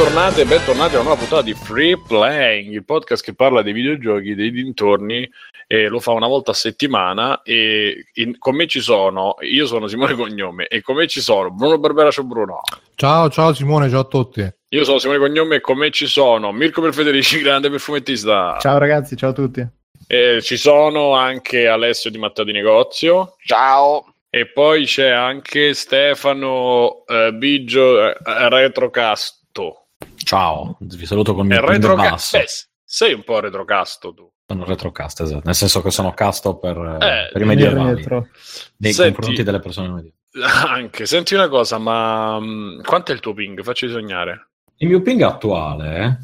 bentornati e bentornati a una nuova puntata di Free Playing, il podcast che parla dei videogiochi, dei dintorni e lo fa una volta a settimana e in, con me ci sono, io sono Simone Cognome e con me ci sono Bruno Barbera, ciao Bruno. Ciao, ciao Simone, ciao a tutti. Io sono Simone Cognome e con me ci sono Mirko Perfederici, grande perfumettista. Ciao ragazzi, ciao a tutti. E ci sono anche Alessio di Matteo di Negozio. Ciao. E poi c'è anche Stefano eh, Biggio eh, Retrocasto. Ciao, vi saluto con il mio Retroca- basso. eh, sei un po' retrocasto tu. Sono retrocast, esatto. Nel senso che sono casto per, Eh, per i medievali, Retro. nei Senti- confronti delle persone medievali. Anche, senti una cosa, ma mh, quanto è il tuo ping? Facci sognare. Il mio ping attuale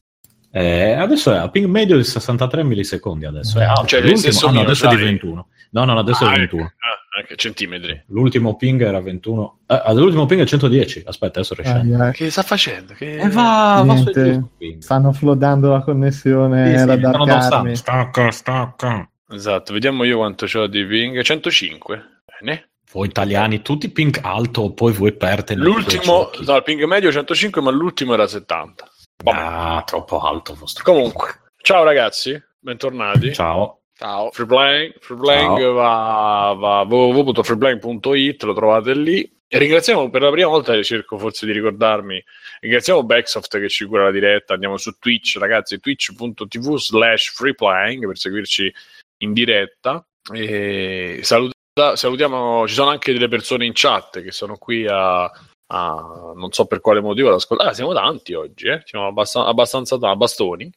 eh, adesso è a ping medio di 63 millisecondi adesso. È. Cioè, L'ultimo- nel senso ah, no, adesso è di sai? 21. No, no, adesso è Ah, ecco. 21. Ah, anche centimetri. L'ultimo ping era 21. Eh, l'ultimo ping è 110. Aspetta, adesso. Ai, ai. Che sta facendo? Che... Eh, va, va su Niente. ping. Stanno flodando la connessione Sì, sì, da no, Dark no, sta- Army. stacca, stacca. Esatto, vediamo io quanto ho di ping. 105. Bene. Voi italiani, tutti ping alto, poi voi perte nei L'ultimo, no, il ping medio 105, ma l'ultimo era 70. Vabbè. Ah, troppo alto il vostro. Comunque, ciao ragazzi, bentornati. Ciao. Ciao. Freeplaying, Freeplaying Ciao. va, va www.freeplaying.it, lo trovate lì. E ringraziamo per la prima volta, cerco forse di ricordarmi, ringraziamo Backsoft che ci cura la diretta, andiamo su Twitch, ragazzi, twitch.tv slash freeplaying per seguirci in diretta. E saluta- salutiamo, ci sono anche delle persone in chat che sono qui a, a- non so per quale motivo ad ascoltare. Ah, siamo tanti oggi, eh? siamo abbastan- abbastanza tanti, a bastoni.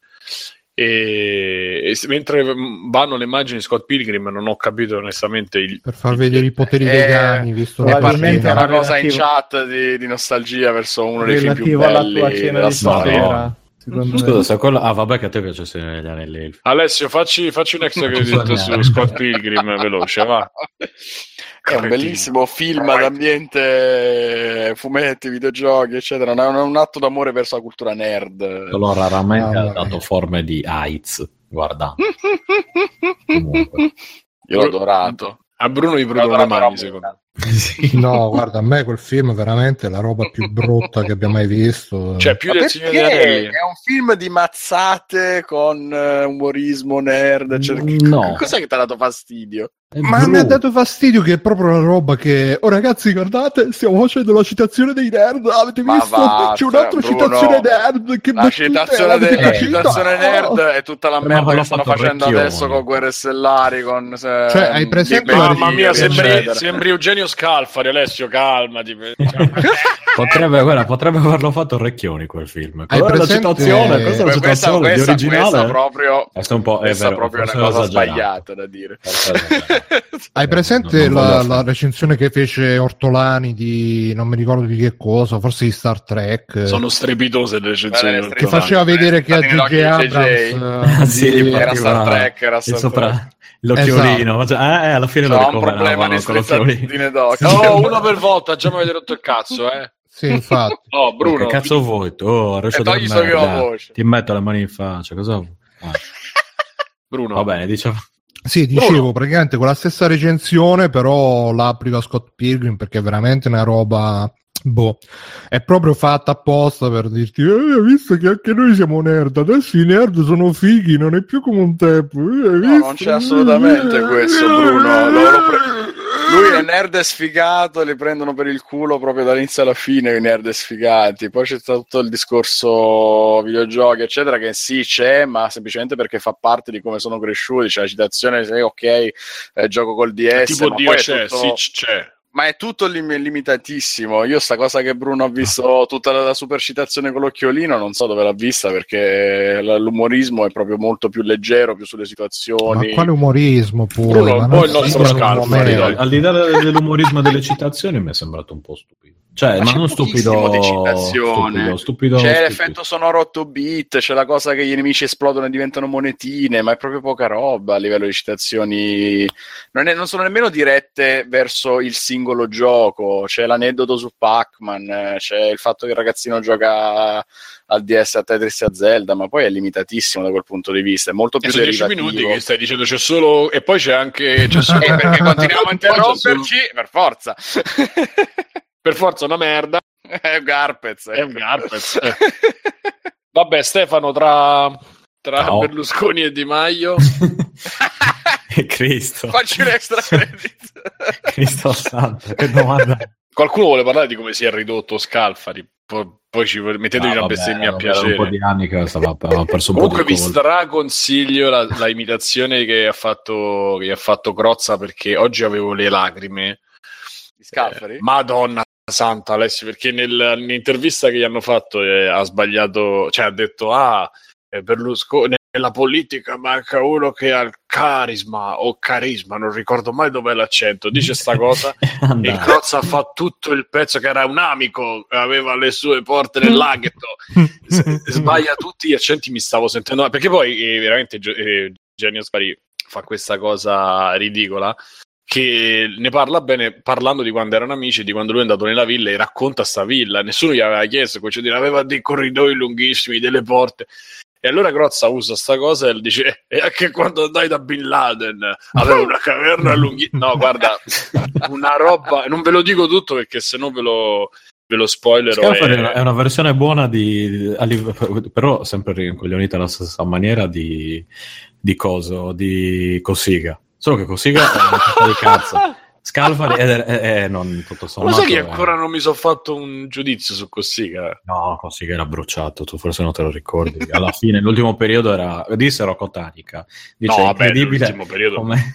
E, e se- mentre vanno le immagini di Scott Pilgrim, non ho capito onestamente il, Per far vedere i poteri Eh, dei cani, visto la probabilmente È una cosa in chat di, di nostalgia verso uno dei film più belli tua cena della di storia. stasera. Secondo Scusa, quello... Ah, vabbè che a te piace degli Anelli. Alessio, facci, facci un extra credit su Scott Pilgrim veloce, va. È un bellissimo film d'ambiente, fumetti, videogiochi, eccetera. È un, un atto d'amore verso la cultura nerd. Solo raramente Ah, ha dato forme di AIDS. Comunque. Io l'ho adorato. A Bruno gli L'ho prendono le mani, secondo me. Sì. No, guarda, a me quel film è veramente la roba più brutta che abbia mai visto. Cioè, più Ma del perché Signore degli Anelli. è un film di mazzate con eh, umorismo nerd. Che- No. Cos'è che ti ha dato fastidio? È Ma mi ha dato fastidio che è proprio la roba che... Oh ragazzi, guardate, stiamo facendo la citazione dei nerd, avete Ma visto? va, C'è un'altra Bruno. citazione nerd, che La citazione, de- la citazione nerd Oh. è tutta la Eh, merda che stanno facendo Recchioni. adesso con Guerre Stellari. Con, Cioè, hai presente la Mamma mia, Eccetera. sembri, sembri Eugenio Scalfari, Alessio, calmati. Potrebbe, guarda, potrebbe averlo fatto Recchioni quel film. Hai Quella presente- citazione, questa è la questa, citazione di questa, originale. questa proprio, Questo è un po', è questa vero, proprio è forse una cosa sbagliata da dire. Hai presente Non- non la, la recensione che fece Ortolani di non mi ricordo di che cosa, forse di Star Trek? Sono strepitose le recensioni. Beh, che faceva vedere che a J.J. Abrams Ah, eh, sì, di- gli Era Star Trek, era Star sopra l'occhiolino. Cioè, eh, eh, alla fine lo C'ho un ricoveravano problema di con l'occhiolino. strizzatine d'occhio. Oh, uno per volta, già mi avete rotto il cazzo, eh. Sì, infatti. Oh, Bruno. Che cazzo vuoi? tu? Oh, E togli del solo io la merda. voce. Ti metto le mani in faccia. Cosa vuoi? Ah, Bruno. Va bene, dicevo. Sì, dicevo Bruno. praticamente con la stessa recensione, però l'applico a Scott Pilgrim perché è veramente una roba. Boh, è proprio fatta apposta per dirti: eh, visto che anche noi siamo nerd. Adesso i nerd sono fighi, non è più come un tempo. Eh, No, non c'è assolutamente questo, Bruno. Lo- lo pre- Lui è nerd sfigato, li prendono per il culo proprio dall'inizio alla fine i nerd sfigati. Poi c'è stato tutto il discorso videogiochi, eccetera, che sì c'è, ma semplicemente perché fa parte di come sono cresciuti. C'è la citazione, ok, eh, gioco col DS, tipo ma Dio poi è c'è, tutto- sì, c'è. Ma è tutto lim- limitatissimo. Io sta cosa che Bruno ha visto tutta la, la super citazione con l'occhiolino, non so dove l'ha vista perché l- l'umorismo è proprio molto più leggero, più sulle Ma situazioni. quale umorismo poi? Bruno, Ma un non po' il nostro scalfo, momento. dai. Al di là dell'umorismo delle citazioni, mi è sembrato un po' stupido. Cioè, Ma ma, c'è non stupido. di citazione. Stupido, stupido. C'è stupido. l'effetto sonoro 8 bit, c'è la cosa che gli nemici esplodono e diventano monetine, ma è proprio poca roba a livello di citazioni. Non, è- non sono nemmeno dirette verso il singolo gioco. C'è l'aneddoto su Pac-Man, eh, c'è il fatto che il ragazzino gioca al DS a Tetris e a Zelda, ma poi è limitatissimo da quel punto di vista. È molto E più sono 10 derivativo. minuti che stai dicendo c'è solo e poi c'è anche c'è solo... Eh, perché continuiamo a solo- interromperci per forza. per forza una merda È un Garpez. È un Garpez. eh. Vabbè, Stefano, tra, tra Ciao. Berlusconi e Di Maio, Cristo. Facci un extra credit. Cristo santo, che domanda. qualcuno vuole parlare di come si è ridotto Scalfari? Po- poi ci metteteci Ah, una vabbè, bestemmia a Era un po' piacere. di anni che stava, perso un Comunque po' vi straconsiglio la, la imitazione che ha fatto che ha fatto Crozza perché oggi avevo le lacrime. Di Scalfari? Eh, Madonna santa Alessio, perché nel- nell'intervista che gli hanno fatto eh, ha sbagliato, cioè ha detto ah, eh, Berlusconi nella politica manca uno che ha il carisma o carisma, non ricordo mai dov'è l'accento, dice sta cosa. E. Crozza fa tutto il pezzo che era un amico, aveva le sue porte nel laghetto, S- sbaglia tutti gli accenti, mi stavo sentendo, perché poi eh, veramente eh, Genio Spari fa questa cosa ridicola che ne parla bene parlando di quando erano amici, di quando lui è andato nella villa e racconta sta villa, nessuno gli aveva chiesto, cioè aveva dei corridoi lunghissimi, delle porte. E allora Crozza usa sta cosa e dice: E anche quando andai da Bin Laden aveva una caverna lunghissima. No, guarda, una roba. Non ve lo dico tutto perché sennò ve lo, ve lo spoilerò. È una- è una versione buona di, però sempre rincoglionita alla stessa maniera di, di coso, di Cossiga. Solo che Cossiga è una di cazzo. Scalfari è, è- è- non tutto Ma sommato. sai che è- ancora non mi sono fatto un giudizio su Cossiga? No, Cossiga era bruciato, tu forse non te lo ricordi. Alla fine, l'ultimo periodo era, dissero Cotanica. Dice, no, vabbè, incredibile periodo. come,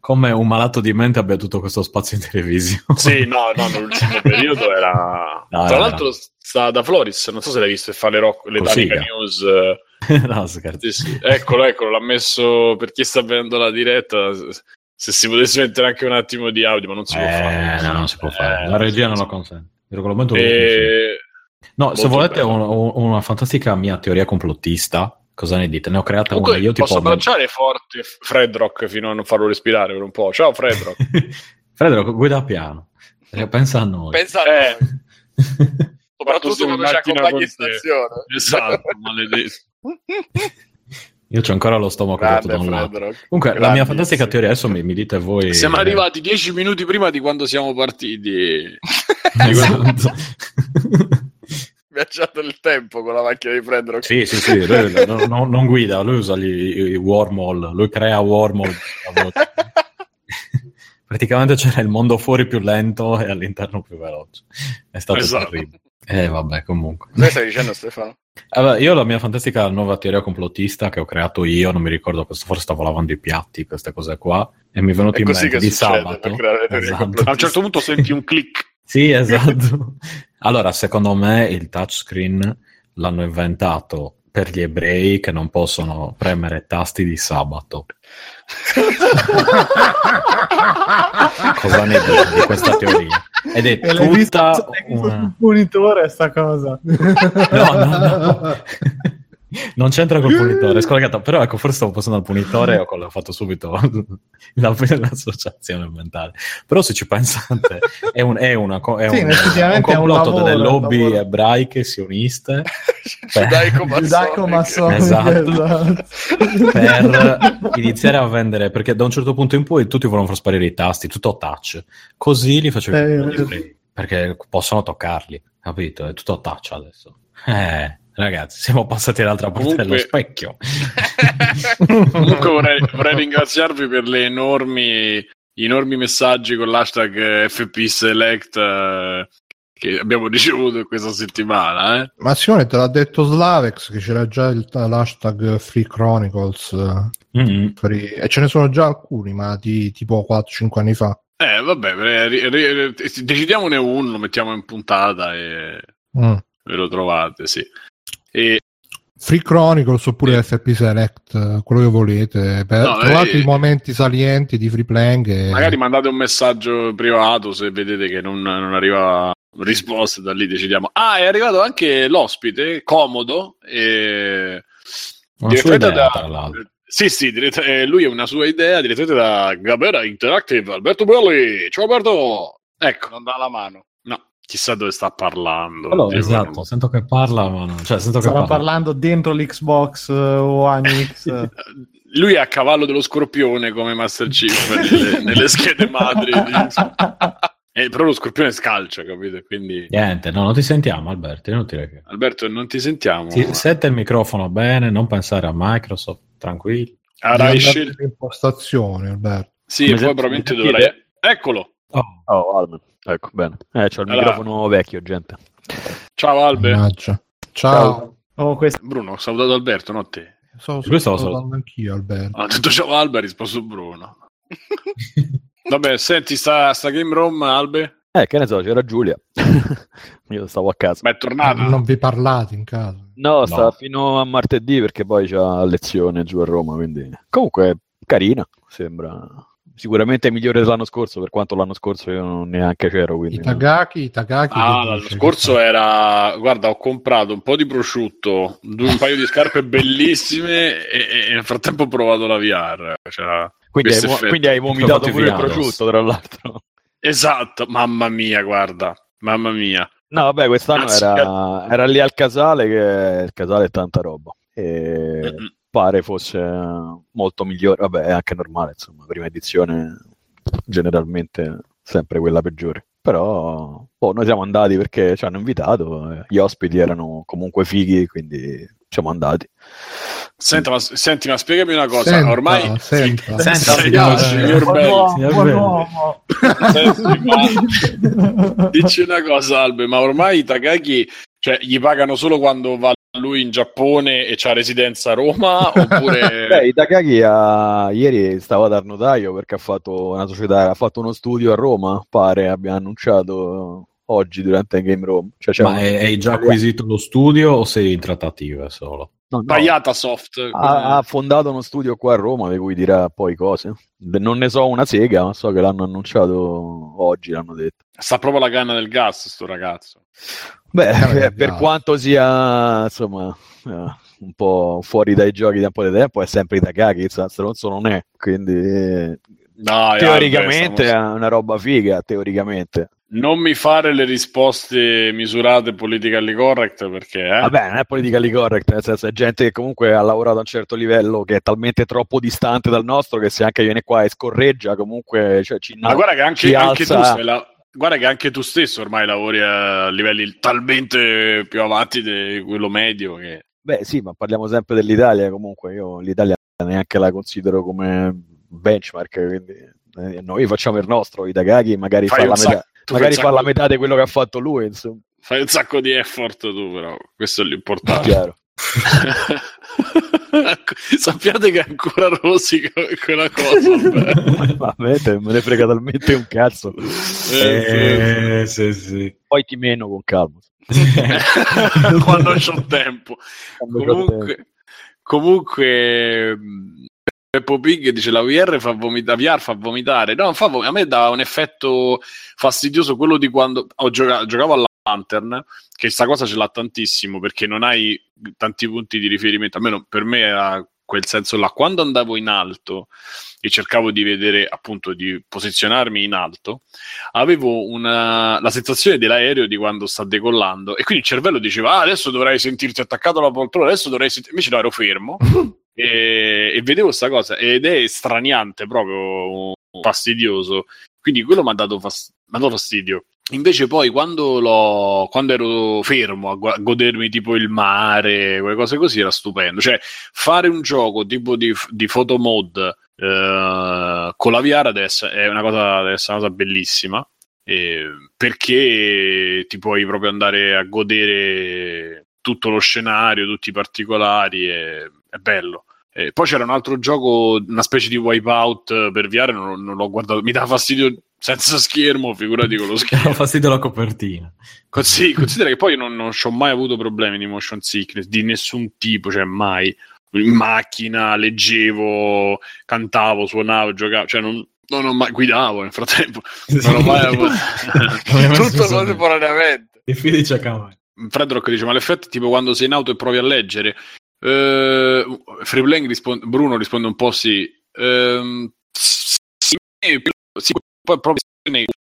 come un malato di mente abbia tutto questo spazio in televisione. Sì, no, no, nell'ultimo periodo era. No, Tra era- l'altro sta da Floris, non so se l'hai visto e fa le, rock, le News. eh, no, scherzo. Sì, sì. Eccolo, eccolo, l'ha messo per chi sta vedendo la diretta. Se si potesse mettere anche un attimo di audio, ma non si può Eh, fare. no, non si può fare. Eh, La regia non lo consente. Il regolamento non lo consente. E... No, se volete un- un- una fantastica mia teoria complottista, cosa ne dite? Ne ho creata una io tipo... posso abbracciare forte Fredrock fino a non farlo respirare per un po'. Ciao, Fredrock. Frederico, guida piano. Eh, Pensa a noi. Pensa a Eh. noi. Soprattutto quando ci accompagni in stazione. esatto, maledetto. Io c'ho ancora lo stomaco rotto Grande da un lato. Comunque, la mia fantastica teoria, adesso mi, mi dite voi... Siamo eh, arrivati dieci minuti prima di quando siamo partiti. Esatto. Viaggiato nel tempo con la macchina di Fredrock. sì, sì, sì, lui non, non- non guida, lui usa gli, i wormhole, lui crea wormhole. Praticamente c'era il mondo fuori più lento e all'interno più veloce. È stato Esatto. terribile. Eh, vabbè, comunque. Cosa stai dicendo Stefano? Allora, io ho la mia fantastica nuova teoria complottista che ho creato io, non mi ricordo, questo, forse stavo lavando i piatti, queste cose qua, e mi è venuto È in mente di sabato. Esatto. A un certo punto senti un click. Sì, esatto. allora, secondo me il touchscreen l'hanno inventato per gli ebrei che non possono premere tasti di sabato. Cosa ne dite di questa teoria? Ed è E tutta una... sul punitore sta cosa. No, no, no. Non c'entra col punitore, è scollegato. Però ecco, forse stavo passando al punitore e ho fatto subito la- l'associazione mentale. Però se ci pensate, è un, è una, è Sì, un, un complotto lavoro, delle lobby lavoro. ebraiche sioniste. Giudaico-massonico. Esatto. esatto. per iniziare a vendere, perché da un certo punto in poi tutti vogliono far sparire i tasti, tutto touch. Così li facevo Eh, perché possono toccarli, capito? È tutto touch adesso. Eh, ragazzi, siamo passati dall'altra parte Comunque- dello specchio. Comunque vorrei, vorrei ringraziarvi per le enormi, gli enormi messaggi con l'hashtag eh, FP Select eh, che abbiamo ricevuto questa settimana. Eh? Ma Simone te l'ha detto Slavex che c'era già il, l'hashtag Free Chronicles eh, Mm. free- e ce ne sono già alcuni, ma di tipo 4-5 anni fa. Eh, vabbè, ri- ri- decidiamone uno, lo mettiamo in puntata e Mm. ve lo trovate, sì. E Free Chronicles oppure FP Select, eh, quello che volete. Per, No, trovate eh, i momenti salienti di free playing. E... magari mandate un messaggio privato se vedete che non, non arriva risposta, da lì decidiamo. Ah, è arrivato anche l'ospite, comodo, e... Direttamente da- tra l'altro. Sì, sì, dirett- eh, lui è una sua idea direttamente da Gabera Interactive, Alberto Belli. Ciao Alberto! Ecco, Non dà la mano. No, chissà dove sta parlando. Allora, esatto, sento che parla, ma non... cioè, sento che parla. parlando dentro l'Xbox eh, One X. Lui è a cavallo dello scorpione come Master Chief nelle, nelle schede madri. Eh, però lo scorpione scalcia, capito? Quindi, Niente, no, non ti sentiamo, Alberto. inutile che- Alberto, non ti sentiamo. Sì, setta il microfono bene, non pensare a Microsoft, tranquillo. Ah, Devi Rai andare scel- nelle impostazioni, Alberto. Sì, poi probabilmente dovrai... Eccolo. Oh, Oh, Almen. Ecco, bene. Eh, c'ho il Allora. microfono vecchio, gente. Ciao Albe. Mannaggia. Ciao. Oh, questo- Bruno, ho salutato Alberto, non te. So, Questo lo so. salutando anch'io, Alberto. Ha detto ciao Albe, ha risposto Bruno. Vabbè, senti, sta, sta Game Room, Albe? Eh, che ne so, c'era Giulia. Io stavo a casa. Ma è tornata. Non vi parlate in casa. No, sta No. fino a martedì perché poi c'ha lezione giù a Roma, quindi... Comunque, carina, sembra... Sicuramente migliore dell'anno scorso, per quanto l'anno scorso io non neanche c'ero, quindi... I Tagaki, i Tagaki. Ah, l'anno scorso era. Guarda, ho comprato un po' di prosciutto, due- un paio di scarpe bellissime e, e nel frattempo ho provato la VR. C'era Quindi hai, quindi hai vomitato pure il prosciutto, tra l'altro. Esatto, mamma mia, guarda, mamma mia. No, vabbè, quest'anno era, era lì al casale, che il casale è tanta roba. E Mm-mm. Pare fosse molto migliore. Vabbè, è anche normale, insomma, prima edizione generalmente sempre quella peggiore. Però boh, noi siamo andati perché ci hanno invitato, eh, gli ospiti erano comunque fighi, quindi siamo andati. Senta, ma, senti, ma spiegami una cosa. Senta, Ormai senta. Senta, Sei- signor- Belli. Senti, ma- Dici una cosa, Albe, ma ormai i Takagi cioè, gli pagano solo quando va lui in Giappone e c'ha residenza a Roma? Oppure. Beh, Itakagi ha- ieri stava dal notaio perché ha fatto una società, ha fatto uno studio a Roma, pare, abbia annunciato oggi durante Game Room. Cioè, c'è Ma un- hai già acquisito lo studio o sei in trattative solo? no, no, Tagliata soft. ha, ha fondato uno studio qua a Roma di cui dirà poi cose. Non ne so una sega, ma so che l'hanno annunciato oggi, l'hanno detto. Sta proprio la canna del gas, sto ragazzo. Beh, Eh, per, quanto sia insomma eh, un po' fuori dai giochi da un po' di tempo, è sempre Itakagi, Stronzo non è, quindi Dai, teoricamente è una roba figa, teoricamente. Non mi fare le risposte misurate politically correct perché. Eh? Vabbè, non è politically correct, nel senso è gente che comunque ha lavorato a un certo livello che è talmente troppo distante dal nostro che se anche viene qua e scorreggia comunque cioè, ci, Ma guarda che anche, anche tu alza- stai la- guarda che anche tu stesso ormai lavori a livelli talmente più avanti di quello medio che Beh sì, ma parliamo sempre dell'Italia comunque, io l'Italia neanche la considero come benchmark, quindi eh, noi facciamo il nostro, i Takagi magari Fai fa la sacco- metà, magari fa la metà di quello che ha fatto lui, insomma, fai un sacco di effort tu però questo è l'importante. Chiaro. Sappiate che ancora rosica quella cosa vabbè. Ma a me te- me ne frega talmente un cazzo. Eh, Eh, sì, sì. Poi ti meno con calma. quando c'ho tempo Quando c'ho tempo. comunque comunque mh, Peppo Pig dice la VR fa vomitare VR fa vomitare no fa vom- a me dà un effetto fastidioso quello di quando ho gioca- giocavo alla Lantern che sta cosa ce l'ha tantissimo perché non hai tanti punti di riferimento almeno per me era quel senso là. Quando andavo in alto e cercavo di vedere appunto di posizionarmi in alto avevo una, la sensazione dell'aereo di quando sta decollando e quindi il cervello diceva ah, adesso dovrai sentirti attaccato alla poltrona adesso dovrai senti-" invece no ero fermo e, e vedevo questa cosa ed è straniante proprio fastidioso. Quindi quello mi ha dato, fas- m'ha dato fastidio invece poi quando, quando ero fermo a, gu- godermi tipo il mare quelle cose così era stupendo cioè fare un gioco tipo di, di photo mode eh, con la VR essere, è una cosa, deve una cosa bellissima eh, perché ti puoi proprio andare a godere tutto lo scenario, tutti i particolari, e- è bello. Eh, poi c'era un altro gioco, una specie di wipeout per VR, non, non l'ho guardato, mi dà fastidio senza schermo, figurati con lo schermo. fastidio la copertina. Così, considera che poi non, non ci ho mai avuto problemi di motion sickness di nessun tipo, cioè mai. In macchina, leggevo, cantavo, suonavo, giocavo, cioè non, non ho mai guidavo nel frattempo. Non ho mai avuto Tutto contemporaneamente. I fili ci accamano. Fredrock dice: Ma l'effetto è tipo quando sei in auto e provi a leggere. Free Playing risponde, Bruno risponde un po' sì. Ehm, sì, sì, poi proprio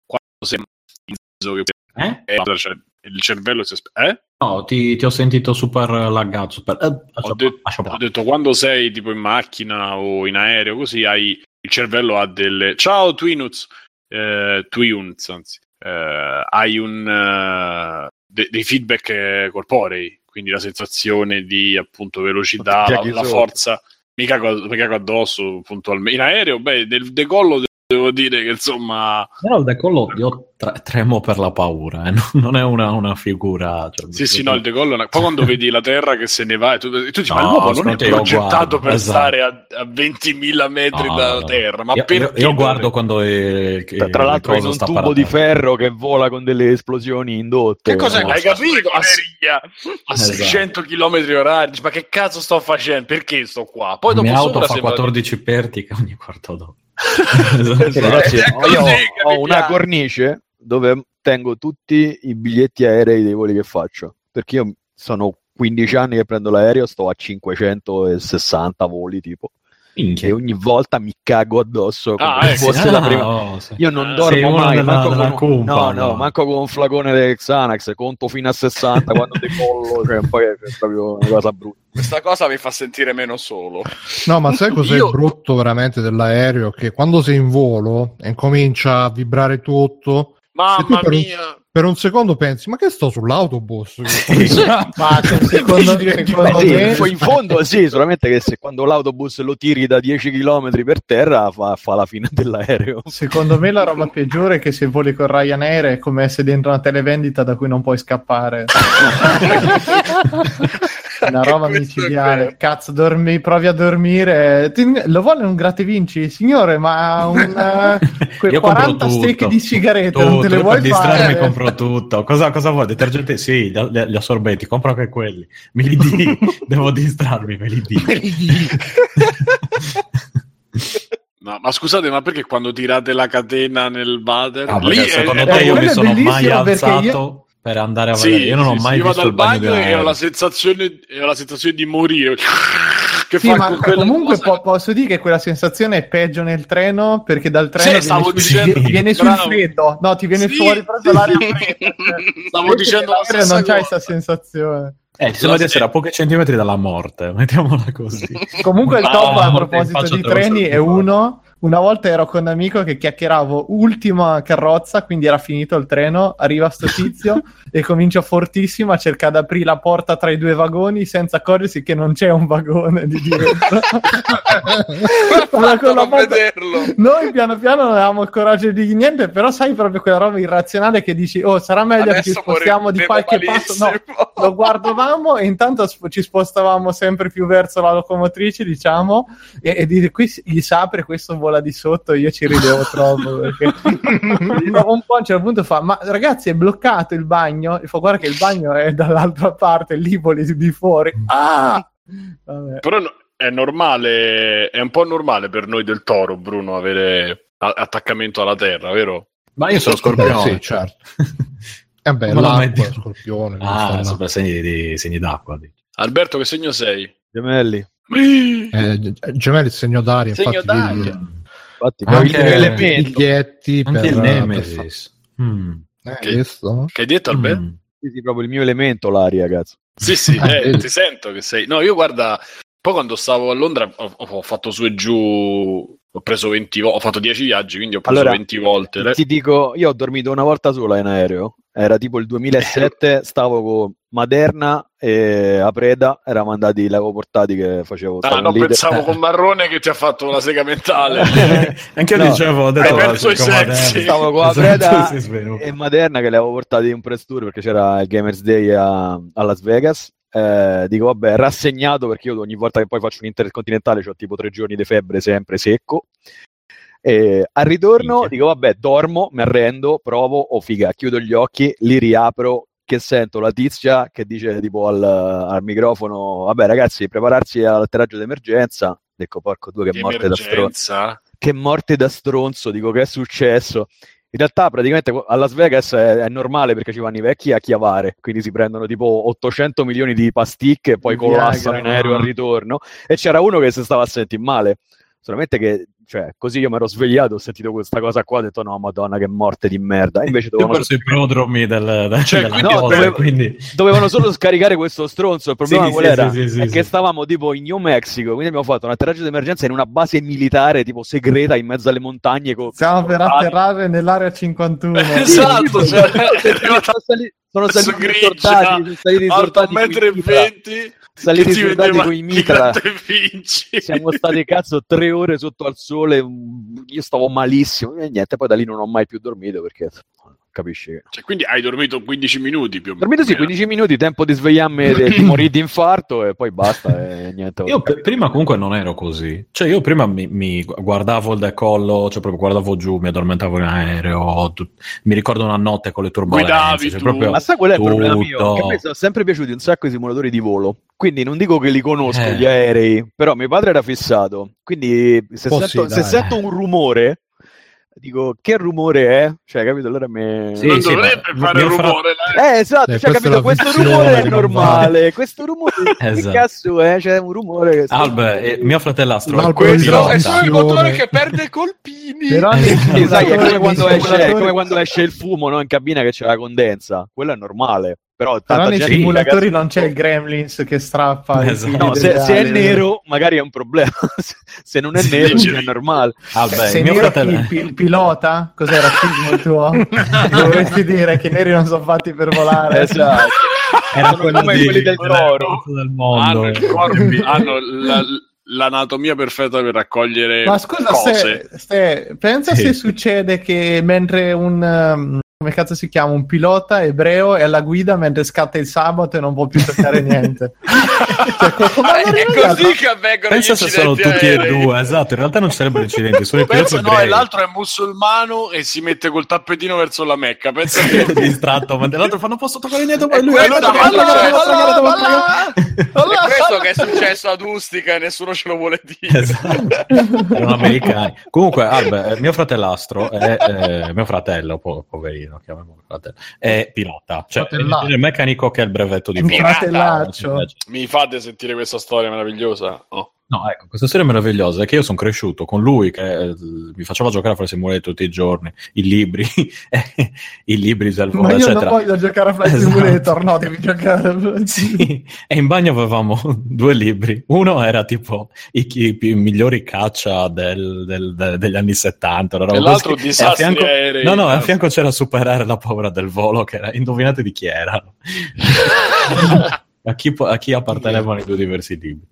quando sei in che Eh? eh, cioè, il cervello si eh? No, ti, ti ho sentito super laggato. Super... Eh, Ho, detto- ho detto quando sei tipo in macchina o in aereo così hai il cervello ha delle ciao Twinuts eh, Twinuts anzi eh, hai un, eh, de- dei feedback corporei, quindi la sensazione di appunto velocità, la, la forza. Mi cago, mi cago addosso puntualmente. In aereo, beh, del decollo devo dire che insomma Però il decollo io tre- tremo per la paura, eh, non- non è una, una figura. cioè, Sì, sì, no, il decollo è una... Poi quando vedi la terra che se ne va e tu, e tu dici, ma No, l'uomo non è progettato guardo, per esatto. stare a, a 20.000 metri No, dalla no. terra, ma io, perché? io- guardo quando è, che Tra, l'altro in coso un tubo per di ferro che vola con delle esplosioni indotte. Che cos'è? No, Hai capito? A, a Esatto. 600 km orari, ma che cazzo sto facendo? Perché sto qua? Poi dopo mia auto fa sembra- 14 pertiche ogni quarto d'ora. Sì, ragazzi, io ho mi una cornice dove tengo tutti i biglietti aerei dei voli che faccio. Perché io sono 15 anni che prendo l'aereo, sto a 560 voli tipo. E Minchia. ogni volta mi cago addosso come Ah, se eh, sì. fosse Ah, la prima. oh, sì. Io non Ah, dormo mai, della- manco, della con, cumpa, no, no, no. manco con un flacone di Xanax, conto fino a 60 quando decollo, cioè poi è proprio una cosa brutta. Questa cosa mi fa sentire meno solo. No, ma sai cos'è Io- brutto veramente dell'aereo? Che quando sei in volo e comincia a vibrare tutto, Mamma E tu per un- mia! Per un secondo pensi, ma che sto sull'autobus? Ma se- secondo, secondo Eh sì, me, poi in fondo sì, solamente che se quando l'autobus lo tiri da 10 km per terra fa, fa la fine dell'aereo. secondo me la roba peggiore è che se voli con Ryanair è come essere dentro una televendita da cui non puoi scappare. Una roba micidiale. Cazzo, dormi, provi a dormire. Ti- lo vuole un grattavinci? Signore, ma un, eh, quei Io compro 40 tutto. stecche di sigarette Tutto, non te le io vuoi per distrarmi fare? compro tutto. Cosa, cosa vuoi? Detergente? Sì, gli, gli assorbenti, compro anche quelli. Me li di, devo distrarmi, me li di. No, ma scusate, ma perché quando tirate la catena nel water? Ah, lì è- secondo è- te io mi sono mai alzato io- per andare a Sì, vedere. Io non ho sì, mai sì, io visto vado il bagno un e ho la sensazione, ho la sensazione di morire. Che Sì, ma comunque po- posso dire che quella sensazione è peggio nel treno perché dal treno Sì, viene, dicendo- viene sul freddo, no, ti viene Sì. fuori proprio l'aria fredda. cioè. Stavo dicendo la stessa non c'hai cosa. questa sensazione. Eh, ti sembra di essere a pochi centimetri dalla morte, mettiamola così. Comunque il No, top a in proposito di treni è uno. Una volta ero con un amico che chiacchieravo ultima carrozza, quindi era finito il treno, arriva sto tizio e comincia fortissimo a cercare di aprire la porta tra i due vagoni senza accorgersi che non c'è un vagone di dietro. Allora, con la porta-. Noi piano piano non avevamo il coraggio di niente, però sai proprio quella roba irrazionale che dici, oh sarà meglio che ci Adesso spostiamo di qualche passo. No, malissimo. lo guardavamo e intanto ci spostavamo sempre più verso la locomotrice, diciamo, e, e dire qui gli si apre, questo vola di sotto, io ci ridevo troppo perché un po' a un certo punto fa, ma ragazzi è bloccato il bagno? E fa guarda che il bagno è dall'altra parte, lì voli di fuori. Ah! Vabbè. Però no- è normale, è un po' normale per noi del toro, Bruno, avere a- attaccamento alla terra, vero? Ma io sono scorpione. Sì, certo. E beh, Come lo l'acqua, metti? scorpione. Ah, sopra segni, di, segni d'acqua. dici. Alberto, che segno sei? Gemelli. Eh, G- Gemelli il segno d'aria, Segno infatti d'aria. Infatti, Anche- il elemento. biglietti Anche per, il Nemesis. Mm. eh, Che-? Che hai detto, Alberto? Mm. Sì, sì, proprio il mio elemento, l'aria, cazzo. Sì, sì, Ah, eh, vedi. ti sento che sei. No, io guarda, poi quando stavo a Londra ho, ho fatto su e giù, ho preso 20 volte, ho fatto 10 viaggi, quindi ho preso Allora, 20 volte. Le- Ti dico, io ho dormito una volta sola in aereo. Era tipo il 2007, stavo con Maderna e a Preda, eravamo andati, l'avevo portati che facevo. Ah, no, lì- pensavo con Marrone che ti ha fatto la sega mentale. Anche io No, dicevo, ho detto, hai perso i sensi. Stavo con la Preda si sviluppa. e Maderna che le avevo portati in press tour perché c'era il Gamers Day a, a Las Vegas. Eh, dico, vabbè, rassegnato perché io ogni volta che poi faccio un intercontinentale ho tipo tre giorni di febbre sempre secco. E al ritorno Minchia. dico, vabbè, dormo, mi arrendo, provo, oh figa, chiudo gli occhi, li riapro, che sento la tizia che dice tipo al, al microfono, vabbè ragazzi, prepararsi all'atterraggio d'emergenza. Dico, porco due, che morte da stronzo che morte da stronzo, dico che è successo. In realtà praticamente a Las Vegas è, è normale perché ci vanno i vecchi a chiavare, quindi si prendono tipo 800 milioni di pasticche e poi Viagra, collassano in aereo al no. ritorno. E c'era uno che si stava a sentire male, solamente che cioè, così io mi ero svegliato, ho sentito questa cosa qua, ho detto no, madonna che morte di merda. E invece dovevano, perso i prodromi del, del, Cioè, della quindi- cosa, no, dove- quindi... dovevano solo scaricare questo stronzo. Il problema Sì, qual sì, era? sì, sì, sì, è sì. che stavamo tipo in New Mexico, quindi abbiamo fatto un atterraggio di emergenza in una base militare tipo segreta in mezzo alle montagne. co- Stiamo per Ah, atterrare nell'area 51. esatto, cioè, sono saliti, sono saliti sono saliti coi e mitra. venti, saliti che ti risortati vedeva coi mitra. gigante vinci. Siamo stati cazzo tre ore sotto al sole. Io stavo malissimo e niente. Poi da lì non ho mai più dormito perché capisci che. Cioè, quindi hai dormito 15 minuti più o meno. Dormito sì, 15 minuti, tempo di svegliarmi e di morire di infarto e poi basta e niente. Io p- prima comunque non ero così. Cioè, io prima mi, mi guardavo il decollo, cioè proprio guardavo giù, mi addormentavo in aereo. tu- mi ricordo una notte con le turbolenze. Guidavi cioè, tu. proprio Ma sai qual è il problema tutto. mio? Che a me sono sempre piaciuti un sacco i simulatori di volo. Quindi non dico che li conosco Eh. gli aerei, però mio padre era fissato. Quindi se, Oh, sento, sì, se sento un rumore, dico che rumore è? Cioè, capito? Allora me... Sì, non sì, dovrebbe ma- fare fra- rumore. là. Eh, esatto, Eh, cioè, capito? Questo rumore è che normale. Questo rumore, che Esatto. cazzo è? C'è un rumore che... Albe, eh, mio fratelastro No, è quello Questo è solo il motore Trasmissione. che perde i colpini. Però nei Sì, sai, è come quando, esce, come quando esce il fumo no, in cabina che c'è la condensa. Quello è normale. Però Però nei gente, simulatori ragazzi, non c'è il Gremlins che strappa i Esatto. No, se, se è nero magari è un problema. se non è Sì, nero sì. è normale. Albe, Se mio nero fratello... chi- il pilota? Cos'è razzismo il tuo? Dovresti dire che i neri non sono fatti per volare. Esatto. Era Sono quello come di- quelli del toro. del mondo. hanno, il corpi- hanno la- l'anatomia perfetta per raccogliere Ma scusa, cose. se, se- pensa Sì. se succede che mentre un um, come cazzo si chiama? Un pilota ebreo è alla guida mentre scatta il sabato e non può più toccare niente. Cioè, è così che avvengono Pensa gli se sono tutti e aerei. due, esatto. In realtà non ci sarebbero incidenti, sono i piloti Pensa, no, e ebrei. l'altro è musulmano e si mette col tappetino verso la Mecca. Pensa che distratto, mentre l'altro fa non posso toccare niente, E poi lui è questo che è successo ad Ustica e nessuno ce lo vuole dire. Esatto. Erano americani. Comunque, Albe, eh, mio fratellastro è eh, mio fratello, po- poverino, chiamiamolo fratello, è pilota, cioè è il meccanico che ha il brevetto di pilota. Mi fate sentire questa storia meravigliosa? Oh. No, ecco, questa storia meravigliosa è che io sono cresciuto con lui che eh, mi faceva giocare a Flight Simulator tutti i giorni, i libri, eh, i libri del Ma io eccetera. non voglio giocare a Flight Esatto. Simulator, no, devi giocare Sì, e in bagno avevamo due libri. Uno era tipo i, i- i migliori caccia del- del- de- degli anni 70. una roba E l'altro così. disastri a fianco- aerei. No, no, a fianco c'era superare la paura del volo, che era, indovinate di chi erano. a, chi, a chi appartenevano i due diversi libri.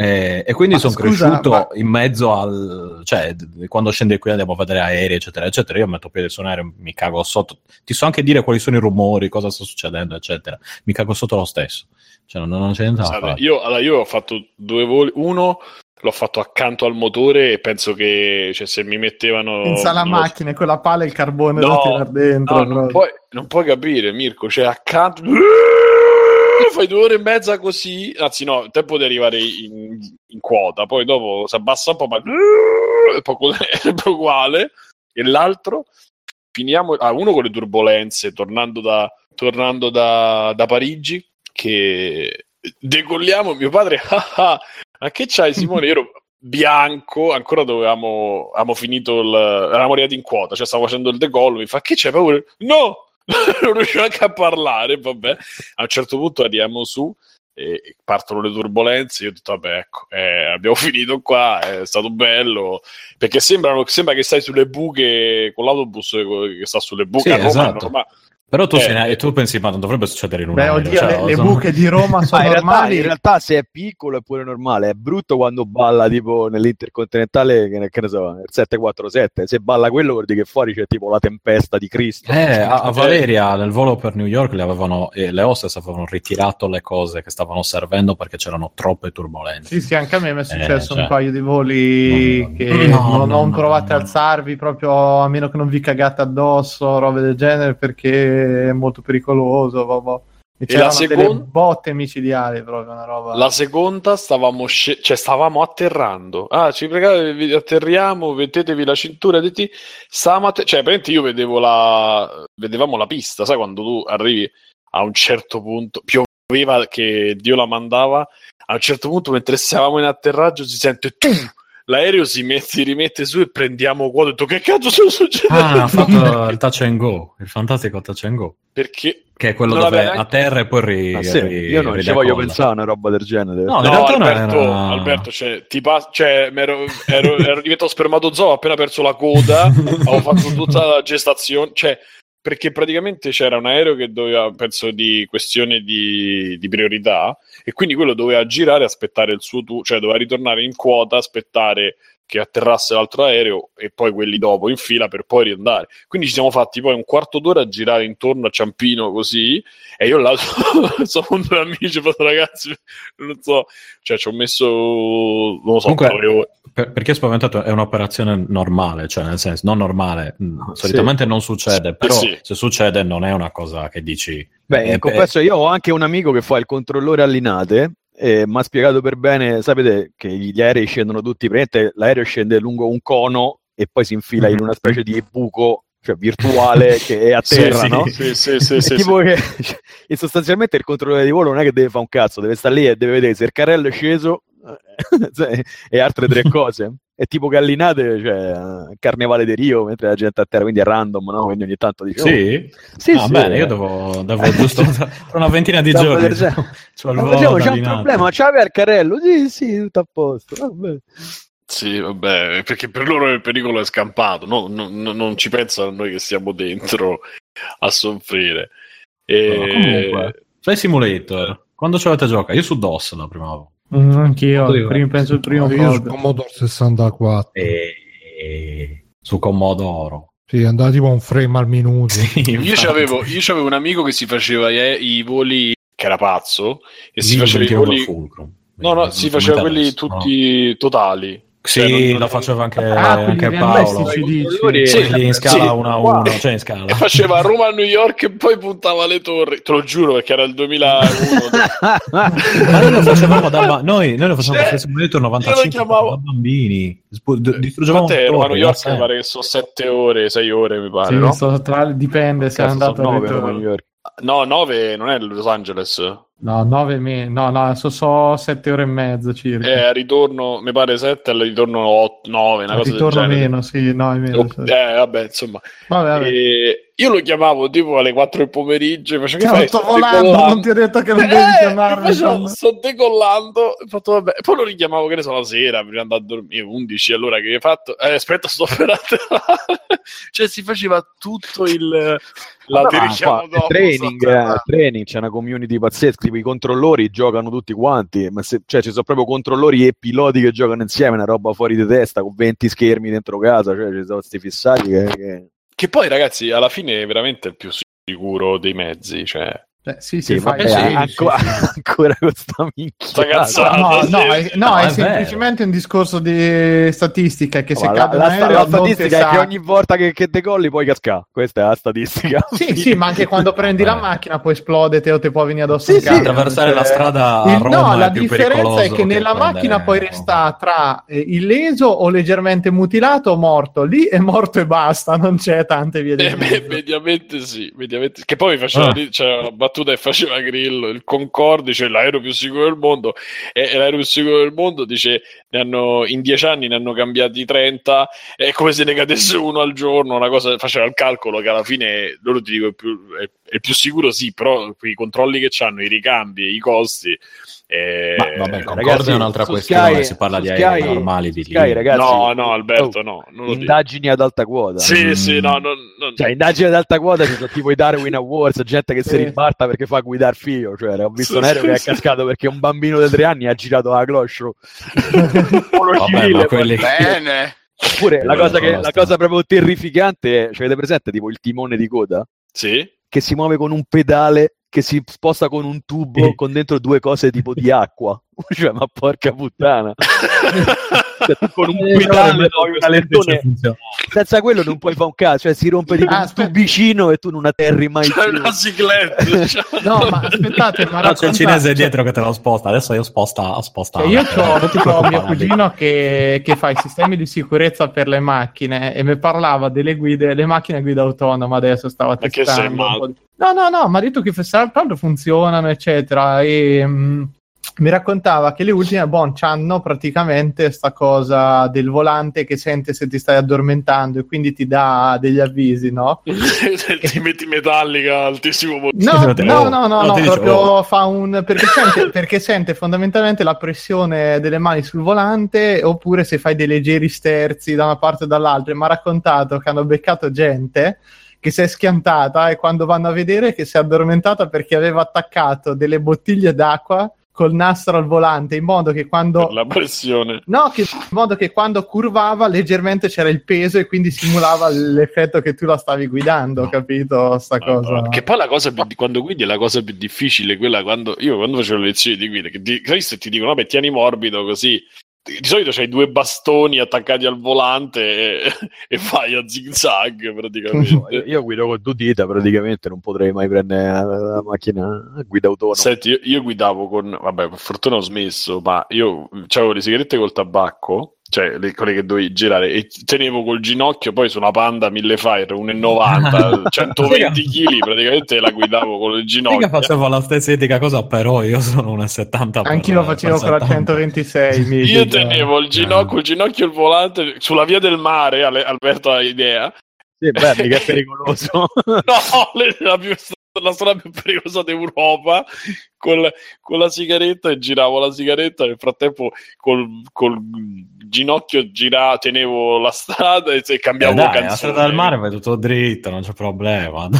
Eh, e quindi sono cresciuto ma- in mezzo al cioè d- quando scendi qui andiamo a vedere aerei eccetera eccetera io metto piede su un aereo mi cago sotto ti so anche dire quali sono i rumori cosa sta succedendo eccetera mi cago sotto lo stesso cioè non, non c'è niente da fare io, allora, io ho fatto due voli. Uno l'ho fatto accanto al motore e penso che cioè, se mi mettevano. Pensa alla lo macchina, con la pala e il carbone No, da tirare dentro. No, non puoi, non puoi capire, Mirko. Cioè, accanto. Fai due ore e mezza così. Anzi, no, il tempo di arrivare in, in quota. Poi dopo si abbassa un po', ma è poco, è uguale. E l'altro, finiamo. Ah, uno con le turbulenze, tornando da, tornando da, da Parigi. Che decolliamo. Mio padre, ah, ah, ma che c'hai, Simone? Io ero bianco, ancora dovevamo, avevamo finito il, eravamo arrivati in quota, cioè stavo facendo il decollo, mi fa che c'è paura? No! non riuscivo anche a parlare, vabbè. A un certo punto arriviamo su e partono le turbulenze, io ho detto vabbè ecco, eh, abbiamo finito qua, è stato bello, perché sembrano, sembra che stai sulle buche con l'autobus che sta sulle buche Sì, a Roma, esatto. normale. Però tu, Eh, sei- tu pensi ma non dovrebbe succedere in un Beh, oddio, cioè, le, le buche di Roma Ma sono in realtà, normali. in realtà se è piccolo è pure normale, è brutto quando balla tipo nell'intercontinentale, che ne, che ne so, nel 747, se balla quello vuol dire che fuori c'è tipo la tempesta di Cristo. Eh, a, a Valeria nel volo per New York le, avevano, eh, le hostess avevano ritirato le cose che stavano servendo perché c'erano troppe turbulenze. Sì, sì, anche a me mi è successo Eh, cioè. un paio di voli No, che no, non, no, non no, provate a alzarvi proprio a meno che non vi cagate addosso, robe del genere, perché è molto pericoloso. vabbè. E E c'erano la delle seconda? botte micidiali proprio, una roba. La seconda stavamo, sce- cioè, stavamo atterrando. Ah, ci pregate, vi- atterriamo, mettetevi la cintura. Detti, stavamo atter- cioè, praticamente io vedevo la, vedevamo la pista, sai, quando tu arrivi a un certo punto, pioveva che Dio la mandava. A un certo punto, mentre stavamo in atterraggio, si sente tu l'aereo si, mette, si rimette su e prendiamo quota. Ho detto, che cazzo sta succedendo? Ah, ha fatto il touch and go, il fantastico touch and go. Perché Che è quello Non dove a terra e poi ri, Ah, sì, ri- io non ci ridecolla. voglio pensare a una roba del genere. No, No, Alberto, era- Alberto, cioè, ti pas- cioè, m'ero- ero, ero diventato spermatozoo, ho appena perso la coda, avevo fatto tutta la gestazione, cioè, perché praticamente c'era un aereo che doveva, penso di questione di, di priorità, e quindi quello doveva girare aspettare il suo turno, cioè doveva ritornare in quota, aspettare che atterrasse l'altro aereo e poi quelli dopo in fila per poi riandare. Quindi ci siamo fatti poi un quarto d'ora a girare intorno a Ciampino così e io là sono con due amici, ho fatto ragazzi, non so, cioè ci ho messo, non lo so, Comunque-. Per- perché spaventato è un'operazione normale, cioè nel senso, non normale, mm, solitamente non succede, però sì. se succede non è una cosa che dici... Beh, eh, confesso, io ho anche un amico che fa il controllore allinate e mi ha spiegato per bene, sapete che gli aerei scendono tutti, praticamente l'aereo scende lungo un cono e poi si infila in una specie di buco, cioè virtuale, che è a terra, sì, no? Sì, sì, sì, sì, tipo che e sostanzialmente il controllore di volo non è che deve fare un cazzo, deve stare lì e deve vedere se il carrello è sceso eh, e altre tre cose. È tipo gallinate, cioè carnevale di Rio, mentre la gente a terra, quindi è random, no? Quindi ogni tanto dice... oh, Sì? sì, ah, sì, bene, io devo, devo giusto una ventina di giorni. facciamo, da c'è un problema, c'aveva il carrello? Sì, sì, tutto a posto. Vabbè. Sì, vabbè, perché per loro il pericolo è scampato, no? Non- non- non ci pensano noi che siamo dentro a soffrire. E... No, comunque. Flight Simulator, quando ci avete giocato? Io su DOS la prima volta. Mm, anch'io, Oddio. prim- penso il primo Io su. Commodore 64. E... e- Su Commodoro. Sì, andava tipo a un frame al minuto. Sì, Io c'avevo, io c'avevo un amico che si faceva i, i voli, che era pazzo, e si faceva i voli... No, no, Eh, si faceva quelli adesso, no. tutti totali. Sì, Cioè, non- lo faceva anche, Ah, anche Paolo. dici. Sì, Quelli in scala sì. 1 a 1, cioè in scala. E faceva Roma a New York e poi puntava le torri. Te lo giuro perché era il 2001. Ma noi lo facevamo da ba- noi, noi lo facevamo Cioè, lo 95 chiamavo- da bambini. D- distruggevamo Quant'è Roma a New York? Mi pare che sono 7 ore, 6 ore, mi pare, Sì, no? tra- dipende se è andato a New York. No, 9 non è Los Angeles. No, 9 me- no, no, so, so 7 ore e mezzo circa. A ritorno, mi pare 7, al ritorno 8, 9, una cosa ritorno meno, sì, no, è meno. Oh, sì. eh, vabbè, insomma. Vabbè, vabbè. E io lo chiamavo tipo alle 4 del pomeriggio e facevo che fai? sto volando, decollando." non ti ho detto che non devi Eh, chiamarmi. facevo, quando- sto decollando ho fatto, vabbè. poi lo richiamavo che ne so la sera prima di andare a dormire 11 allora che hai fatto eh, aspetta sto per atterrare cioè si faceva tutto il la richiamo qua è dopo, training, eh, training, c'è una community pazzesca, tipo i controllori giocano tutti quanti, ma se- cioè ci sono proprio controllori e piloti che giocano insieme, una roba fuori di testa, con 20 schermi dentro casa, cioè ci sono questi fissati che... che- che poi ragazzi alla fine è veramente il più sicuro dei mezzi cioè Eh, sì, Sì, sì, fai- vabbè, sì, ancora, sì, sì. ancora con sta minchia. Sta cazzata. No, no, è, no, No, è è semplicemente un discorso di statistica che se la, cade la- un la aereo statistica è che ogni volta che, che decolli puoi cascare, questa è la statistica. Sì, sì, ma anche quando prendi la Eh. macchina poi esplode te o te può venire addosso Sì, sì, attraversare cioè- la strada a Roma no, è la più differenza è pericoloso che nella macchina poi resta tra eh, illeso o leggermente mutilato o morto. Lì è morto e basta, non c'è tante vie di Eh, mediamente sì, mediamente. Che poi mi faceva Ah. ri- c'era una battuta e faceva Grillo, il Concorde, dice l'aereo più sicuro del mondo, e, l'aereo più sicuro del mondo dice hanno, in dieci anni ne hanno cambiati 30, è come se ne cadesse uno al giorno, una cosa, faceva il calcolo che alla fine, loro ti dico, è, più, è, è più sicuro sì, però quei controlli che hanno, i ricambi, i costi... eh, Ma vabbè, Concorde ragazzi, è un'altra questione, Sky- si parla di aerei Sky- normali di Sky, lì. ragazzi, no, no, Alberto, oh, no. Indagini ad alta quota. Sì, Mm. sì, no, non, non- Cioè, indagini ad alta quota ci sono tipo i Darwin Awards, gente che si Sì. ribalta perché fa guidare figlio. Cioè, ho visto Sì, un aereo sì, che è sì. cascato perché un bambino di tre anni ha girato la closcio. Vabbè, ma quelli... Bene. Oppure la cosa, che, la cosa proprio terrificante è, cioè, avete presente tipo il timone di coda? Sì? Che si muove con un pedale che si sposta con un tubo con dentro due cose tipo di acqua. Cioè, ma porca puttana. Cioè, con un pedale un alettone senza quello non puoi fare un cazzo, cioè si rompe tipo Ah, un tubicino e tu non atterri mai C'è più. una cicletta. cioè. No, ma aspettate, ma No, c'è il cinese dietro che te lo sposta. Adesso io sposta, sposta. Cioè, io ho mio preoccupare. cugino che, che fa i sistemi di sicurezza per le macchine e mi parlava delle guide, le macchine a guida autonoma adesso stava Ma che testando. No, no, no, ma ha detto che tra l'altro funzionano, eccetera. E, mm, mi raccontava che le ultime bon hanno praticamente sta cosa del volante che sente se ti stai addormentando e quindi ti dà degli avvisi, no? ti metti metallica altissimo. No, Sì, no, oh. no, no, No, no, ti dice, proprio oh. fa un perché sente, perché sente fondamentalmente la pressione delle mani sul volante oppure se fai dei leggeri sterzi da una parte o dall'altra. Mi ha raccontato che hanno beccato gente che si è schiantata e quando vanno a vedere che si è addormentata perché aveva attaccato delle bottiglie d'acqua col nastro al volante in modo che quando Per la pressione. No, che, in modo che quando curvava leggermente c'era il peso e quindi simulava l'effetto che tu la stavi guidando, capito? Sta cosa. Madonna. Che poi la cosa più, quando guidi è la cosa più difficile, quella quando io quando facevo le lezioni di guida, che ti, sai, se ti dicono vabbè tieni morbido così, di solito c'hai due bastoni attaccati al volante e, e fai a zig zag Io, praticamente. io guido con due dita praticamente, non potrei mai prendere la, la macchina a guida autonoma. Senti, io, io guidavo con, vabbè, per fortuna ho smesso, ma io avevo le sigarette col tabacco, cioè le, quelle che dovevi girare, e tenevo col ginocchio poi su una Panda 1000 Fire 1,90, 120 kg, praticamente la guidavo con il ginocchio. facevo la stessa identica cosa, però io sono un 70. per- Anch'io lo facevo con la 70. 126. mi Io tenevo il ginocchio, il ginocchio e il volante sulla via del mare, Ale- Alberto ha idea. Sì, beh, mica è pericoloso. No, le- la, più- la strada più pericolosa d'Europa col- con la sigaretta e giravo la sigaretta nel frattempo col, col ginocchio gira, tenevo la strada e, e Eh cambiavo dai, la canzone. strada del mare vai tutto dritto, non c'è problema.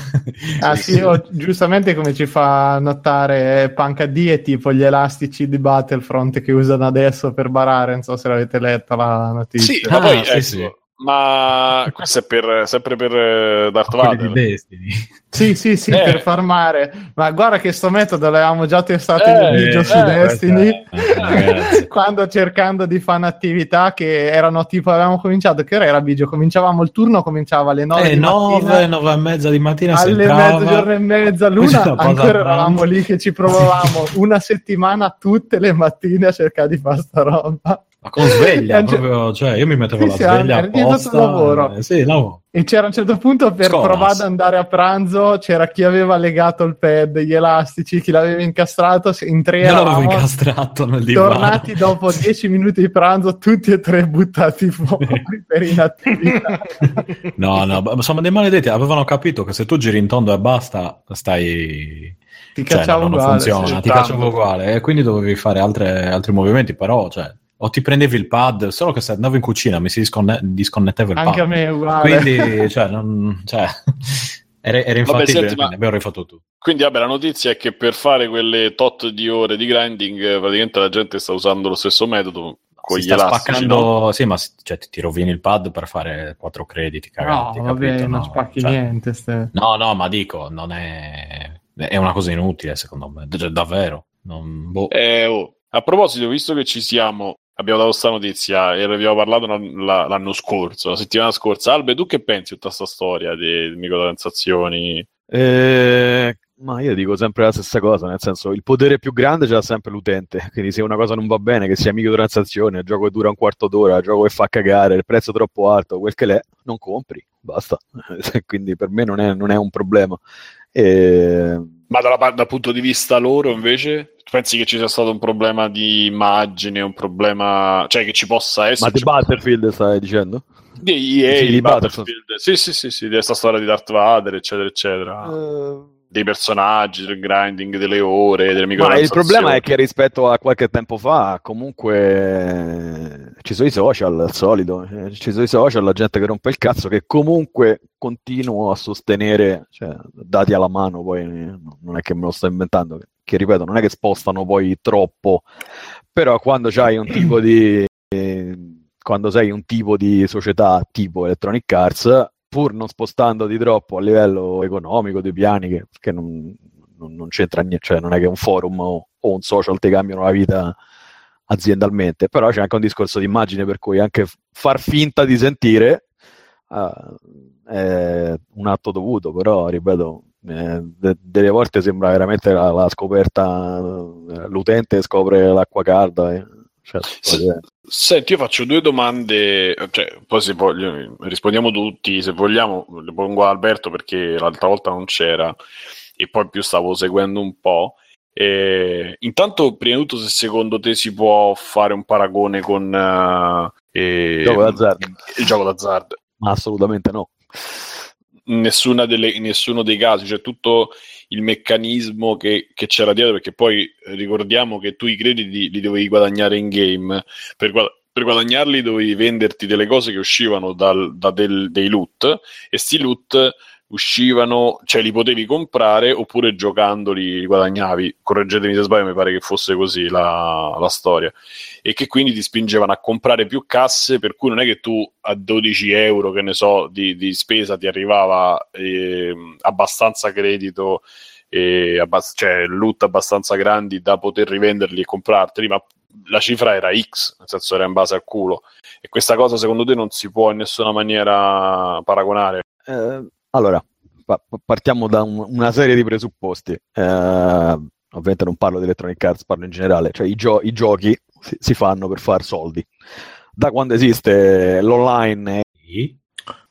Ah sì, oh, giustamente come ci fa notare Panca D è tipo gli elastici di Battlefront che usano adesso per barare, non so se l'avete letta la notizia. Sì, Ah, ma poi sì, ecco, sì. Ma questo è per, sempre per eh, Darth Vader. Destiny. Sì, sì, sì, Eh. per farmare. Ma guarda che sto metodo l'avevamo già testato Eh, in video su eh, Destiny. Eh, ragazzi. Quando cercando di fare un'attività che erano tipo, avevamo cominciato, che ora era Bigio? Cominciavamo il turno, cominciava alle 9 Eh, di 9, mattina, 9 e mezza di mattina alle mezzogiorno e mezza, l'una, ancora eravamo lì che ci provavamo una settimana tutte le mattine a cercare di fare sta roba. Ma con sveglia, cioè- proprio, cioè io mi mettevo Sì, la sì, sveglia diventato apposta. lavoro. eh, Sì, lavoro. E c'era a un certo punto per Scolas. provare ad andare a pranzo, c'era chi aveva legato il pad, gli elastici, chi l'aveva incastrato, in tre Io l'avevo incastrato nel divano. tornati dopo dieci minuti di pranzo, tutti e tre buttati fuori per inattività. No, no, ma sono dei maledetti. Avevano capito che se tu giri in tondo e basta, stai. Ti Cioè, cacciavo non uguale, funziona, sì. ti cacciavo uguale. E quindi dovevi fare altre- altri movimenti, però, cioè, o ti prendevi il pad, solo che se andavo in cucina mi si disconne- disconnetteva il Anche a pad. me è uguale. Quindi, cioè, non, cioè, era, era infattibile, senti, quindi ma- abbiamo rifatto tutto. Quindi vabbè, la notizia è che per fare quelle tot di ore di grinding, eh, praticamente la gente sta usando lo stesso metodo con si gli sta elastici, spaccando, no? sì, ma cioè, ti, ti rovini il pad per fare quattro crediti No, caganti. vabbè, capito? non No, spacchi cioè, niente. Ste. No, no, ma dico, non è. È una cosa inutile, secondo me. Cioè, davvero. Non, boh. Eh, oh, A proposito, visto che ci siamo, abbiamo dato questa notizia e ne abbiamo parlato la- la- l'anno scorso, la settimana scorsa. Albe, tu che pensi di tutta questa storia di microtransazioni? Eh, ma io dico sempre la stessa cosa, nel senso il potere più grande ce l'ha sempre l'utente, quindi se una cosa non va bene, che sia microtransazione, il gioco che dura un quarto d'ora, il gioco che fa cagare, il prezzo troppo alto, quel che l'è, non compri, basta. quindi per me non è, non è un problema. E... Ma dalla dal punto di vista loro, invece, pensi che ci sia stato un problema di immagine, un problema, cioè che ci possa Ma essere di Battlefield stai dicendo? di EA, Sì, di di Battlefield, sì, sì, sì, sì, di questa storia di Darth Vader, eccetera, eccetera, Eh, dei personaggi, del grinding, delle ore, delle Ma il problema è che rispetto a qualche tempo fa, comunque ci sono i social, al solito, eh, ci sono i social, la gente che rompe il cazzo, che comunque continuo a sostenere, cioè, dati alla mano, poi eh, non è che me lo sto inventando, che ripeto, non è che spostano poi troppo, però quando c'hai un tipo di... eh, quando sei un tipo di società tipo Electronic Arts, pur non spostandoti troppo a livello economico, dei piani, che, che non, non- non c'entra niente, cioè non è che un forum o, o un social ti cambiano la vita aziendalmente, però c'è anche un discorso di immagine per cui anche far finta di sentire eh, è un atto dovuto, però ripeto, eh, de- delle volte sembra veramente la, la scoperta, eh, l'utente scopre l'acqua calda. eh, cioè, Se- Senti, io faccio due domande, cioè, poi se voglio, rispondiamo tutti, se vogliamo, le pongo a Alberto perché l'altra volta non c'era e poi più stavo seguendo un po'. E, intanto, prima di tutto, se secondo te si può fare un paragone con uh, il gioco d'azzardo? Il gioco d'azzardo. Ma assolutamente no. Nessuna delle, nessuno dei casi, cioè tutto il meccanismo che, che, c'era dietro, perché poi ricordiamo che tu i crediti li dovevi guadagnare in game. Per, per guadagnarli dovevi venderti delle cose che uscivano dal, da del, dei loot e sti loot uscivano, cioè li potevi comprare oppure giocandoli li guadagnavi. Correggetemi se sbaglio, mi pare che fosse così la, la, storia. E che quindi ti spingevano a comprare più casse, per cui non è che tu a 12 euro, che ne so, di, di spesa ti arrivava eh, abbastanza credito. E abbast- cioè loot abbastanza grandi da poter rivenderli e comprarteli, ma la cifra era X, nel senso era in base al culo. E questa cosa secondo te non si può in nessuna maniera paragonare? Eh, allora, pa- partiamo da un- una serie di presupposti. Eh, ovviamente non parlo di Electronic Arts, parlo in generale. Cioè i, gio- i giochi si-, si fanno per far soldi. Da quando esiste l'online...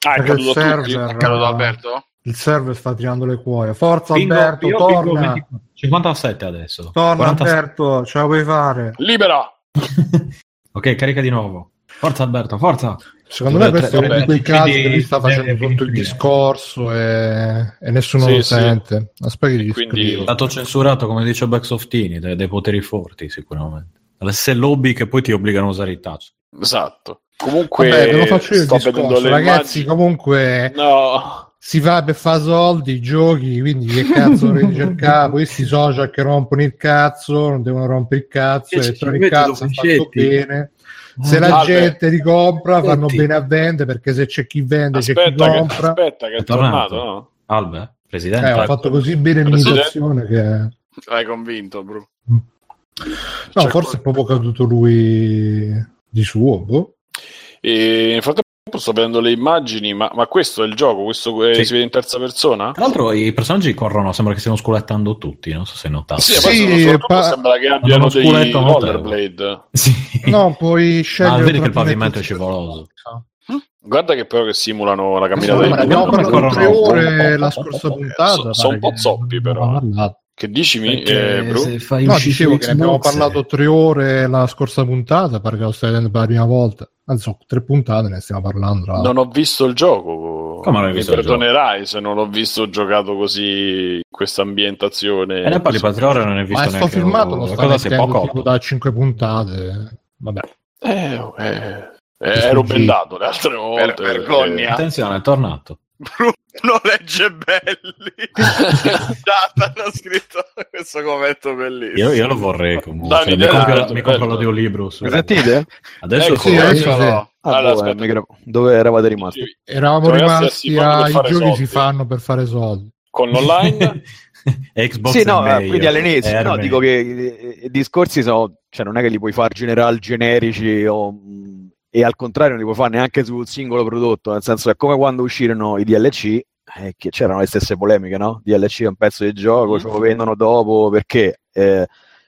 Ah, è caduto server- È caduto Alberto? Il server sta tirando le cuoia. Forza Pingo, Alberto, io torna. pingo 20 57 adesso. Torna 47. Alberto, ce la puoi fare. Libera! ok, carica di nuovo. Forza Alberto, forza. Secondo me questo è uno di quei casi di- che lui sta facendo di- tutto il di- discorso e, e nessuno Sì, lo sì. sente. Aspetta che Quindi-. È stato censurato, come dice Backsoftini, dai, dai poteri forti sicuramente. Dalle se lobby che poi ti obbligano a usare il touch. Esatto. Comunque, Vabbè, ve lo faccio io il discorso. le Ragazzi, immagini. comunque No, si va per fare soldi, giochi, quindi che cazzo devi cercare? Questi social che rompono il cazzo, non devono rompere il cazzo, Electronic mettono Arts ha fatto bene. Se la Albert. gente li compra, fanno Tutti. bene a vendere perché se c'è chi vende, c'è chi aspetta che, compra. aspetta che è, È tornato. tornato, no? Albe, presidente. Eh, ho fatto così bene l'imitazione che... L'hai convinto, Bru. No, C'è forse è proprio caduto lui di suo, boh. E nel sto vedendo le immagini, ma, ma questo è il gioco? Questo eh, Sì. si vede in terza persona? Tra l'altro i personaggi corrono, sembra che stiano sculettando tutti, non so se hai notato. Sì, Sì, pa- sembra che abbiano dei rollerblade. Sì. No, puoi scegliere... Ah, vedi che il pavimento è scivoloso. Guarda che però che simulano la camminata Sì, abbiamo parlato corrono tre ore la scorsa puntata. So- sono un po' zoppi, però. Che dici, mi, eh, No, dicevo che ne abbiamo parlato tre ore la scorsa puntata perché lo stai vedendo per la prima volta. Anzi, tre puntate ne stiamo parlando. tra. Non ho visto il gioco. Come non hai visto Mi il gioco? perdonerai se non l'ho visto giocato così in questa ambientazione. E ne parli per tre ore non hai visto Ma sto neanche filmato lo cosa sei mettendo poco tipo da cinque puntate. Vabbè. Eh, eh, eh, ero bendato le altre volte. Ver- vergogna. Attenzione, è tornato. Bru non legge belli. Data, hanno scritto questo commento bellissimo. Io, io lo vorrei comunque. Dai, Cioè, mi, compro, mi compro l'audiolibro. su- sentite? Adesso Ecco, Sì, sì, adesso sì. Ah, Allora, micro- dove eravate rimasti? Eravamo Ragazzi, rimasti ai giochi soldi. si fanno per fare soldi. Con l'online? Xbox Sì, no, meglio. quindi all'inizio, no, dico che eh, i discorsi sono, cioè non è che li puoi fare general generici o, mh, e al contrario non li puoi fare neanche sul singolo prodotto, nel senso è come quando uscirono i DLC, eh, che c'erano le stesse polemiche, no? DLC è un pezzo di gioco, Mm. ce lo vendono dopo, perché eh,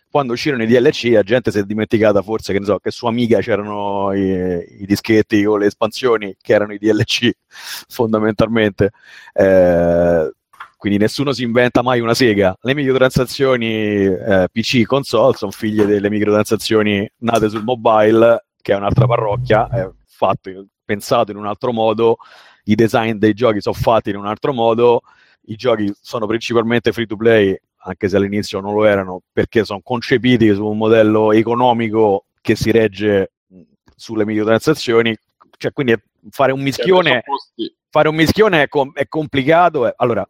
quando uscirono i DLC la gente si è dimenticata forse che, ne so, che su Amiga c'erano i, i dischetti con le espansioni che erano i DLC fondamentalmente. Eh, quindi nessuno si inventa mai una sega. Le microtransazioni eh, PC console sono figlie delle microtransazioni nate sul mobile, che è un'altra parrocchia, è fatto, pensato in un altro modo, i design dei giochi sono fatti in un altro modo, i giochi sono principalmente free to play, anche se all'inizio non lo erano, perché sono concepiti su un modello economico che si regge mh, sulle microtransazioni, cioè quindi fare un mischione fare un mischione è, com- è complicato. eh. Allora,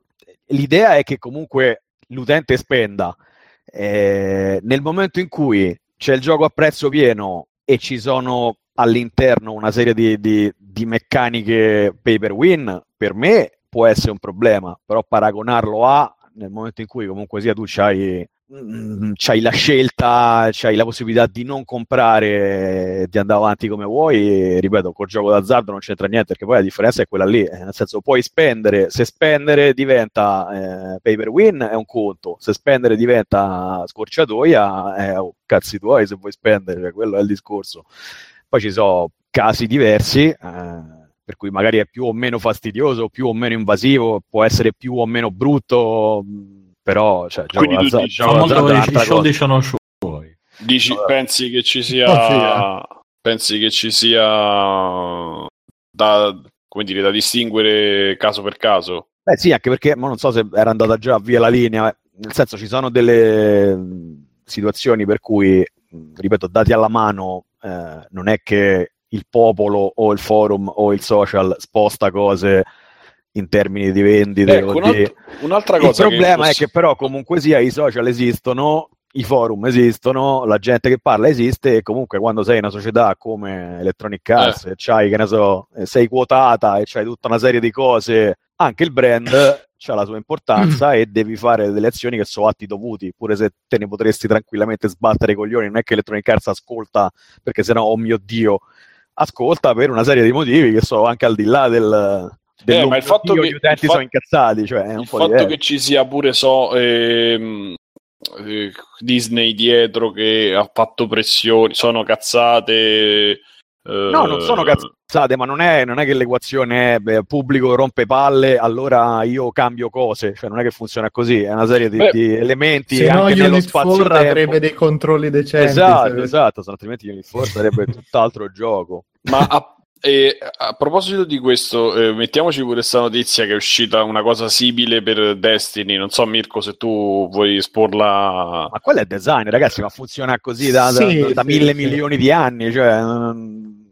l'idea è che comunque l'utente spenda. Eh, nel momento in cui c'è il gioco a prezzo pieno e ci sono all'interno una serie di, di- di meccaniche pay per win, per me può essere un problema, però paragonarlo a nel momento in cui comunque sia tu c'hai, mm, c'hai la scelta, c'hai la possibilità di non comprare, di andare avanti come vuoi, e, ripeto, col gioco d'azzardo non c'entra niente, perché poi la differenza è quella lì, eh, nel senso puoi spendere, se spendere diventa eh, pay per win è un conto, se spendere diventa scorciatoia è oh, cazzi tuoi se vuoi spendere, cioè, quello è il discorso. Poi ci sono casi diversi, eh, per cui magari è più o meno fastidioso, più o meno invasivo, può essere più o meno brutto, mh, però cioè, Quindi tu d'azzardo- dici, un'altra soldi sono suoi. Dici, pensi che ci sia. Oh, sì, eh. Pensi che ci sia da, come dire, da distinguere caso per caso? Beh sì, anche perché ma non so se era andata già via la linea, nel senso ci sono delle mh, situazioni per cui, mh, ripeto, dati alla mano, eh, non è che il popolo o il forum o il social sposta cose in termini di vendite Ecco, un alt- un'altra Il cosa. problema che è che però comunque sia i social esistono, i forum esistono, la gente che parla esiste e comunque quando sei una società come Electronic Arts Eh. e c'hai, che ne so, eh, sei quotata e c'hai tutta una serie di cose, anche il brand ha la sua importanza e devi fare delle azioni che sono atti dovuti, pure se te ne potresti tranquillamente sbattere i coglioni, non è che Electronic Arts ascolta perché sennò, oh mio Dio, ascolta per una serie di motivi che sono anche al di là del... Eh, "Oh ma il fatto che- gli utenti sono incazzati, cioè è un il po' fatto diverso. che ci sia pure so, ehm, eh, Disney dietro che ha fatto pressioni, sono cazzate. eh, No, non sono cazzate, ma non è, non è che l'equazione è beh, pubblico rompe palle, allora io cambio cose, cioè non è che funziona così, è una serie di, Beh, di elementi Se no anche nello Unit 4 spazio avrebbe dei controlli decenti. Esatto, se- esatto, altrimenti Unit 4 sarebbe tutt'altro gioco. Ma a, e a proposito di questo, eh, mettiamoci pure questa notizia che è uscita una cosa simile per Destiny. Non so, Mirko, se tu vuoi esporla. Ma quello è design, ragazzi, ma funziona così da, da- Sì, da sì, mille sì. milioni di anni, cioè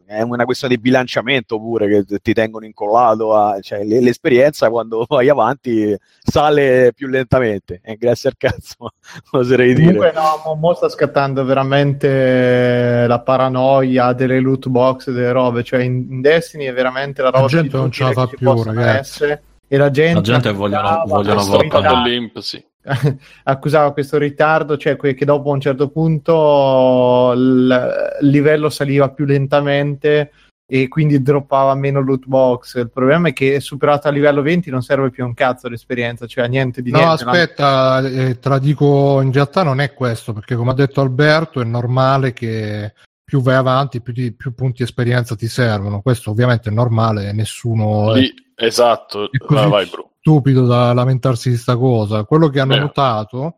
è una questione di bilanciamento pure che ti tengono incollato a, cioè, l'esperienza quando vai avanti sale più lentamente, e grazie al cazzo, oserei dire. Comunque no, mo, mo sta scattando veramente la paranoia delle loot box, delle robe, cioè in, in Destiny è veramente la La roba gente più non ce la fa più, ragazzi. essere. E la gente, La gente vogliono- vogliono votare. L'imp, sì. accusava questo ritardo, cioè che dopo un certo punto il livello saliva più lentamente e quindi droppava meno loot box. Il problema è che superato a livello 20 non serve più un cazzo l'esperienza, cioè niente di No, niente. aspetta, eh, te la dico, in realtà non è questo, perché come ha detto Alberto è normale che più vai avanti, più, ti- più punti esperienza ti servono. Questo ovviamente è normale, nessuno è Lì, esatto. è così Vai, vai, stupido da lamentarsi di sta cosa. Quello che hanno Eh. notato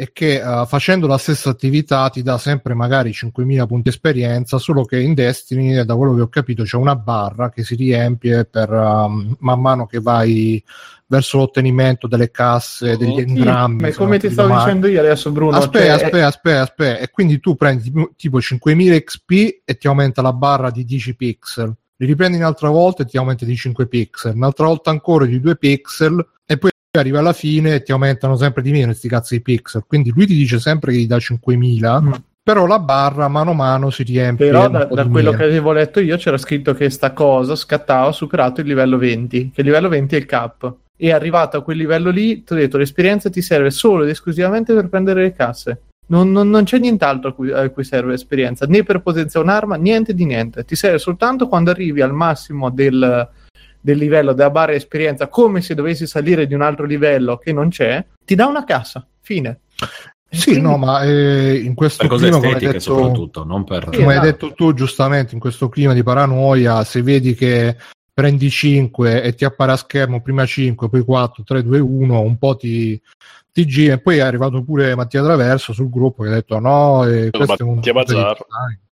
è che eh, facendo la stessa attività ti dà sempre magari 5.000 punti esperienza, solo che in Destiny, da quello che ho capito, c'è una barra che si riempie per um, man mano che vai verso l'ottenimento delle casse, degli Mhm. Sì, engrammi. ma come ti stavo dicendo io adesso, Bruno, Aspetta, cioè, aspetta, aspetta, aspetta. E quindi tu prendi tipo- tipo 5.000 XP e ti aumenta la barra di 10 pixel. Li riprendi un'altra volta e ti aumenta di 5 pixel. Un'altra volta ancora di 2 pixel. Arriva alla fine e ti aumentano sempre di meno questi cazzo di pixel. Quindi lui ti dice sempre che gli dà 5.000. Mm. Però la barra mano a mano si riempie. Però da, da quello meno. che avevo letto io c'era scritto che sta cosa scattava ha superato il livello 20, che il livello 20 è il cap. E arrivato a quel livello lì, ti ho detto, l'esperienza ti serve solo ed esclusivamente per prendere le casse. Non, non- non c'è nient'altro a cui, a cui serve l'esperienza, né per potenziare un'arma, niente di niente. Ti serve soltanto quando arrivi al massimo del, del livello della barra esperienza, come se dovessi salire di un altro livello che non c'è, ti dà una cassa. Fine. Sì, quindi- no, ma eh, in questo clima, come hai detto, soprattutto, non per... Come hai esatto. detto tu giustamente in questo clima di paranoia se vedi che prendi 5 e ti appare a schermo prima 5 poi 4 3 2 1 un po' ti, ti gira e poi è arrivato pure Mattia Traverso sul gruppo che ha detto no eh, questo è, un- Mattia Bazzar.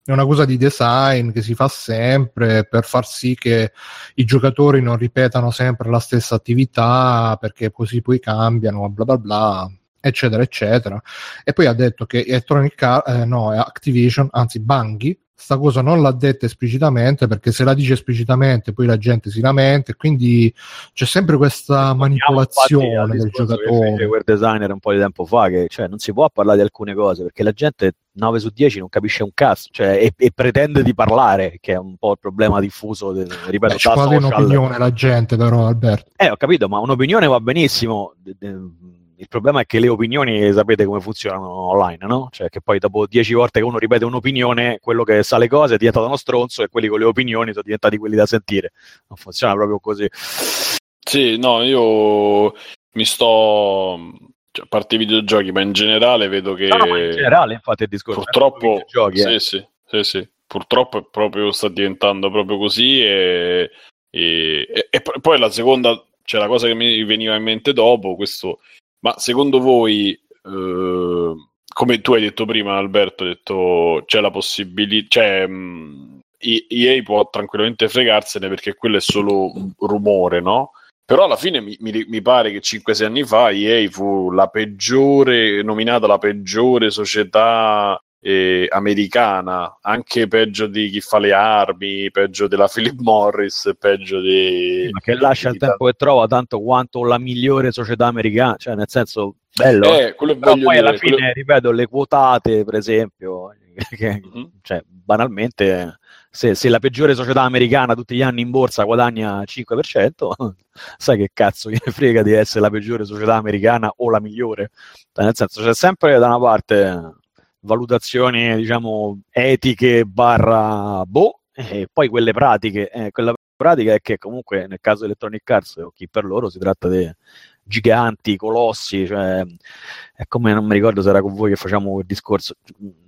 È una cosa di design che si fa sempre per far sì che i giocatori non ripetano sempre la stessa attività perché così poi cambiano bla bla bla eccetera eccetera. E poi ha detto che Electronic Ar- eh, no, Activision, anzi Bungie, sta cosa non l'ha detta esplicitamente perché se la dice esplicitamente poi la gente si lamenta e quindi c'è sempre questa manipolazione Infatti, del giocatore. quel designer un po' di tempo fa che cioè, non si può parlare di alcune cose perché la gente 9 su 10 non capisce un cazzo cioè, e, e pretende di parlare che è un po' il problema diffuso del, ripeto Beh, ci da social un'opinione la gente però Alberto. eh ho capito ma un'opinione va benissimo De- de- il problema è che le opinioni sapete come funzionano online no? cioè che poi dopo 10 volte che uno ripete un'opinione quello che sa le cose è diventato uno stronzo e quelli con le opinioni sono diventati quelli da sentire non funziona proprio così Sì, no, io mi sto. Cioè, a parte i videogiochi, ma in generale vedo che. No, no, in generale infatti il discorso è purtroppo. videogiochi, sì, eh. sì, sì, sì. Purtroppo è proprio, sta diventando proprio così. E, e- e- e poi la seconda, cioè la cosa che mi veniva in mente dopo, questo Ma secondo voi, eh, come tu hai detto prima, Alberto, hai detto c'è la possibilità, cioè mh, EA può tranquillamente fregarsene perché quello è solo rumore, no? Però alla fine mi, mi, mi pare che 5-6 anni fa EA fu la peggiore, nominata la peggiore società eh, americana, anche peggio di chi fa le armi, peggio della Philip Morris, peggio di... Ma che lascia il tempo che trova tanto quanto la migliore società americana, cioè nel senso bello. Eh, poi voglio alla dire, fine, quello- ripeto, le quotate, per esempio, che, Mhm. cioè, banalmente, se, se la peggiore società americana tutti gli anni in borsa guadagna 5%, sai che cazzo gliene frega di essere la peggiore società americana o la migliore? Cioè, nel senso, c'è sempre da una parte valutazioni, diciamo, etiche barra boh, e poi quelle pratiche. Eh, quella pratica è che comunque nel caso di Electronic Arts o chi per loro si tratta di giganti, colossi, cioè è come non mi ricordo se era con voi che facciamo il discorso,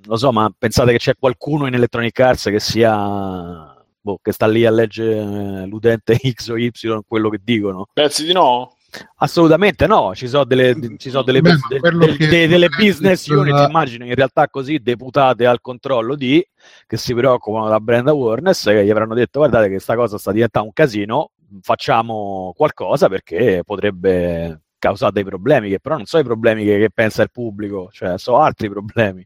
lo so, ma pensate che c'è qualcuno in Electronic Arts che sia boh, che sta lì a leggere eh, l'utente X o Y quello che dicono? Pensi di no? Assolutamente no, ci sono delle, ci sono delle, Beh, de- de- de- delle business unit, immagino in realtà così deputate al controllo di che si preoccupano della brand awareness che gli avranno detto guardate che sta cosa sta diventando un casino, facciamo qualcosa perché potrebbe causare dei problemi, che però non sono i problemi che, che pensa il pubblico, cioè sono altri problemi.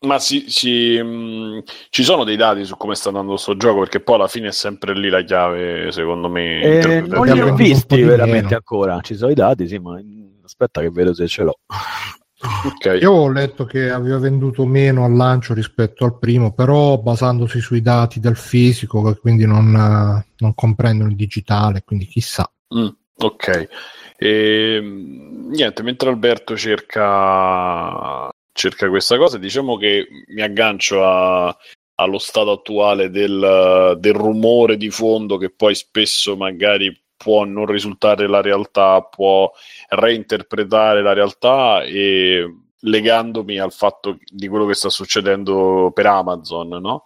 Ma si, si, mh, ci sono dei dati su come sta andando sto gioco, perché poi alla fine è sempre lì la chiave, secondo me. Eh, non li ho visti veramente meno. ancora, ci sono i dati, sì, ma aspetta che vedo se ce l'ho. Ok. Io ho letto che aveva venduto meno al lancio rispetto al primo, però basandosi sui dati del fisico, che quindi non, non comprendono il digitale, quindi chissà. Mm, ok. E, mh, niente, mentre Alberto cerca, cerca questa cosa, diciamo che mi aggancio a- allo stato attuale del, del rumore di fondo che poi spesso magari può non risultare la realtà, può reinterpretare la realtà e legandomi al fatto di quello che sta succedendo per Amazon, no?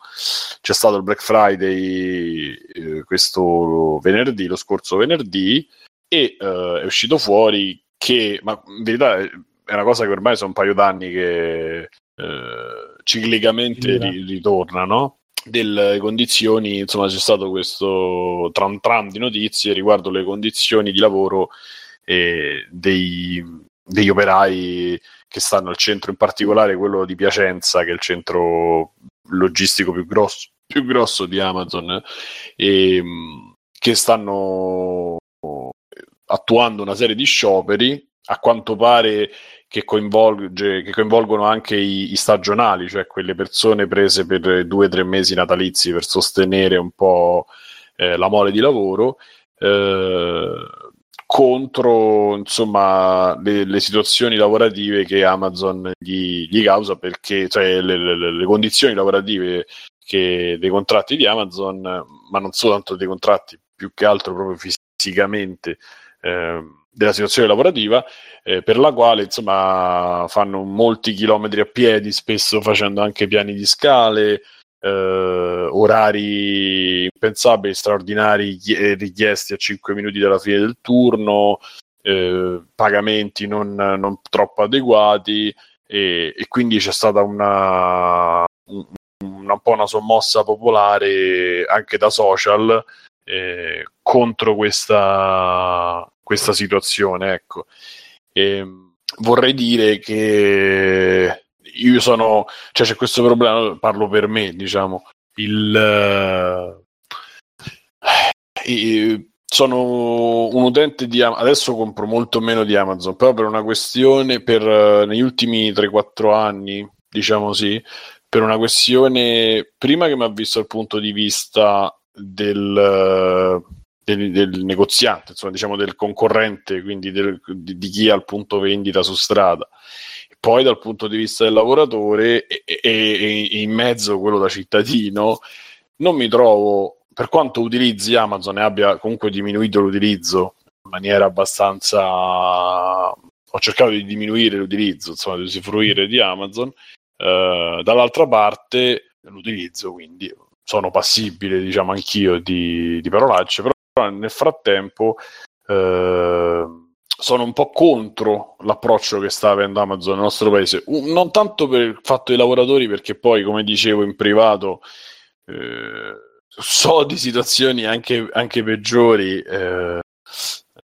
C'è stato il Black Friday eh, questo venerdì, lo scorso venerdì, e eh, è uscito fuori che, ma in verità è una cosa che ormai sono un paio d'anni che eh, ciclicamente ri- ritorna, no? Delle condizioni, insomma, c'è stato questo tram tram di notizie riguardo le condizioni di lavoro eh, dei, degli operai che stanno al centro, in particolare quello di Piacenza, che è il centro logistico più grosso, più grosso di Amazon, e, mh, che stanno attuando una serie di scioperi, a quanto pare che, coinvolge, che coinvolgono anche i, i stagionali, cioè quelle persone prese per due o tre mesi natalizi per sostenere un po' eh, la mole di lavoro. eh, contro insomma le, le situazioni lavorative che Amazon gli, gli causa perché cioè le, le- le condizioni lavorative che dei contratti di Amazon ma non soltanto dei contratti più che altro proprio fisicamente eh, della situazione lavorativa eh, per la quale insomma fanno molti chilometri a piedi spesso facendo anche piani di scale eh, orari impensabili, straordinari eh, richiesti a 5 minuti dalla fine del turno, eh, pagamenti non, non troppo adeguati e, e quindi c'è stata una, un, un po' una sommossa popolare anche da social eh, contro questa, questa situazione. Ecco. E, vorrei dire che io sono, cioè c'è questo problema, parlo per me, diciamo, il, eh, sono un utente di Am- adesso compro molto meno di Amazon, però per una questione, per eh, negli ultimi 3-4 anni, diciamo sì, per una questione prima che mi ha visto dal punto di vista del, del, del negoziante, insomma, diciamo del concorrente, quindi del- di, di chi ha il punto vendita su strada. Poi dal punto di vista del lavoratore e, e- e in mezzo quello da cittadino, non mi trovo, per quanto utilizzi Amazon e abbia comunque diminuito l'utilizzo in maniera abbastanza... Ho cercato di diminuire l'utilizzo, insomma, di usufruire di Amazon, eh, dall'altra parte l'utilizzo, quindi sono passibile, diciamo, anch'io di, di parolacce, però nel frattempo eh, sono un po' contro l'approccio che sta avendo Amazon nel nostro paese, Un- non tanto per il fatto dei lavoratori, perché poi, come dicevo in privato, eh, so di situazioni anche, anche peggiori, eh,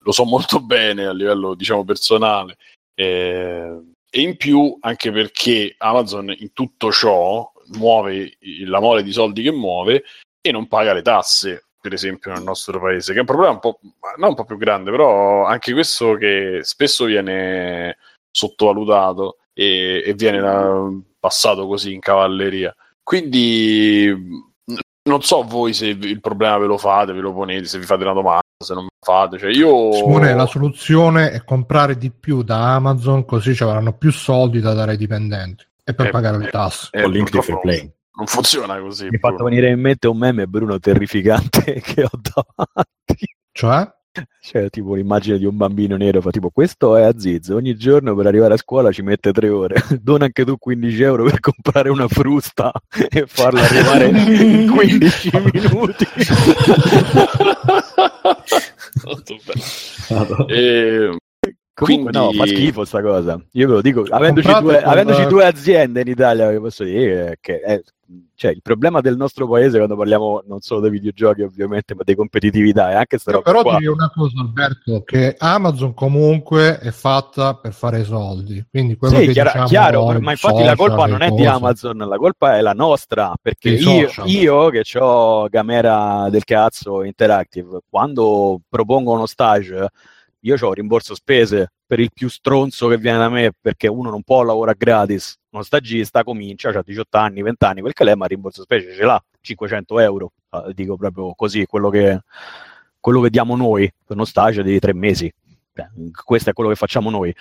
lo so molto bene a livello diciamo personale. eh, e in più anche perché Amazon in tutto ciò muove la mole di soldi che muove e non paga le tasse, per esempio nel nostro paese, che è un problema un po', non un po' più grande, però anche questo che spesso viene sottovalutato e, e viene eh, passato così in cavalleria. Quindi non so voi se il problema ve lo fate, ve lo ponete, se vi fate una domanda, se non fate. Cioè io... Simone, la soluzione è comprare di più da Amazon, così ci avranno più soldi da dare ai dipendenti e per Eh, pagare le eh, tasse. eh, Con link di free play. Non funziona così. Mi è fatto venire in mente un meme, Bruno, terrificante che ho davanti. Cioè? Cioè, tipo l'immagine di un bambino nero, fa tipo, questo è Aziz, ogni giorno per arrivare a scuola ci mette tre ore, dona anche tu 15 euro per comprare una frusta e farla arrivare in 15 minuti. Molto bello. E, Comunque Quindi- no, fa schifo sta cosa. Io ve lo dico, avendoci due, con- avendoci due aziende in Italia, vi posso dire che è, cioè, il problema del nostro paese quando parliamo non solo dei videogiochi ovviamente, ma di competitività è anche sta però qua. una cosa Alberto, che Amazon comunque è fatta per fare i soldi. Quindi quello Sì, che chiaro, diciamo chiaro, ma infatti la social, colpa le non è di. Amazon, la colpa è la nostra, perché io, io che ho Gamera del cazzo Interactive, quando propongo uno stage, io ho rimborso spese per il più stronzo che viene da me, perché uno non può lavorare gratis, uno stagista comincia, ha 18 anni, 20 anni, quel che l'è, ma il rimborso spese ce l'ha, 500 euro, Eh, dico proprio così, quello che, quello che diamo noi per uno stage di tre mesi. Questo è quello che facciamo noi.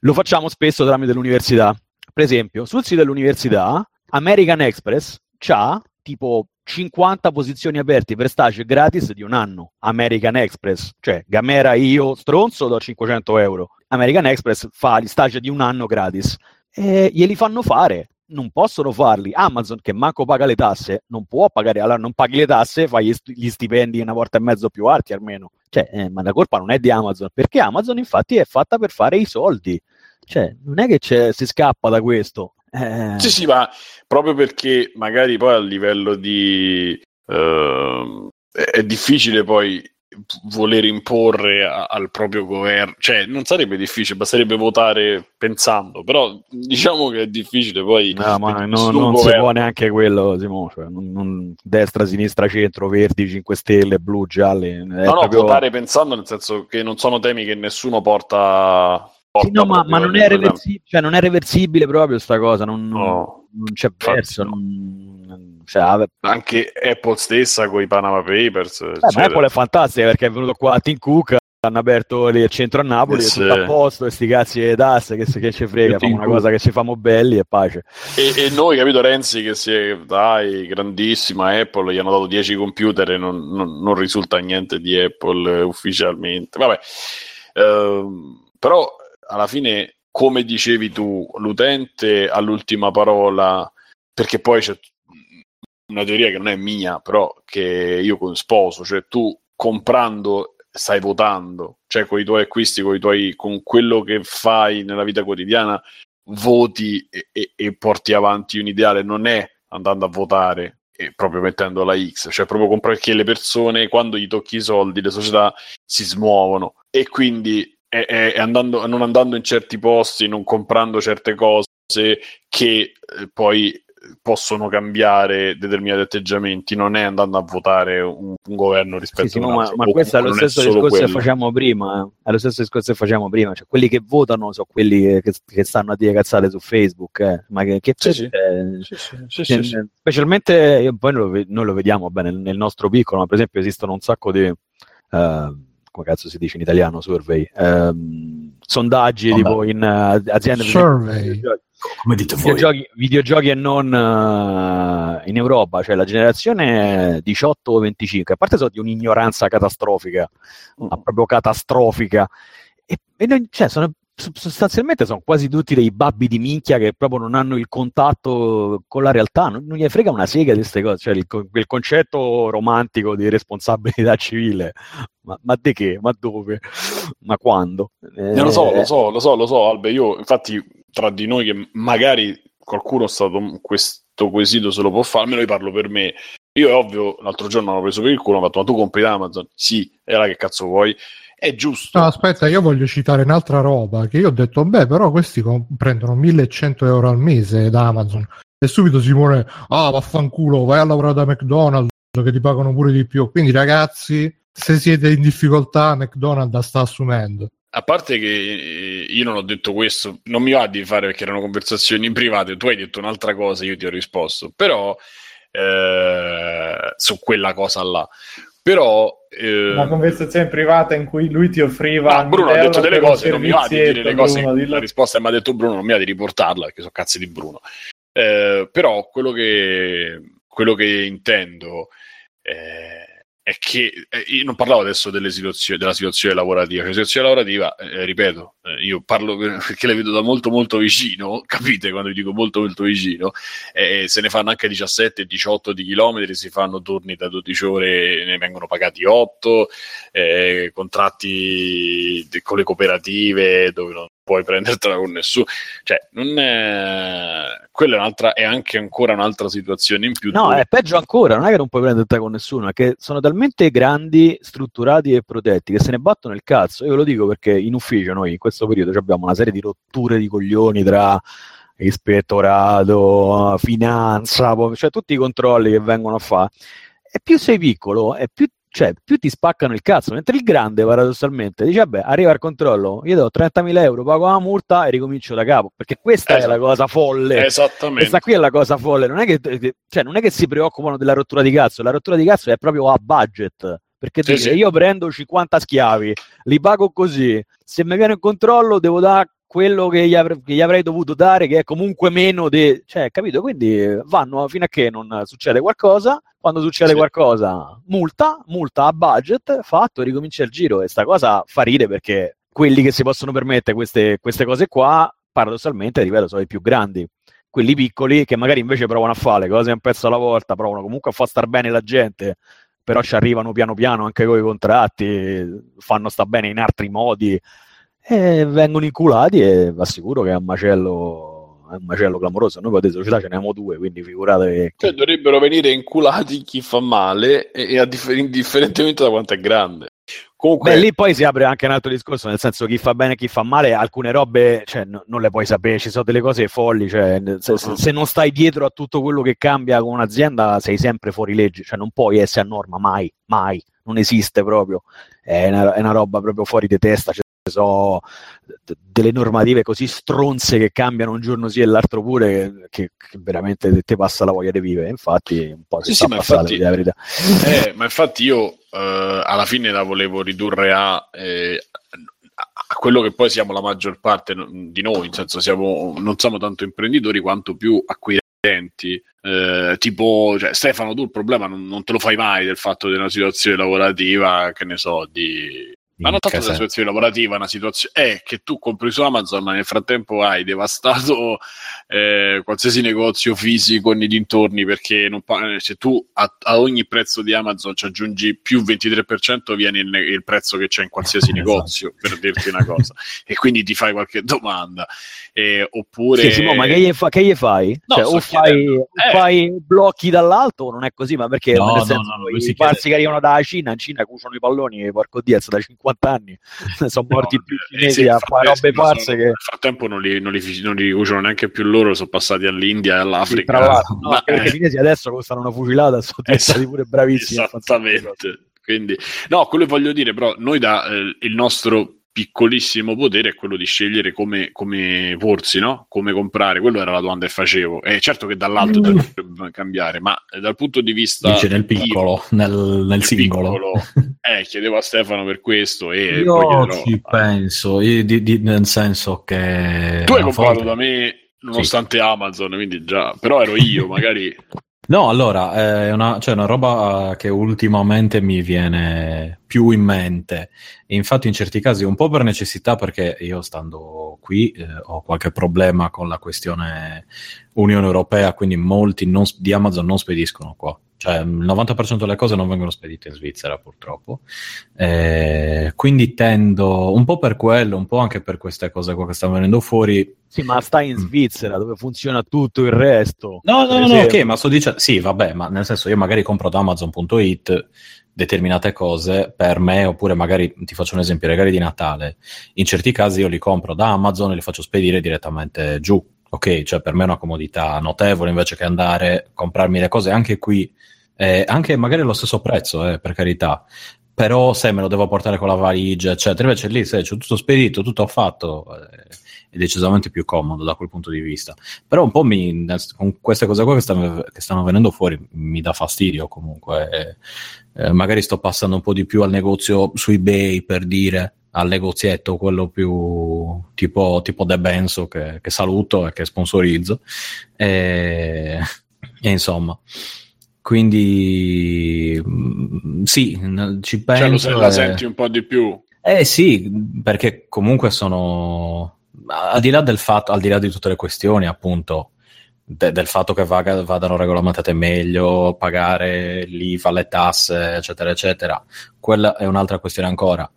Lo facciamo spesso tramite l'università. Per esempio, sul sito dell'università, American Express c'ha tipo 50 posizioni aperte per stage gratis di un anno. American Express, cioè Gamera io stronzo do 500 euro. American Express fa gli stage di un anno gratis e glieli fanno fare. Non possono farli. Amazon, che manco paga le tasse, non può pagare. Allora, non paghi le tasse, fai gli, st- gli stipendi una volta e mezzo più alti almeno. Cioè, eh, ma la colpa non è di Amazon, perché Amazon, infatti, è fatta per fare i soldi. Cioè, non è che si scappa da questo. Eh, Sì, sì, ma proprio perché magari poi a livello di... ehm, è, difficile poi voler imporre a- al proprio governo, cioè non sarebbe difficile, basterebbe votare pensando, però diciamo che è difficile poi... No, ma non, non si può neanche quello, Simo, cioè, non- non- destra, sinistra, centro, verdi, 5 stelle, blu, gialli. No, no, proprio- votare pensando nel senso che non sono temi che nessuno porta... Sì, no, ma, ma non, è reversi- cioè, non è reversibile proprio sta cosa, non, No. non c'è verso. no. non- cioè, Anche Apple stessa con i Panama Papers. eh, eccetera. Apple è fantastica perché è venuto qua a Tim Cook, hanno aperto lì il centro a Napoli, Eh, è sì. tutto a posto, e sti cazzi di tasse, che, che ci frega, famo una cosa che ci famo belli e pace. E, e noi, capito, Renzi che si è, dai, grandissima Apple, gli hanno dato 10 computer e non, non- non risulta niente di Apple eh, ufficialmente. Vabbè, Ehm, però alla fine, come dicevi tu, l'utente ha l'ultima parola, perché poi c'è una teoria che non è mia, però che io sposo, cioè tu comprando stai votando, cioè con i tuoi acquisti, con, i tuoi, con quello che fai nella vita quotidiana, voti e, e- e porti avanti un ideale, non è andando a votare e proprio mettendo la X, cioè proprio comprare perché le persone quando gli tocchi i soldi, le società si smuovono. E quindi è, è- è andando, non andando in certi posti, non comprando certe cose che eh, poi possono cambiare determinati atteggiamenti, non è andando a votare un, un governo rispetto Sì, sì, a un ma, altro. ma o questo è lo stesso discorso che facciamo prima. eh. È lo stesso discorso che facciamo prima. Cioè, quelli che votano sono quelli che, che- che stanno a dire cazzate su Facebook. eh. Ma che, che Sì, sì. eh, Sì, sì, sì, cioè, sì, sì. Specialmente poi noi lo, noi lo vediamo bene nel nostro piccolo, ma per esempio esistono un sacco di. eh, come cazzo si dice in italiano? Survey. ehm, sondaggi Vabbè. tipo in eh, aziende Survey. videogiochi- Come dite voi? videogiochi, videogiochi e non eh, in Europa, cioè la generazione 18-25, a parte sono di un'ignoranza catastrofica, ma proprio catastrofica, e, e noi- cioè, sono sostanzialmente sono quasi tutti dei babbi di minchia che proprio non hanno il contatto con la realtà, non, non gli frega una sega di queste cose, cioè il, quel concetto romantico di responsabilità civile, ma, ma di che? Ma dove? Ma quando? Eh, lo so, lo Eh, so, lo so, lo so, Albe. Io, infatti, tra di noi che magari qualcuno è stato questo quesito se lo può fare, almeno io parlo per me. Io è ovvio, l'altro giorno hanno preso per il culo, ho fatto, ma tu compri da Amazon? Sì, e allora che cazzo vuoi? È giusto. No, aspetta, io voglio citare un'altra roba che io ho detto, beh, però questi com- prendono 1100 euro al mese da Amazon. E subito Simone, ah, vaffanculo, vai a lavorare da McDonald's che ti pagano pure di più. Quindi, ragazzi, se siete in difficoltà, McDonald's sta assumendo. A parte che eh, io non ho detto questo, non mi va di fare perché erano conversazioni private, tu hai detto un'altra cosa, io ti ho risposto, però eh, su quella cosa là. Però eh, Una conversazione privata in cui lui ti offriva. no, Bruno ha 1000 detto delle cose, non mi va di dire le cose, Bruno, la risposta mi ha detto Bruno non mi va di riportarla perché sono cazzi di Bruno. Eh, però quello che, quello che intendo eh, è che eh, io non parlavo adesso delle situazioni, della situazione lavorativa, la situazione lavorativa, eh, ripeto, eh, io parlo per- perché le vedo da molto molto vicino, capite? Quando vi dico molto molto vicino, eh, se ne fanno anche 17 18 di chilometri, si fanno turni da 12 ore, ne vengono pagati 8, eh, contratti con le cooperative dove non puoi prendertela con nessuno, cioè non è... quella è, un'altra, è anche ancora un'altra situazione in più. No, dove- è peggio ancora, non è che non puoi prenderti con nessuno, è che sono talmente grandi, strutturati e protetti che se ne battono il cazzo. Io ve lo dico perché in ufficio noi in questo periodo abbiamo una serie di rotture di coglioni tra ispettorato, finanza, cioè tutti i controlli che vengono a fare. E più sei piccolo, e più, cioè, più ti spaccano il cazzo. Mentre il grande, paradossalmente, dice: Vabbè, arriva il controllo, io do 30.000 euro, pago la multa e ricomincio da capo. Perché questa Esatto. è la cosa folle. Esattamente. Questa qui è la cosa folle, non è che, cioè, non è che si preoccupano della rottura di cazzo, la rottura di cazzo è proprio a budget. Perché Sì, dice, sì. io prendo 50 schiavi, li pago così, se mi viene in controllo devo dare quello che gli, avre- che gli avrei dovuto dare, che è comunque meno di... Cioè, capito? Quindi vanno fino a che non succede qualcosa, quando succede Sì. qualcosa, multa, multa a budget, fatto, ricomincia il giro. E sta cosa fa ride perché quelli che si possono permettere queste, queste cose qua, paradossalmente, ripeto, sono i più grandi quelli piccoli che magari invece provano a fare le cose un pezzo alla volta, provano comunque a far star bene la gente, però ci arrivano piano piano anche con i contratti, fanno sta bene in altri modi e vengono inculati e vi assicuro che è un macello, è un macello clamoroso. Noi potete società ce ne abbiamo due, quindi figurate che Cioè, dovrebbero venire inculati chi fa male e, e differ- indifferentemente da quanto è grande. Comunque, Beh, lì poi si apre anche un altro discorso, nel senso chi fa bene e chi fa male, alcune robe cioè, no- non le puoi sapere, ci sono delle cose folli, cioè, se, se non stai dietro a tutto quello che cambia con un'azienda sei sempre fuori legge, cioè non puoi essere a norma, mai, mai, non esiste proprio, è una, è una roba proprio fuori di testa, sono d- delle normative così stronze che cambiano un giorno sì e l'altro pure, che, che veramente ti passa la voglia di vivere, infatti un po' si Sì, sta sì, passando, la verità. Eh, ma infatti io eh, alla fine la volevo ridurre a, eh, a- quello che poi siamo la maggior parte di noi, nel senso siamo, non siamo tanto imprenditori quanto più acquirenti. Eh, tipo, cioè, Stefano, tu il problema non, non te lo fai mai del fatto di una situazione lavorativa, che ne so, di... Ma non tanto della situazione lavorativa, una situazione è che tu compri su Amazon, ma nel frattempo hai devastato eh, qualsiasi negozio fisico nei dintorni perché pa- se tu a, a ogni prezzo di Amazon ci aggiungi più 23% viene il, ne- il prezzo che c'è in qualsiasi Esatto. negozio per dirti una cosa e quindi ti fai qualche domanda Eh, oppure Sì, Simo, ma che gli, fa- che gli fai? No, Cioè, o, fai, Eh. fai blocchi dall'alto o non è così, ma perché No, nel no, senso, no, i si parsi che arrivano dalla Cina, in Cina cuciono i palloni, porco Diaz, da 50 anni, sono morti più eh, cinesi a fare robe che... nel frattempo non li, non, li, non li cuciono neanche più loro sono passati all'India e Sì, all'Africa tra l'altro, no, perché i cinesi adesso costano una fucilata, sono diventati pure bravissimi. Esattamente. Quindi, no, quello che voglio dire, però, noi da eh, il nostro piccolissimo potere è quello di scegliere come, come porsi, no? Come comprare. Quello era la domanda che facevo. E certo che dall'alto dovrebbe cambiare, ma eh, dal punto di vista Dice nel piccolo, nel, nel nel singolo. piccolo, eh, chiedevo a Stefano per questo e poi Io chiederò. ci penso, io di- di- nel senso che... Tu hai comprato da me nonostante Amazon, quindi già, però ero io, magari No, allora, è una, cioè una roba che ultimamente mi viene più in mente. E infatti in certi casi un po' per necessità, perché io stando qui eh, ho qualche problema con la questione Unione Europea, quindi molti non, di Amazon non spediscono qua. Cioè il 90% delle cose non vengono spedite in Svizzera purtroppo. Eh, quindi tendo, un po' per quello, un po' anche per queste cose qua che stanno venendo fuori. Sì, ma stai in Svizzera dove funziona tutto il resto. No, no, no, no, ok, ma sto dicendo, sì, vabbè, ma nel senso io magari compro da Amazon.it determinate cose per me, oppure magari ti faccio un esempio, i regali di Natale. In certi casi io li compro da Amazon e li faccio spedire direttamente giù. Ok, cioè per me è una comodità notevole invece che andare a comprarmi le cose anche qui, eh, anche magari allo stesso prezzo, eh, per carità. Però se me lo devo portare con la valigia, eccetera, invece lì se c'è tutto spedito, tutto fatto, eh, è decisamente più comodo da quel punto di vista. Però un po' mi, con queste cose qua che stanno, che stanno venendo fuori mi dà fastidio comunque. Eh, eh, magari sto passando un po' di più al negozio su eBay per dire al negozietto quello più tipo, tipo The Benzo che, che saluto e che sponsorizzo e, e insomma quindi mm, sì ci penso cioè, lo, la senti un po' di più eh sì perché comunque sono al di là del fatto al di là di tutte le questioni appunto de- del fatto che vaga- vadano regolamentate meglio, pagare l'IVA, le tasse, eccetera, eccetera. Quella è un'altra questione ancora.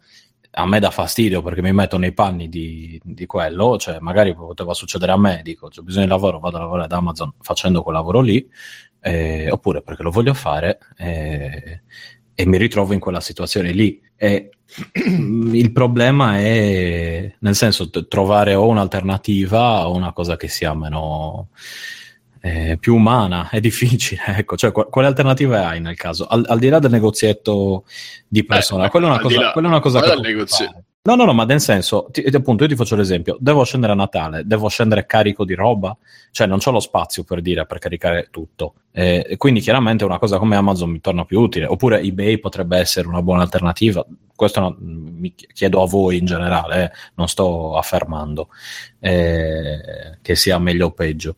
A me dà fastidio perché mi metto nei panni di, di quello, cioè magari poteva succedere a me, dico ho bisogno di lavoro, vado a lavorare ad Amazon facendo quel lavoro lì, eh, oppure perché lo voglio fare eh, e mi ritrovo in quella situazione lì. E il problema è, nel senso, trovare o un'alternativa o una cosa che sia meno eh, più umana, è difficile. Ecco, cioè, quali alternative hai nel caso? Al, al, di là del negozietto di persona, eh, quella, è una cosa, quella è una cosa che. Negozio... No, no, no, ma nel senso, ti, appunto, io ti faccio l'esempio: devo scendere a Natale, devo scendere carico di roba, cioè non ho lo spazio per dire per caricare tutto. Eh, quindi, chiaramente, una cosa come Amazon mi torna più utile. Oppure eBay potrebbe essere una buona alternativa. Questo no, mi chiedo a voi in generale, eh, non sto affermando eh, che sia meglio o peggio.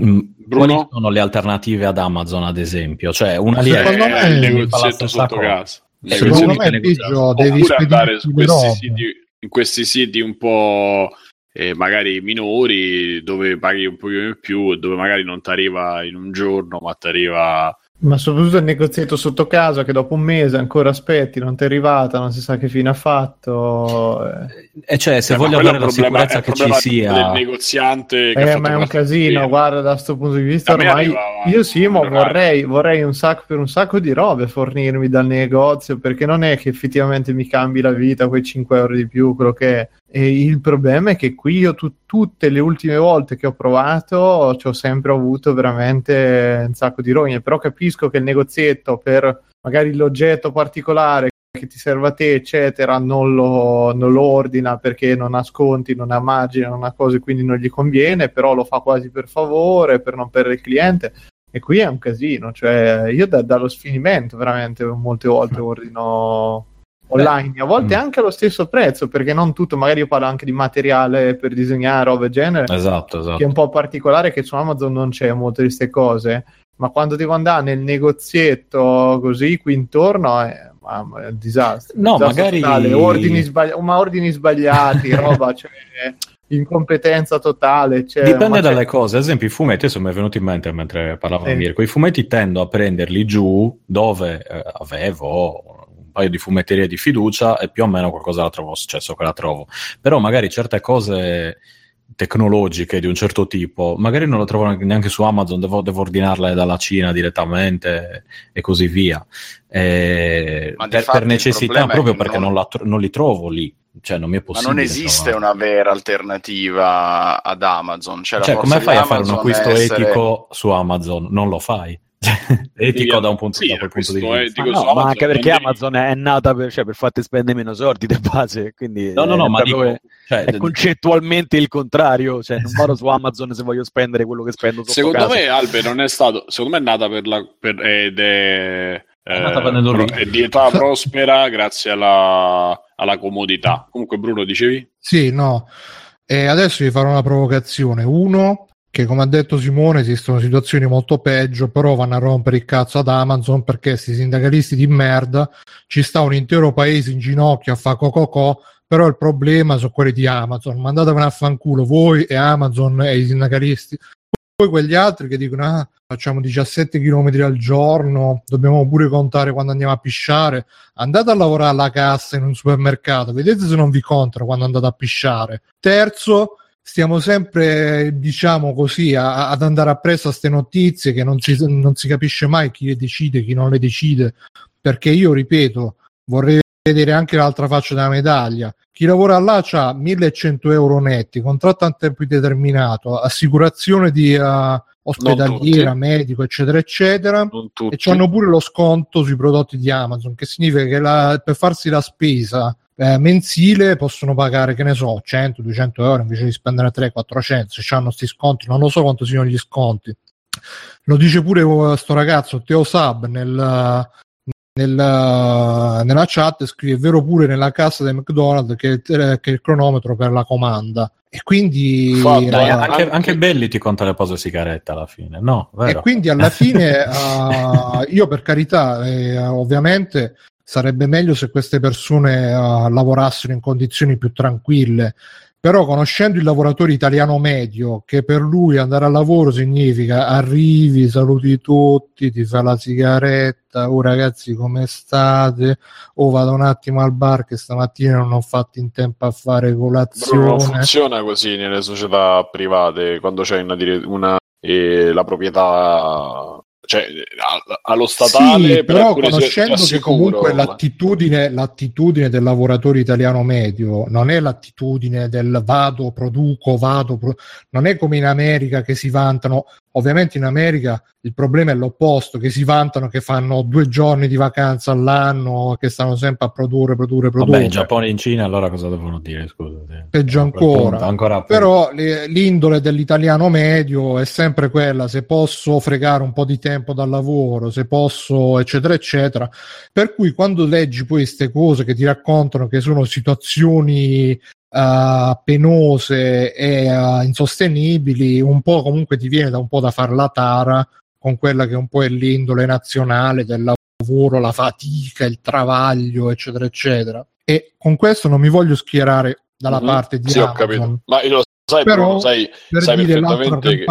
Mm, Bruno? Quali sono le alternative ad Amazon, ad esempio? Cioè, una lì Secondo è me il negozietto sotto casa. Secondo me è peggio, devi andare su questi siti, in questi siti un po' eh, magari minori dove paghi un po' in più, dove magari non ti arriva in un giorno, ma ti arriva ma soprattutto il negozietto sotto casa che dopo un mese ancora aspetti, non ti è arrivata, non si sa che fine ha fatto. Eh. E cioè, se eh, voglio avere la sicurezza che ci sia... Del negoziante eh, ma è un casino, via. guarda, da questo punto di vista ormai... Io sì, ma vorrei, vorrei un sacco per un sacco di robe fornirmi dal negozio, perché non è che effettivamente mi cambi la vita quei 5 euro di più, quello che è. E il problema è che qui io tu, tutte le ultime volte che ho provato ci ho sempre avuto veramente un sacco di rogne, però capisco che il negozietto per magari l'oggetto particolare che ti serve a te, eccetera, non lo, non lo ordina perché non ha sconti, non ha margine, non ha cose, quindi non gli conviene, però lo fa quasi per favore, per non perdere il cliente. E qui è un casino, cioè io da, dallo sfinimento veramente molte volte ordino online, Beh. a volte mm. anche allo stesso prezzo, perché non tutto, magari io parlo anche di materiale per disegnare, roba genere, esatto, esatto. che è un po' particolare che su Amazon non c'è molte di queste cose, ma quando devo andare nel negozietto così qui intorno è, mamma, è un disastro. No, un disastro magari... Totale, ordini, sbagli- ma ordini sbagliati, roba, cioè incompetenza totale. Cioè, Dipende dalle cose, ad esempio i fumetti, adesso mi è venuto in mente mentre parlavo sì. Mirko, i fumetti tendo a prenderli giù dove eh, avevo paio di fumetterie di fiducia e più o meno qualcosa la trovo, cioè so che la trovo. Però magari certe cose tecnologiche di un certo tipo, magari non lo trovo neanche su Amazon, devo, devo ordinarle dalla Cina direttamente e così via. E per, per, necessità, proprio perché non... Non, la, non, li trovo lì. Cioè, non mi è possibile. Ma non esiste trovare. una vera alternativa ad Amazon. Cioè, cioè come fai a fare un acquisto essere... etico su Amazon? Non lo fai. Etico da un punto, sì, da quel punto di vista. Ma, no, ma anche perché Amazon è nata per, cioè, per farti spendere meno soldi di base, quindi no, no, no, ma dico, cioè, è concettualmente il contrario, cioè non vado su Amazon se voglio spendere quello che spendo Secondo casa. me Albe non è stato, secondo me è nata per la per, ed è, è, nata eh, è diventata prospera grazie alla, alla comodità. Comunque Bruno dicevi? Sì, no. E adesso vi farò una provocazione. Uno, che come ha detto Simone esistono situazioni molto peggio, però vanno a rompere il cazzo ad Amazon perché questi sindacalisti di merda ci sta un intero paese in ginocchio a fa cococò, però il problema sono quelli di Amazon, mandatevene a fanculo voi e Amazon e i sindacalisti. Poi quegli altri che dicono ah, facciamo 17 km al giorno, dobbiamo pure contare quando andiamo a pisciare, andate a lavorare alla cassa in un supermercato, vedete se non vi contano quando andate a pisciare. Terzo, stiamo sempre, diciamo così, a, ad andare appresso a queste notizie che non si, non si capisce mai chi le decide, chi non le decide, perché io ripeto, vorrei vedere anche l'altra faccia della medaglia. Chi lavora là ha 1100 euro netti, contratto a tempo indeterminato, assicurazione di uh, ospedaliera, medico, eccetera, eccetera. E hanno pure lo sconto sui prodotti di Amazon, che significa che la, per farsi la spesa eh, mensile possono pagare, che ne so, 100, 200 euro invece di spendere 3, 400. Se hanno questi sconti, non lo so quanto siano gli sconti. Lo dice pure questo ragazzo Teo Sab nel, nella, nella chat scrive è vero pure nella cassa del McDonald's che, che è il cronometro per la comanda e quindi Dai, anche, anche, anche, Belli ti conta le pose sigaretta alla fine no? Vero? e quindi alla fine uh, io per carità eh, ovviamente sarebbe meglio se queste persone uh, lavorassero in condizioni più tranquille però conoscendo il lavoratore italiano medio che per lui andare al lavoro significa arrivi, saluti tutti, ti fa la sigaretta, oh ragazzi come state, oh, vado un attimo al bar che stamattina non ho fatto in tempo a fare colazione. non funziona così nelle società private quando c'è una, una eh, la proprietà cioè, allo statale sì, però conoscendo che comunque l'attitudine, l'attitudine, del lavoratore italiano medio non è l'attitudine del vado, produco, vado, pro... non è come in America che si vantano Ovviamente in America il problema è l'opposto, che si vantano che fanno due giorni di vacanza all'anno, che stanno sempre a produrre, produrre, produrre. Vabbè, in Giappone e in Cina allora cosa devono dire? Scusate. Peggio ancora. Punto, ancora Però l'indole dell'italiano medio è sempre quella, se posso fregare un po' di tempo dal lavoro, se posso, eccetera, eccetera. Per cui quando leggi poi queste cose che ti raccontano che sono situazioni uh, penose e uh, insostenibili, un po' comunque ti viene da un po' da fare la tara con quella che un po' è l'indole nazionale del lavoro, la fatica, il travaglio, eccetera, eccetera. E con questo non mi voglio schierare dalla mm-hmm. parte di sì, Amazon. Ho capito. Ma io lo sai, però, Bruno, sai, per sai dire l'altra che...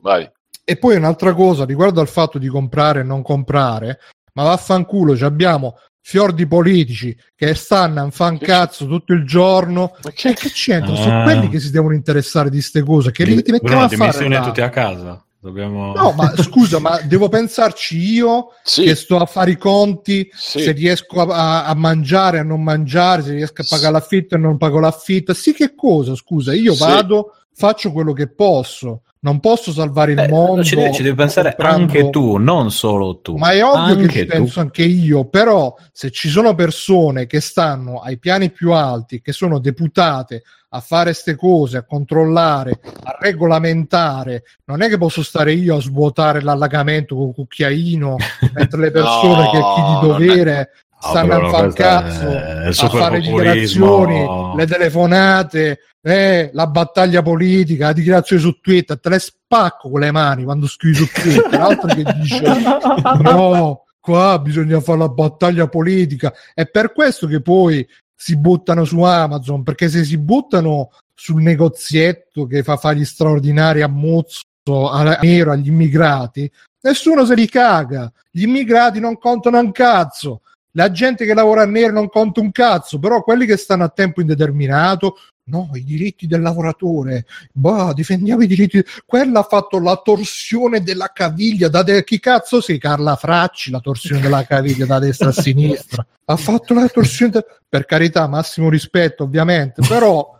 Vai. E poi un'altra cosa riguardo al fatto di comprare e non comprare, ma vaffanculo, abbiamo fior di politici che stanno a fan cazzo tutto il giorno ma che, c'entra? Ah. Sono quelli che si devono interessare di queste cose che li ti mettiamo Bruno, a fare tutti a casa Dobbiamo... No, ma scusa, ma devo pensarci io sì. che sto a fare i conti sì. se riesco a, a, mangiare, a non mangiare, se riesco a pagare l'affitto e non pago l'affitto. Sì, che cosa? Scusa, io sì. vado, faccio quello che posso non posso salvare il eh, mondo. Ci devi, ci devi pensare comprando... anche tu, non solo tu. Ma è ovvio anche che ci tu. penso anche io, però se ci sono persone che stanno ai piani più alti, che sono deputate a fare queste cose, a controllare, a regolamentare, non è che posso stare io a svuotare l'allagamento con un cucchiaino mentre le persone no, che chi di dovere stanno a fare cazzo, a fare dichiarazioni, le telefonate, eh, la battaglia politica, la dichiarazione su Twitter, te le spacco con le mani quando scrivi su Twitter, l'altro che dice no, qua bisogna fare la battaglia politica, è per questo che poi si buttano su Amazon, perché se si buttano sul negozietto che fa fare gli straordinari a mozzo a nero agli immigrati, nessuno se li caga, gli immigrati non contano un cazzo, la gente che lavora a nero non conta un cazzo, però quelli che stanno a tempo indeterminato, no, i diritti del lavoratore, bah, difendiamo i diritti. Quella ha fatto la torsione della caviglia da de- chi cazzo sei? Carla Fracci, la torsione della caviglia da destra a sinistra. Ha fatto la torsione, de- per carità, massimo rispetto, ovviamente, però.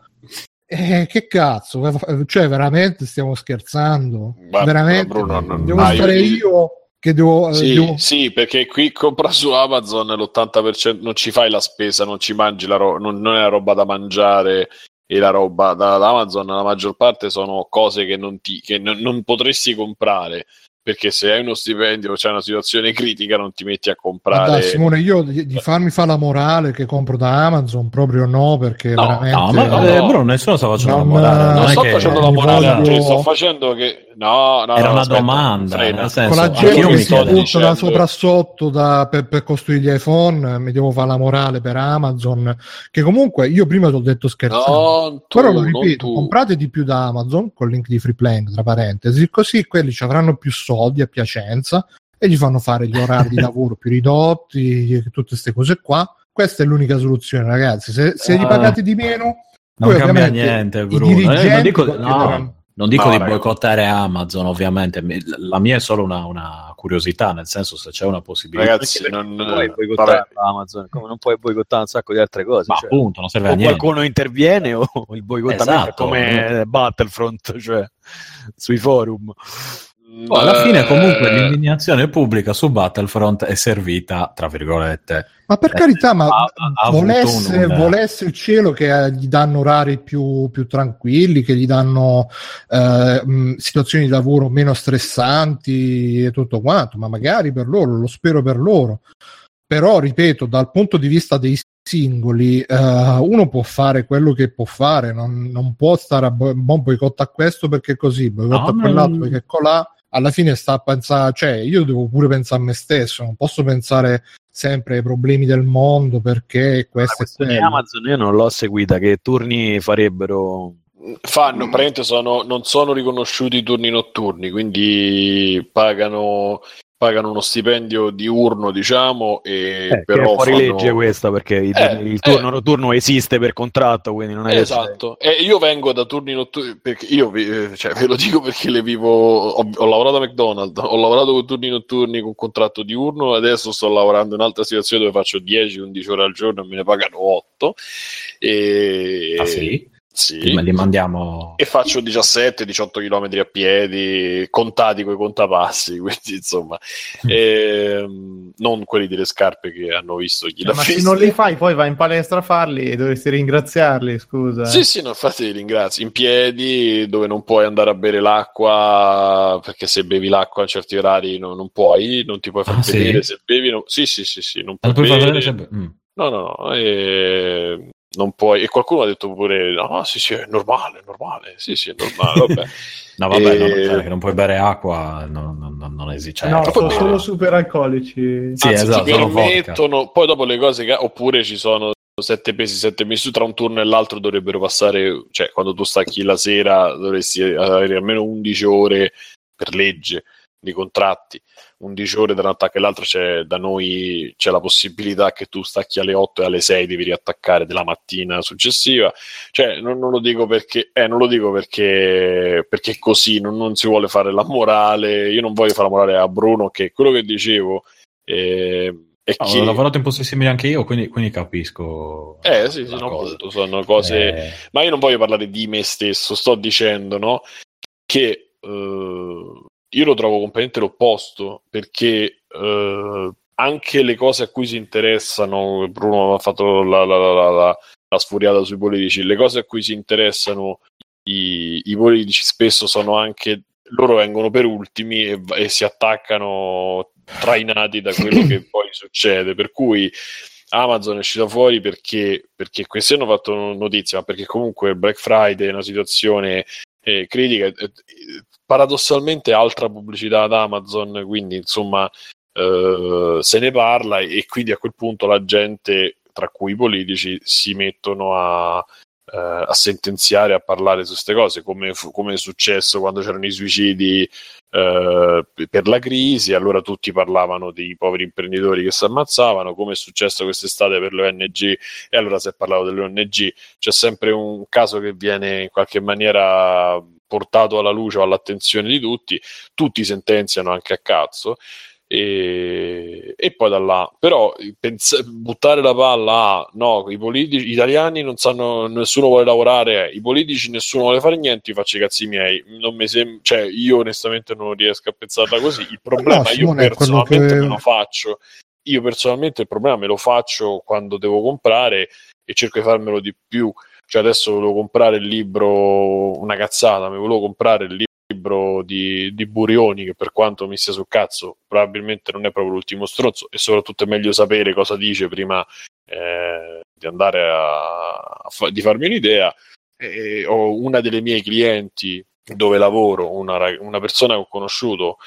Eh, che cazzo, cioè veramente stiamo scherzando? Ma, veramente? Bruno, non, devo stare io, io che devo, eh, sì, devo... sì, perché qui compra su Amazon l'80% non ci fai la spesa, non ci mangi la roba, non, non, è la roba da mangiare. E la roba da, da Amazon la maggior parte sono cose che non, ti, che non, non potresti comprare perché se hai uno stipendio o c'è una situazione critica non ti metti a comprare dai, Simone io di, di, farmi fa la morale che compro da Amazon proprio no perché no, veramente no, ma, no, eh, Bruno nessuno sta facendo non, la morale non, non sto facendo la morale voglio... sto facendo che No, no, Era no, una aspetta, domanda, frena. nel senso, con la gente che si butta da dicendo- sopra sotto da- per, per costruire gli iPhone, mi devo fare la morale per Amazon, che comunque io prima ti ho detto scherzando. No, tu, Però lo ripeto, comprate di più da Amazon con il link di Freeplank, tra parentesi, così quelli ci avranno più soldi a Piacenza e gli fanno fare gli orari di lavoro più ridotti, e tutte queste cose qua. Questa è l'unica soluzione, ragazzi. Se, se li Ah. pagate di meno, Non cambia niente, i Bruno. Eh, dirigenti non dico, no, non dico No, di raga. boicottare Amazon, ovviamente. La mia è solo una, una curiosità, nel senso se c'è una possibilità. Ragazzi, Perché non, non puoi vabbè. boicottare Amazon, come non puoi boicottare un sacco di altre cose. Ma cioè. appunto, non serve a o niente. qualcuno interviene o il boicottamento è Esatto. come Battlefront, cioè sui forum. Poi alla Eh, fine, comunque, l'indignazione pubblica su Battlefront è servita, tra virgolette. Ma per carità, ma ha- ha volesse, un- volesse il cielo che eh, gli danno orari più, più tranquilli, che gli danno eh, situazioni di lavoro meno stressanti e tutto quanto, ma magari per loro, lo spero per loro. Però, ripeto, dal punto di vista dei singoli, eh, uno può fare quello che può fare, non, non può stare a bo- boicotta questo perché è così, boicotta No, quell'altro perché è colà. Alla fine sta a pensare, cioè io devo pure pensare a me stesso, non posso pensare sempre ai problemi del mondo perché e questione di quello. Amazon io non l'ho seguita, che turni farebbero fanno, praticamente sono, non sono riconosciuti i turni notturni, quindi pagano, pagano uno stipendio diurno, diciamo, e Eh, però è fuori fanno- legge questa perché il, Eh, il turno eh. notturno esiste per contratto, quindi non è Esatto, e io vengo da turni notturni perché io eh, cioè, ve lo dico perché le vivo. Ho, ho lavorato a McDonald's, ho lavorato con turni notturni con contratto diurno, adesso sto lavorando in un'altra situazione dove faccio 10-11 ore al giorno e me ne pagano 8. E, Ah sì? Sì. Ma li mandiamo... E faccio 17-18 km a piedi, contati coi contapassi, quindi insomma, ehm, non quelli delle scarpe che hanno visto chi l'ha Ma se non li fai, poi vai in palestra a farli e dovresti ringraziarli, scusa. Sì, sì, no, infatti ti ringrazio. In piedi, dove non puoi andare a bere l'acqua, perché se bevi l'acqua a certi orari no- non puoi, non ti puoi far Ah, sì? se bevi. no- Sì, sì, sì, sì, non puoi Ah, puoi far bere. vedere sempre- mm. No, no, no, e... non puoi. E qualcuno ha detto pure: No, no, sì, sì, è normale, è normale. Sì, sì, è normale. Vabbè. No, vabbè, E- no, che non puoi bere acqua, no, no, no, non esiste. Cioè, no, sono solo super alcolici. Sì, Anzi, esatto, ti permettono, poi dopo le cose che oppure ci sono sette pesi, sette mesi tra un turno e l'altro dovrebbero passare, cioè quando tu stacchi la sera dovresti avere almeno 11 ore per legge di contratti, 11 ore da un attacco e l'altro c'è da noi c'è la possibilità che tu stacchi alle 8 e alle 6 devi riattaccare della mattina successiva. Cioè, non, non lo dico perché eh, non lo dico perché perché così non, non si vuole fare la morale. Io non voglio fare la morale a Bruno che quello che dicevo eh, è No, che Ho lavorato in posti simili anche io, quindi, quindi capisco. eh sì, sì, cosa. sono cose Eh, ma io non voglio parlare di me stesso, sto dicendo no, che eh, io lo trovo completamente l'opposto perché eh, anche le cose a cui si interessano, Bruno ha fatto la, la, la, la, la- la sfuriata sui politici, le cose a cui si interessano i, i politici spesso sono anche loro vengono per ultimi e, e si attaccano trainati da quello che poi succede. Per cui Amazon è uscita fuori perché, perché questi hanno fatto notizia, ma perché comunque Black Friday è una situazione eh, critica. eh, paradossalmente altra pubblicità ad Amazon, quindi insomma eh, se ne parla e quindi a quel punto la gente, tra cui i politici, si mettono a, eh, a sentenziare, a parlare su queste cose, come, fu- come è successo quando c'erano i suicidi eh, per la crisi, allora tutti parlavano dei poveri imprenditori che si ammazzavano, come è successo quest'estate per le ONG, e allora si è parlato delle ONG. C'è sempre un caso che viene in qualche maniera portato alla luce o all'attenzione di tutti, tutti sentenziano anche a cazzo. E, e poi da là, però pens- buttare la palla a no, i politici gli italiani non sanno, nessuno vuole lavorare, i politici nessuno vuole fare niente, io faccio i cazzi miei. Non mi sem- cioè, io onestamente non riesco a pensarla così. Il problema No, io personalmente che- me lo faccio. Io personalmente il problema me lo faccio quando devo comprare e cerco di farmelo di più. Cioè, adesso volevo comprare il libro, una cazzata, mi volevo comprare il libro di, di Burioni, che per quanto mi stia sul cazzo, probabilmente non è proprio l'ultimo stronzo, e soprattutto è meglio sapere cosa dice prima eh, di andare a, a fa- di farmi un'idea. E ho una delle mie clienti dove lavoro, una, una persona che ho conosciuto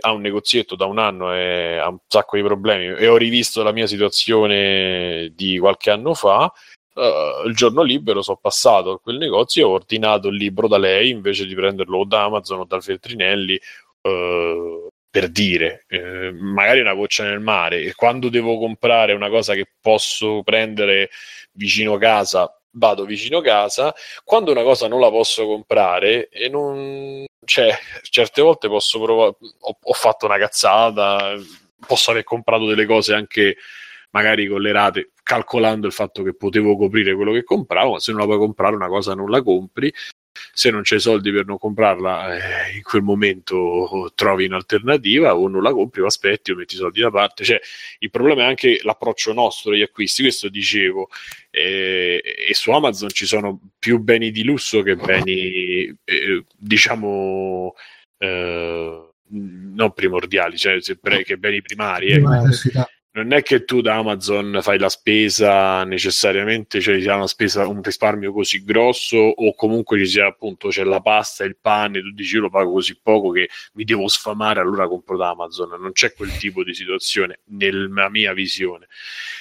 ha un negozietto da un anno e ha un sacco di problemi e ho rivisto la mia situazione di qualche anno fa, uh, il giorno libero sono passato a quel negozio e ho ordinato il libro da lei invece di prenderlo da Amazon o dal Feltrinelli. Uh, per dire, eh, magari una goccia nel mare e quando devo comprare una cosa che posso prendere vicino casa vado vicino casa, quando una cosa non la posso comprare e non... cioè, certe volte posso provare, ho, ho fatto una cazzata, posso aver comprato delle cose anche magari con le rate, calcolando il fatto che potevo coprire quello che compravo, ma se non la puoi comprare una cosa non la compri se non c'hai soldi per non comprarla, eh, in quel momento trovi un'alternativa o non la compri o aspetti o metti i soldi da parte. Cioè, il problema è anche l'approccio nostro agli acquisti, questo dicevo. Eh, e su Amazon ci sono più beni di lusso che beni, eh, diciamo, eh, non primordiali, cioè che beni primari. Eh non è che tu da Amazon fai la spesa necessariamente, cioè ci sia una spesa, un risparmio così grosso o comunque ci sia appunto c'è la pasta, il pane, tu dici io lo pago così poco che mi devo sfamare, allora compro da Amazon. Non c'è quel tipo di situazione nella mia visione.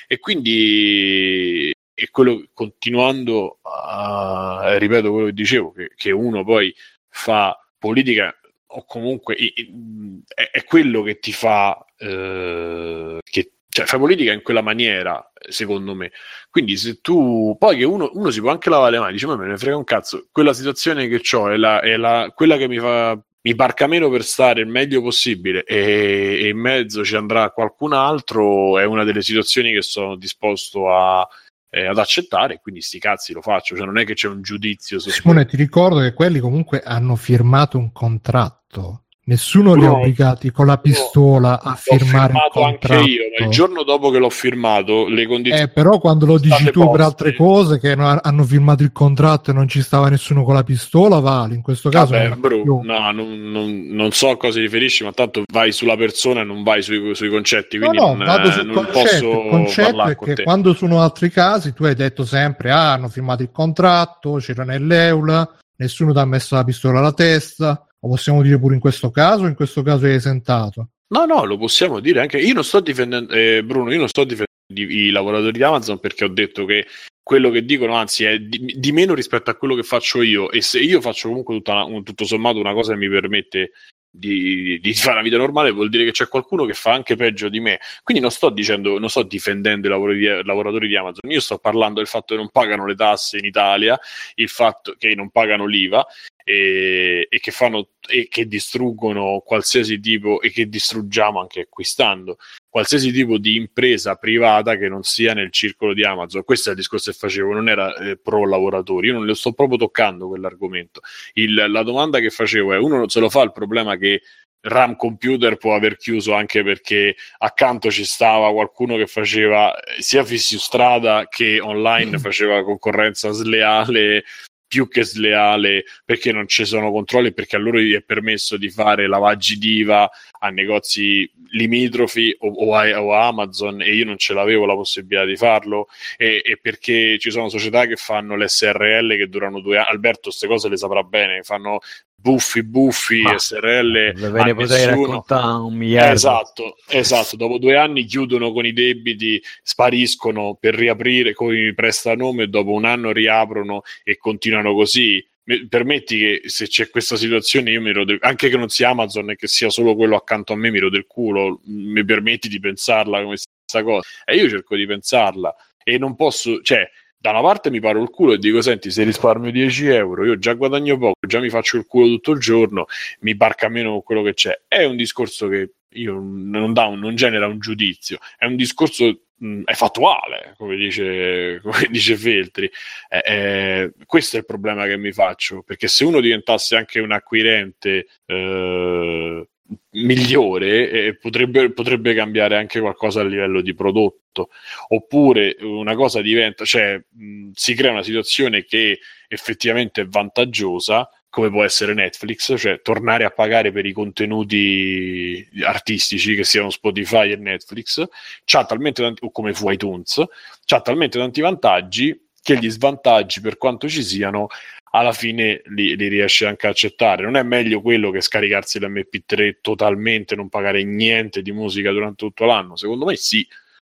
E quindi e quello continuando a ripeto quello che dicevo, che, che uno poi fa politica o comunque è, è quello che ti fa eh, che cioè, fai politica in quella maniera, secondo me. Quindi se tu... Poi che uno, uno si può anche lavare le mani, dice, ma me ne frega un cazzo, quella situazione che ho è, la, è la, quella che mi fa... Mi barca meno per stare il meglio possibile e, e in mezzo ci andrà qualcun altro, è una delle situazioni che sono disposto a, eh, ad accettare, quindi sti cazzi lo faccio, cioè non è che c'è un giudizio Simone, ti ricordo che quelli comunque hanno firmato un contratto. Nessuno no, li ha obbligati con la pistola no, a firmare il contratto. anche io, ma il giorno dopo che l'ho firmato, le condizioni. Eh, però quando lo dici tu poste. per altre cose che hanno firmato il contratto e non ci stava nessuno con la pistola, vale. In questo caso, Vabbè, bro, no, non, non, non, so a cosa riferisci, ma tanto vai sulla persona e non vai sui, sui concetti. Quindi no, no, non, vado sul non concetto. posso il concetto è che quando sono altri casi, tu hai detto sempre: ah, hanno firmato il contratto, c'era nell'eula, nessuno ti ha messo la pistola alla testa o possiamo dire pure in questo caso, in questo caso è esentato? No, no, lo possiamo dire anche. Io non sto difendendo, eh, Bruno, io non sto difendendo i, i lavoratori di Amazon perché ho detto che quello che dicono, anzi, è di, di, meno rispetto a quello che faccio io. E se io faccio comunque tutta una, tutto sommato una cosa che mi permette di, di, fare una vita normale, vuol dire che c'è qualcuno che fa anche peggio di me. Quindi non sto dicendo, non sto difendendo i lavoratori di, lavoratori di Amazon, io sto parlando del fatto che non pagano le tasse in Italia, il fatto che non pagano l'IVA e, e, che fanno e che distruggono qualsiasi tipo e che distruggiamo anche acquistando qualsiasi tipo di impresa privata che non sia nel circolo di Amazon. Questo è il discorso che facevo, non era eh, pro lavoratori, io non le sto proprio toccando quell'argomento. Il, la domanda che facevo è: uno non se lo fa il problema che RAM Computer può aver chiuso anche perché accanto ci stava qualcuno che faceva eh, sia fissistrada che online faceva concorrenza sleale più che sleale perché non ci sono controlli perché a loro gli è permesso di fare lavaggi diva a negozi limitrofi o, o, a, o a Amazon e io non ce l'avevo la possibilità di farlo e, e, perché ci sono società che fanno le SRL che durano due anni Alberto queste cose le saprà bene fanno buffi buffi ah, SRL ve ne potrei raccontare un miliardo. Esatto, esatto. Dopo due anni chiudono con i debiti spariscono per riaprire con i prestanome dopo un anno riaprono e continuano così. Permetti che se c'è questa situazione io mi rode, anche che non sia Amazon e che sia solo quello accanto a me mi rode il culo. Mi permetti di pensarla come questa cosa? E io cerco di pensarla. E non posso cioè da una parte mi paro il culo e dico senti se risparmio 10 euro io già guadagno poco già mi faccio il culo tutto il giorno mi barca meno con quello che c'è. È un discorso che io non, da un, non genera un giudizio è un discorso mh, è fattuale come dice, come dice Feltri. Eh, eh, questo è il problema che mi faccio perché se uno diventasse anche un acquirente eh, migliore eh, potrebbe, potrebbe, cambiare anche qualcosa a livello di prodotto. Oppure una cosa diventa cioè mh, si crea una situazione che effettivamente è vantaggiosa come può essere Netflix, cioè tornare a pagare per i contenuti artistici che siano Spotify e Netflix, c'ha talmente tanti, o come fu iTunes, c'ha talmente tanti vantaggi che gli svantaggi, per quanto ci siano, alla fine li, li riesce anche a accettare. Non è meglio quello che scaricarsi l'MP3 totalmente, non pagare niente di musica durante tutto l'anno? Secondo me sì.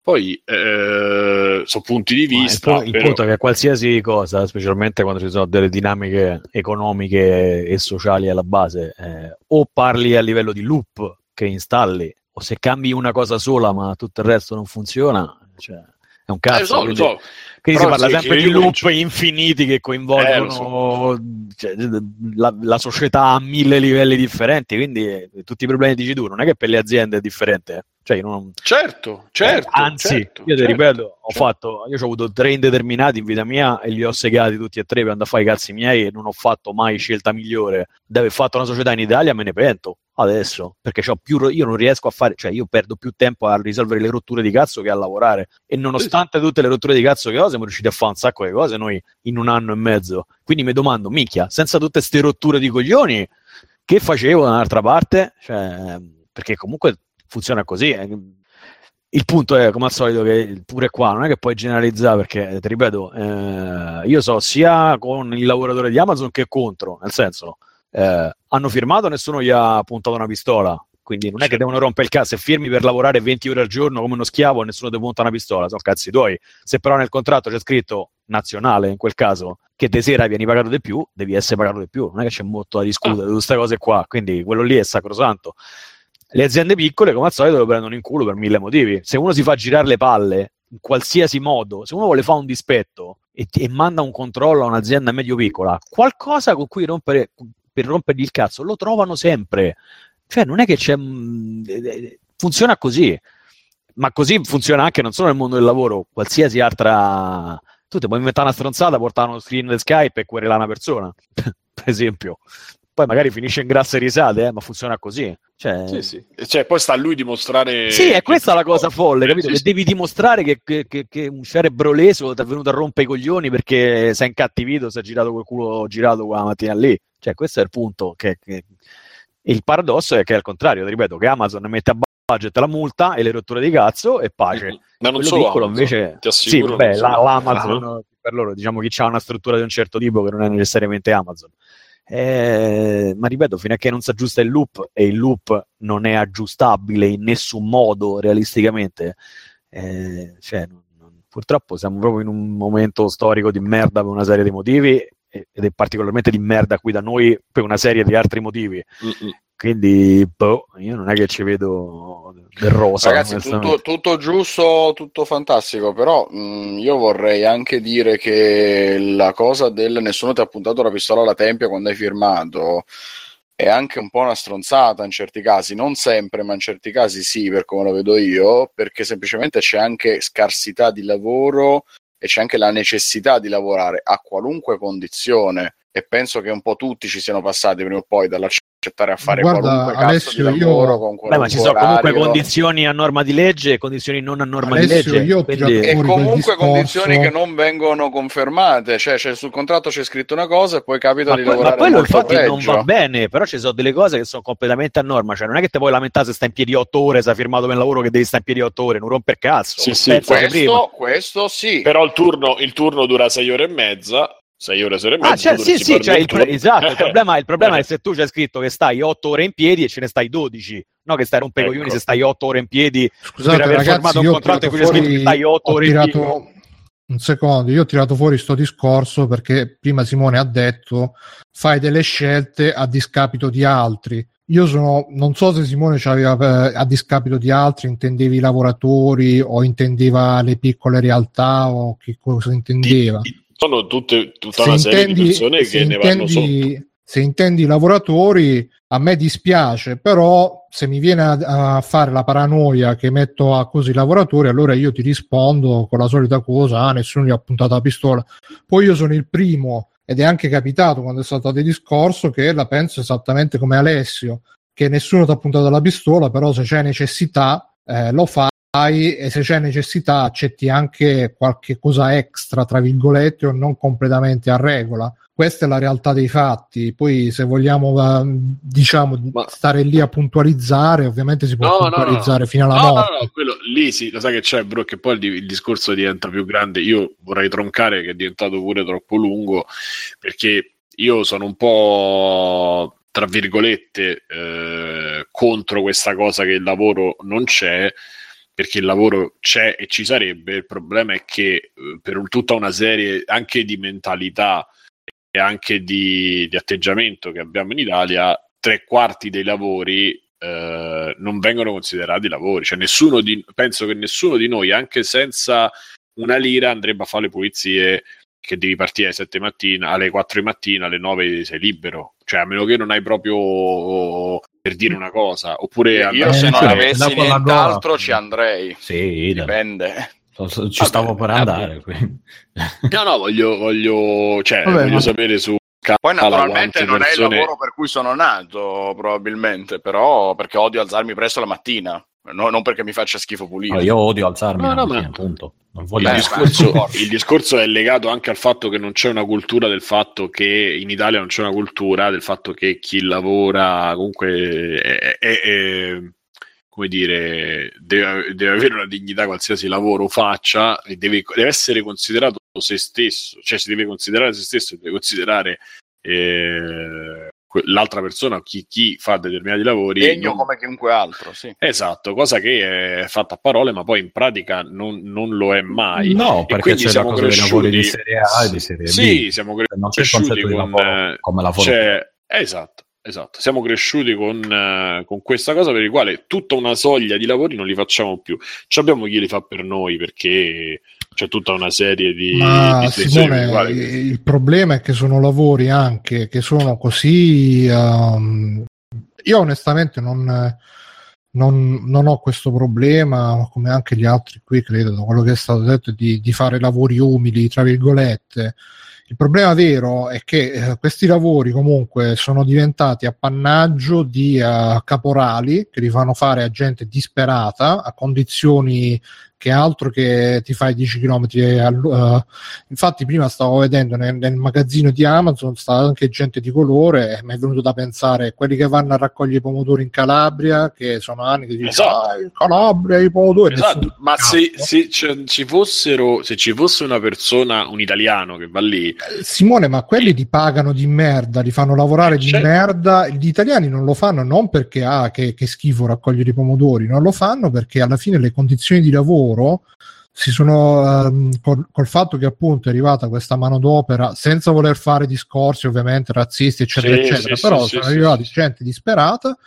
Poi eh, sono punti di vista. il però- punto è che qualsiasi cosa, specialmente quando ci sono delle dinamiche economiche e sociali alla base, eh, o parli a livello di loop che installi, o se cambi una cosa sola ma tutto il resto non funziona, cioè, è un Eh, cazzo. lo so, quindi- so. quindi si parla sì, sempre di loop comincio- infiniti che Eh, coinvolgono lo cioè, la, la società a mille livelli differenti, quindi eh, tutti i problemi dici tu, non è che per le aziende è differente. Cioè, io non, Certo, certo. eh, anzi, certo, io ti certo, ripeto, ho certo. fatto, io ho avuto tre indeterminati in vita mia e li ho segati tutti e tre per andare a fare i cazzi miei e non ho fatto mai scelta migliore. Di aver fatto una società in Italia me ne pento adesso, perché c'ho più, io non riesco a fare, cioè io perdo più tempo a risolvere le rotture di cazzo che a lavorare e nonostante tutte le rotture di cazzo che ho siamo riusciti a fare un sacco di cose noi in un anno e mezzo. Quindi mi domando, minchia, senza tutte ste rotture di coglioni, che facevo da un'altra parte? Cioè, perché comunque funziona così. eh. Il punto è, come al solito, che pure qua non è che puoi generalizzare perché, ti ripeto, eh, io so sia con il lavoratore di Amazon che contro, nel senso, eh, hanno firmato, nessuno gli ha puntato una pistola. Quindi non è che devono rompere il cazzo, se firmi per lavorare 20 ore al giorno come uno schiavo, nessuno ti punta una pistola, sono cazzi tuoi. Se però nel contratto c'è scritto nazionale, in quel caso, che de sera vieni pagato di più, devi essere pagato di più. Non è che c'è molto da discutere di queste cose qua, quindi quello lì è sacrosanto. Le aziende piccole, come al solito, lo prendono in culo per mille motivi. Se uno si fa girare le palle in qualsiasi modo, se uno vuole fare un dispetto e, e manda un controllo a un'azienda medio-piccola, qualcosa con cui rompere, per rompergli il cazzo, lo trovano sempre. Cioè, non è che c'è. eh, eh, funziona così. Ma così funziona anche non solo nel mondo del lavoro, qualsiasi altra. Tu ti puoi inventare una stronzata, portare uno screen di Skype e querelare una persona, per esempio. Poi magari finisce in grasse risate, eh, ma funziona così. Cioè, Sì, sì. Cioè, poi sta a lui dimostrare. sì, è che- questa la cosa folle, capito? Sì, che sì. devi dimostrare che, che- che- che un cerebro leso ti è venuto a rompere i coglioni perché sei incattivito, si è girato quel culo girato quella mattina lì. Cioè, questo è il punto. Che, che- Il paradosso è che è al contrario, ti ripeto, che Amazon mette a budget la multa e le rotture di cazzo e pace. Ma non Quello solo piccolo Amazon, invece ti sì, assicuro, vabbè, non la- l'Amazon Ah, per loro diciamo chi ha una struttura di un certo tipo che non è necessariamente Amazon Eh, ma ripeto fino a che non si aggiusta il loop e il loop non è aggiustabile in nessun modo realisticamente eh, cioè, non- non- purtroppo siamo proprio in un momento storico di merda per una serie di motivi ed è particolarmente di merda qui da noi per una serie di altri motivi Mm-mm. Quindi boh, io non è che ci vedo del rosa Ragazzi, tutto, tutto giusto, tutto fantastico, però mh, io vorrei anche dire che la cosa del nessuno ti ha puntato la pistola alla tempia quando hai firmato è anche un po' una stronzata in certi casi, non sempre, ma in certi casi sì, per come lo vedo io, perché semplicemente c'è anche scarsità di lavoro e c'è anche la necessità di lavorare a qualunque condizione e penso che un po' tutti ci siano passati prima o poi dall'accettare a fare Guarda, qualunque cazzo Alessio, di io- lavoro con Beh, ma ci sono comunque orario. condizioni a norma di legge e condizioni non a norma Alessio, di legge. io quindi- e comunque discorso- condizioni che non vengono confermate, cioè, c'è- sul contratto c'è scritto una cosa e poi capita Ma, di que- ma lavorare quello molto infatti non peggio. va bene, però ci sono delle cose che sono completamente a norma, cioè non è che te puoi lamentare se stai in piedi otto ore, se hai firmato per il lavoro che devi stare in piedi otto ore, non romper cazzo. Sì, sì. Questo, questo sì, Però il turno, il turno dura sei ore e mezza. Sei ore, sei ore e mezza. Ah, cioè, sì, sì, cioè, il pro- esatto. Il problema, il problema è se tu c'è scritto che stai otto ore in piedi e ce ne stai 12, no che stai a rompere i Ecco. se stai otto ore in piedi Scusate, per aver ragazzi, firmato un io ho contratto in tirato cui c'è scritto che fuori- stai otto ho ore in piedi. tirato- Un secondo, io ho tirato fuori sto discorso perché prima Simone ha detto fai delle scelte a discapito di altri. Io sono, non so se Simone c'aveva eh, a discapito di altri, intendevi i lavoratori o intendeva le piccole realtà o che cosa intendeva. Di- sono tutte, tutta Se una serie intendi- di persone che ne vanno sotto. intendi- se intendi lavoratori, a me dispiace, però se mi viene a, a fare la paranoia che metto a così i lavoratori, allora io ti rispondo con la solita cosa, ah, nessuno gli ha puntato la pistola. Poi io sono il primo, ed è anche capitato quando è stato di discorso, che la penso esattamente come Alessio, che nessuno ti ha puntato la pistola, però se c'è necessità eh, lo fai e se c'è necessità accetti anche qualche cosa extra, tra virgolette, o non completamente a regola. Questa è la realtà dei fatti. Poi, se vogliamo, diciamo, Ma- stare lì a puntualizzare, ovviamente si può No, no, no, puntualizzare no. fino alla No, no, morte. no, quello, lì sì, lo sai che c'è, bro, che poi il, il discorso diventa più grande. Io vorrei troncare che è diventato pure troppo lungo perché io sono un po' tra virgolette eh, contro questa cosa che il lavoro non c'è perché il lavoro c'è e ci sarebbe il problema è che eh, per tutta una serie anche di mentalità e anche di, di atteggiamento che abbiamo in Italia tre quarti dei lavori eh, non vengono considerati lavori. Cioè di, penso che nessuno di noi anche senza una lira andrebbe a fare le pulizie che devi partire alle 7 mattina, alle 4 di mattina, alle 9 sei libero. Cioè, a meno che non hai proprio per dire una cosa, oppure Io andare- se non avessi nient'altro ci andrei. Sì. Dipende. Ci stavo per vabbè. andare. quindi. No, no, voglio, voglio, cioè, Vabbè, voglio sapere su Poi naturalmente non è il persone- lavoro per cui sono nato, probabilmente, però perché odio alzarmi presto la mattina, no- non perché mi faccia schifo pulire. No, io odio alzarmi No, no, ma- punto. Non Il voglio Beh, discorso, il discorso è legato anche al fatto che non c'è una cultura del fatto che in Italia non c'è una cultura del fatto che chi lavora comunque è, è- è- come dire deve, deve avere una dignità qualsiasi lavoro faccia e deve, deve essere considerato se stesso, cioè si deve considerare se stesso, deve considerare eh, que- l'altra persona, chi, chi fa determinati lavori. Degno non- come chiunque altro, sì. Esatto, cosa che è fatta a parole, ma poi in pratica non, non lo è mai. No, E perché quindi c'è la siamo cosa dei lavori di cresciuti- serie A e di serie B. Sì, siamo cre- non c'è il cresciuti con lavoro come lavoro. c'è- esatto, esatto. Siamo cresciuti con, eh, con questa cosa per il quale tutta una soglia di lavori non li facciamo più. Ci abbiamo chi li fa per noi perché c'è tutta una serie di, Ma di Simone, il problema è che sono lavori anche che sono così. ehm, io onestamente non, non- non ho questo problema, come anche gli altri qui, credo, da quello che è stato detto, di, di fare lavori umili, tra virgolette. Il problema vero è che eh, questi lavori comunque sono diventati appannaggio di eh, caporali che li fanno fare a gente disperata a condizioni che altro che ti fai 10 km eh, infatti prima stavo vedendo nel, nel magazzino di Amazon sta anche gente di colore mi è venuto da pensare quelli che vanno a raccogliere i pomodori in Calabria che sono anni che dicono Esatto. "Ah, Calabria i pomodori Esatto, ma se, cazzo". se ci- fossero, se ci fosse una persona, un italiano che va lì, Simone, ma quelli li pagano di merda, li fanno lavorare di Certo. merda. Gli italiani non lo fanno non perché ah, che, che schifo raccogliere i pomodori, non lo fanno perché alla fine le condizioni di lavoro si sono ehm, col, col fatto che appunto è arrivata questa manodopera senza voler fare discorsi ovviamente razzisti eccetera Sì, eccetera sì, però sì, sono sì, arrivati sì. gente disperata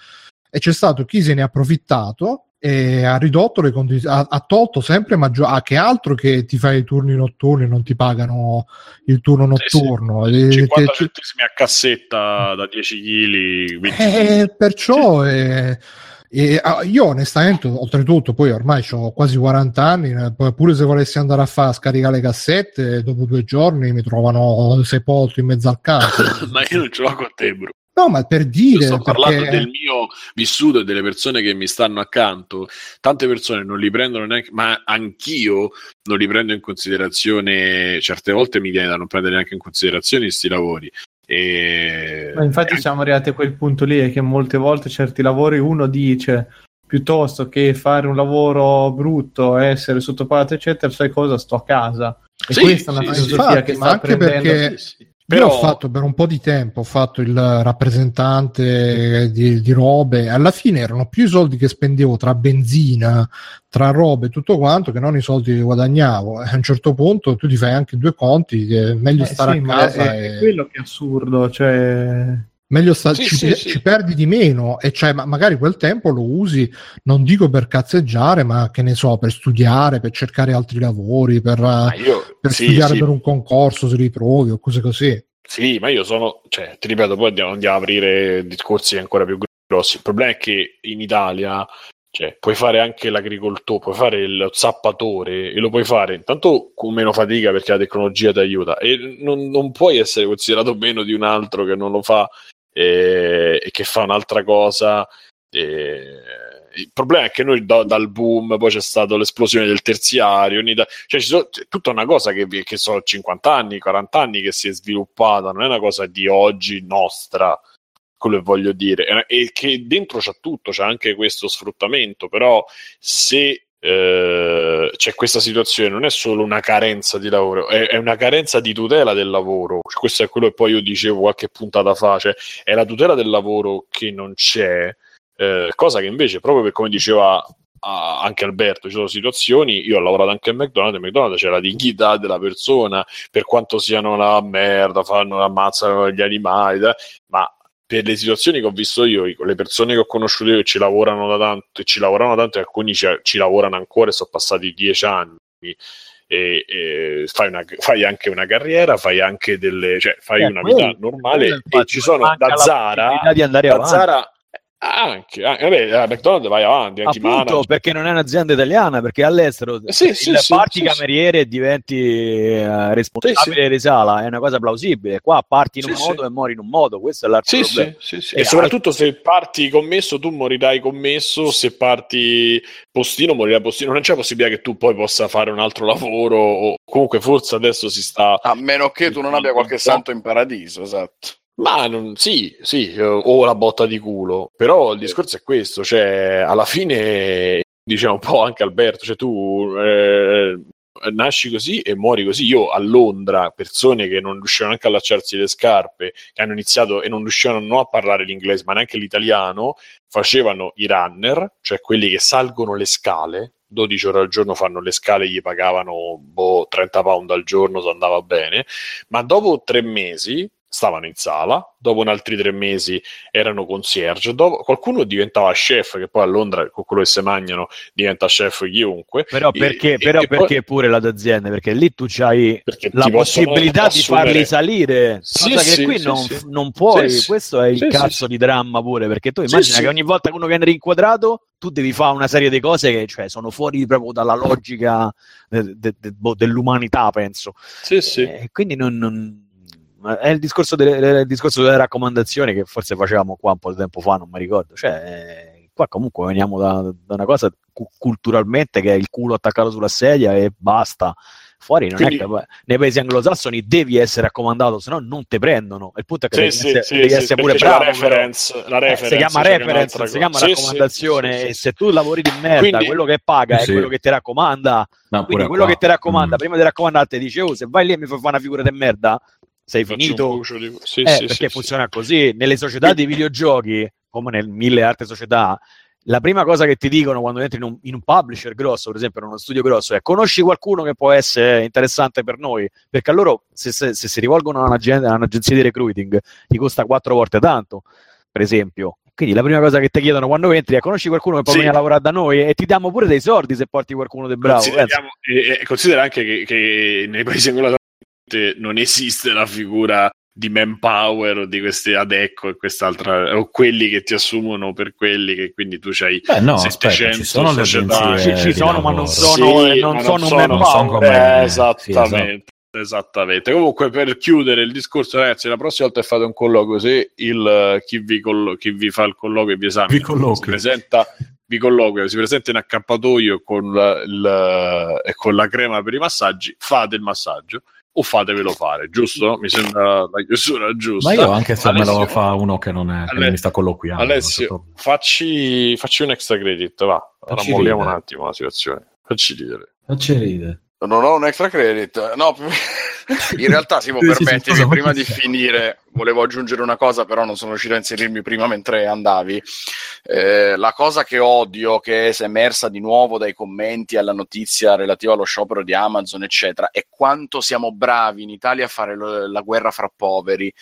e c'è stato chi se ne è approfittato e ha ridotto le condizioni ha, ha tolto sempre maggior ah, che altro che ti fai i turni notturni e non ti pagano il turno Sì, sì. notturno E- 50 che- centesimi a cassetta da 10 kg, eh, perciò eh, e, io onestamente oltretutto poi ormai ho quasi 40 anni eh, pure se volessi andare a fare a scaricare le cassette dopo due giorni mi trovano sepolto in mezzo al campo ma io non ce l'ho con te, bro. no ma per Io dire sto parlando perché- del mio vissuto e delle persone che mi stanno accanto. Tante persone non li prendono neanche, ma anch'io non li prendo in considerazione. Certe volte mi viene da non prendere neanche in considerazione questi lavori. E... Ma infatti siamo arrivati a quel punto lì, è che molte volte certi lavori uno dice piuttosto che fare un lavoro brutto, essere sottopagato, eccetera, sai cosa? Sto a casa. E Sì, questa è una sì, sì. filosofia Infatti, che ma sta anche prendendo. perché- Sì. Io Però ho fatto per un po' di tempo, ho fatto il rappresentante di, di robe, alla fine erano più i soldi che spendevo tra benzina, tra robe e tutto quanto che non i soldi che guadagnavo. E a un certo punto tu ti fai anche due conti, è meglio Eh stare sì, a casa è, e è quello che è assurdo, cioè... meglio sta- Sì, ci, sì, sì. ci perdi di meno e cioè, ma magari quel tempo lo usi, non dico per cazzeggiare, ma che ne so, per studiare, per cercare altri lavori, per, Ma io, per sì, studiare sì, per un concorso se ritrovi o cose così. Sì, ma io sono, cioè, ti ripeto, poi andiamo, andiamo a aprire discorsi ancora più grossi. Il problema è che in Italia, cioè, puoi fare anche l'agricoltore, puoi fare il zappatore e lo puoi fare intanto con meno fatica perché la tecnologia ti aiuta e non, non puoi essere considerato meno di un altro che non lo fa eh, e che fa un'altra cosa. eh, il problema è che noi da- dal boom poi c'è stata l'esplosione del terziario, Ita- cioè ci sono, c'è tutta una cosa che, che sono 50 anni, 40 anni che si è sviluppata, non è una cosa di oggi nostra, quello che voglio dire, e e che dentro c'è tutto, c'è anche questo sfruttamento, però se eh, c'è questa situazione, non è solo una carenza di lavoro, è, è, una carenza di tutela del lavoro. Questo è quello che poi io dicevo qualche puntata fa, cioè è la tutela del lavoro che non c'è, eh, cosa che invece, proprio per come diceva anche Alberto, ci sono situazioni, io ho lavorato anche a McDonald's, e McDonald's c'è la dignità della persona, per quanto siano una merda, fanno, ammazzano gli animali, ma per le situazioni che ho visto io, le persone che ho conosciuto io che ci lavorano da tanto, e ci lavorano tanto e alcuni ci, ci lavorano ancora e sono passati dieci anni. E, e fai, una, fai, anche una carriera, fai anche delle, cioè fai eh, una vita normale e ci sono da Zara, da Zara anche, anche vabbè, a McDonald's vai avanti, anche Appunto, perché non è un'azienda italiana, perché all'estero. Sì, il sì, parti sì, cameriere e diventi uh, responsabile di sala, è una cosa plausibile. Qua parti in un modo e muori in un modo, questo è l'altro problema. E, e soprattutto altro... se parti commesso, tu morirai commesso, se parti postino morirai postino, non c'è possibilità che tu poi possa fare un altro lavoro o comunque forse adesso si sta... A meno che tu non abbia qualche santo in paradiso, esatto. Ma non, sì, sì, o la botta di culo, però il discorso è questo, cioè alla fine diciamo un po' anche Alberto, cioè tu eh, nasci così e muori così. Io a Londra, persone che non riuscivano neanche a allacciarsi le scarpe, che hanno iniziato e non riuscivano a parlare l'inglese, ma neanche l'italiano, facevano i runner, cioè quelli che salgono le scale, 12 ore al giorno fanno le scale, gli pagavano boh, 30 pound al giorno se andava bene, ma dopo tre mesi stavano in sala, dopo un altri tre mesi erano concierge, dopo, qualcuno diventava chef, che poi a Londra con quello che si mangiano diventa chef chiunque. Però perché, e, però e perché poi... pure la d'azienda? Perché lì tu hai la possibilità di farli salire, sì, cosa sì, che qui sì, non, non, puoi, questo è il cazzo di dramma pure, perché tu immagina che ogni volta che uno viene rinquadrato tu devi fare una serie di cose che cioè, sono fuori proprio dalla logica de, de, de, boh, dell'umanità, penso. Sì, sì. E quindi non, non è il discorso, delle, il discorso delle raccomandazioni che forse facevamo qua un po' di tempo fa, non mi ricordo. Cioè, qua comunque veniamo da, da una cosa cu- culturalmente che è il culo attaccato sulla sedia e basta. Fuori non Quindi, è che nei paesi anglosassoni devi essere raccomandato, se no non ti prendono. Il punto è che sì, devi, sì, essere, devi sì, essere pure bravo. La reference, la reference, eh, si chiama reference, si chiama raccomandazione. E se tu lavori di merda, Quindi, quello che paga è quello che ti raccomanda. No, quello qua. che ti raccomanda, mm. prima di raccomandarti, dice: Oh, se vai lì e mi fai fare una figura di merda, sei finito. Di... Sì, eh, sì, perché sì, funziona così. Nelle società di videogiochi, come nel mille altre società, la prima cosa che ti dicono quando entri in un, in un, publisher grosso, per esempio in uno studio grosso, è conosci qualcuno che può essere interessante per noi, perché a loro se, se, se si rivolgono a, un'agenzia, a un'agenzia di recruiting ti costa quattro volte tanto, per esempio. Quindi la prima cosa che ti chiedono quando entri è conosci qualcuno che può sì. venire a lavorare da noi e ti diamo pure dei soldi se porti qualcuno del bravo. E, considera anche che, che nei paesi anglosassoni non esiste la figura di manpower o di questi adecco e quest'altra o quelli che ti assumono per quelli che quindi tu c'hai eh no, 700 aspetta, ci sono ci, ci sono ma non sono, sì, non ma sono non un manpower. eh, esattamente sì, Esattamente. Comunque, per chiudere il discorso, ragazzi, la prossima volta fate un colloquio. Se il, chi, vi collo- chi vi fa il colloquio e vi esame si presenta, vi colloquia, si presenta in accappatoio con la, il, con la crema per i massaggi, fate il massaggio o fatevelo fare, giusto? Mi sembra la chiusura giusta. Ma io anche se Alessio, me lo fa uno che non, è, che non mi sta colloquiando. Alessio, facci, facci, un extra credit, va. Ora molliamo un attimo la situazione. Facci ridere. Facci ridere. Non ho un extra credit. No, in realtà si può permettere che prima di finire volevo aggiungere una cosa, però non sono riuscito a inserirmi prima mentre andavi. Eh, la cosa che odio, che è emersa di nuovo dai commenti alla notizia relativa allo sciopero di Amazon, eccetera, è quanto siamo bravi in Italia a fare lo, la guerra fra poveri.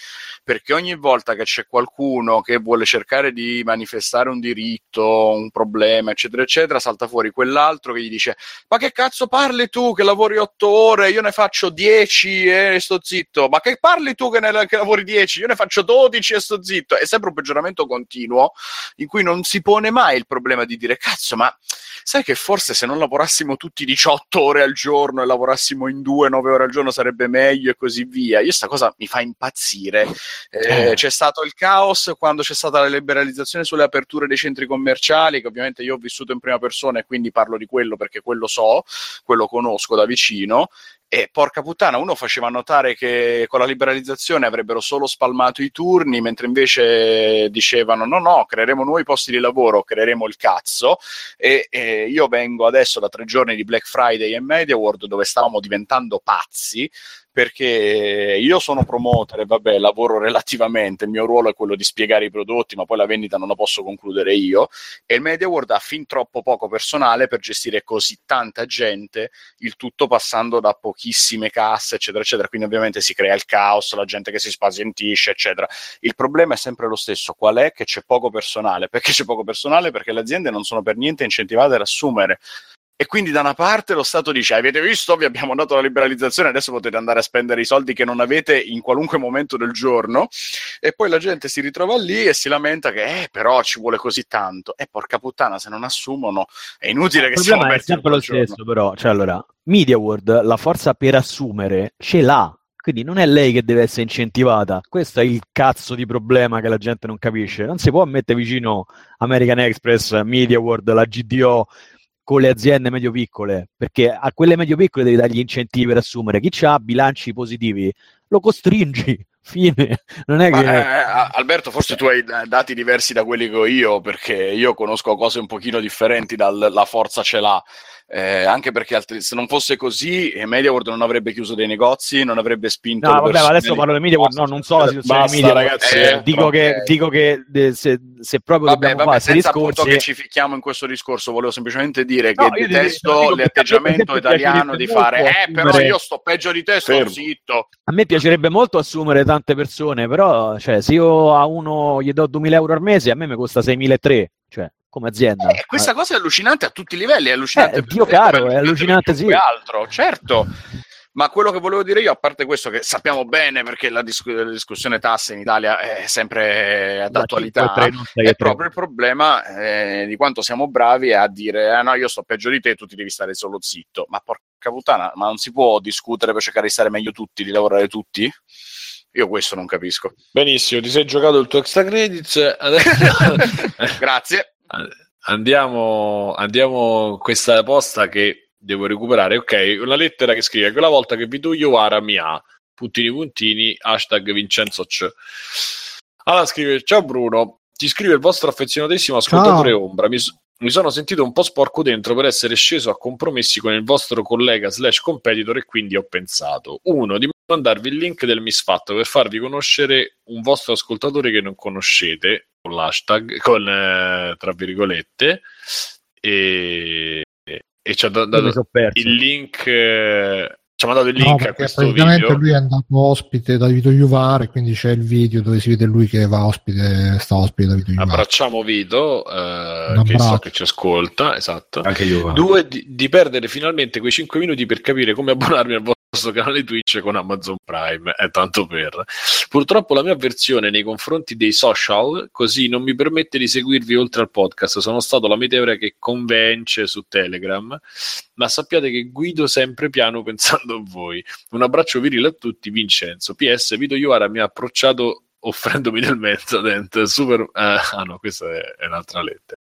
Perché ogni volta che c'è qualcuno che vuole cercare di manifestare un diritto, un problema, eccetera, eccetera, salta fuori quell'altro che gli dice: Ma che cazzo parli tu che lavori otto ore, io ne faccio dieci e sto zitto. Ma che parli tu che, ne, che lavori dieci? 10, io ne faccio 12 e sto zitto. È sempre un peggioramento continuo in cui non si pone mai il problema di dire cazzo, ma sai che forse se non lavorassimo tutti 18 ore al giorno e lavorassimo in 2, 9 ore al giorno sarebbe meglio e così via. Io sta cosa mi fa impazzire. Eh, eh. C'è stato il caos quando c'è stata la liberalizzazione sulle aperture dei centri commerciali, che ovviamente io ho vissuto in prima persona e quindi parlo di quello perché quello so, quello conosco da vicino e porca puttana, uno faceva notare che con la liberalizzazione avrebbero solo spalmato i turni, mentre invece dicevano no, no, creeremo nuovi posti di lavoro, creeremo il cazzo e, e io vengo adesso da tre giorni di Black Friday e Media World dove stavamo diventando pazzi perché io sono promoter, vabbè, lavoro relativamente, il mio ruolo è quello di spiegare i prodotti, ma poi la vendita non la posso concludere io e il Media World ha fin troppo poco personale per gestire così tanta gente, il tutto passando da pochissime casse, eccetera, eccetera. Quindi ovviamente si crea il caos, la gente che si spazientisce, eccetera. Il problema è sempre lo stesso, qual è? Che c'è poco personale. Perché c'è poco personale? Perché le aziende non sono per niente incentivate ad assumere e quindi da una parte lo Stato dice avete visto, vi abbiamo dato la liberalizzazione, adesso potete andare a spendere i soldi che non avete in qualunque momento del giorno e poi la gente si ritrova lì e si lamenta che eh, però ci vuole così tanto e eh, porca puttana se non assumono è inutile che siamo è sempre lo stesso giorno. però, cioè allora Media World la forza per assumere ce l'ha quindi non è lei che deve essere incentivata. Questo è il cazzo di problema che la gente non capisce. Non si può mettere vicino American Express, Media World, la GDO con le aziende medio-piccole, perché a quelle medio-piccole devi dargli incentivi per assumere. Chi ha bilanci positivi lo costringi. Fine. Non è che... Ma, eh, Alberto, forse tu hai dati diversi da quelli che ho io, perché io conosco cose un pochino differenti dalla forza ce l'ha eh, anche perché altri, se non fosse così eh, MediaWorld non avrebbe chiuso dei negozi, non avrebbe spinto... No, vabbè, adesso parlo di MediaWorld, no, non so la situazione basta, di MediaWorld, ragazzi, eh, dico, okay. che, dico che se, se proprio vabbè, dobbiamo vabbè, fare senza discorsi... che ci ficchiamo in questo discorso, volevo semplicemente dire no, che detesto l'atteggiamento italiano di fare eh, però io sto peggio di te, sto zitto. A me piacerebbe molto assumere tante persone, però cioè, se io a uno gli do 2000 euro al mese, a me mi costa 6.300, cioè come azienda. Eh, questa cosa è allucinante a tutti i livelli, è allucinante. Eh, Dio caro, è allucinante, sì. altro, certo. Ma quello che volevo dire io, a parte questo, che sappiamo bene perché la, dis- la discussione tasse in Italia è sempre d'attualità, è proprio il problema eh, di quanto siamo bravi a dire eh, no, io sto peggio di te, tu ti devi stare solo zitto. Ma porca puttana, ma non si può discutere per cercare di stare meglio tutti, di lavorare tutti? Io questo non capisco. Benissimo, ti sei giocato il tuo extra credits. Grazie. Andiamo, andiamo questa posta che devo recuperare. Ok, una lettera che scrive: Quella volta che Vito Iovara mi ha puntini puntini, hashtag Vincenzo C. Allora scrive: Ciao Bruno, ti scrive il vostro affezionatissimo ascoltatore Ciao. Ombra. Mi, mi sono sentito un po' sporco dentro per essere sceso a compromessi con il vostro collega slash competitor e quindi ho pensato, uno, di mandarvi il link del misfatto per farvi conoscere un vostro ascoltatore che non conoscete, con l'hashtag, con eh, tra virgolette, e, e ci ha dato il link... Eh, ci ha mandato il link no, a questo video. lui è andato ospite da Vito Iuvare, quindi c'è il video dove si vede lui che va ospite, sta ospite da Vito Iuvare. Abbracciamo Vito, eh, che so che ci ascolta, esatto. Anche io. Due, di, di, perdere finalmente quei 5 minuti per capire come abbonarmi al vostro canale Twitch con Amazon Prime, è tanto per. Purtroppo la mia avversione nei confronti dei social, così non mi permette di seguirvi oltre al podcast. Sono stato la meteora che convence su Telegram, ma sappiate che guido sempre piano pensando a voi. Un abbraccio virile a tutti, Vincenzo. PS, Vito Iovara mi ha approcciato offrendomi del Mezzadent. Super... ah, ah no, questa è, un'altra lettera.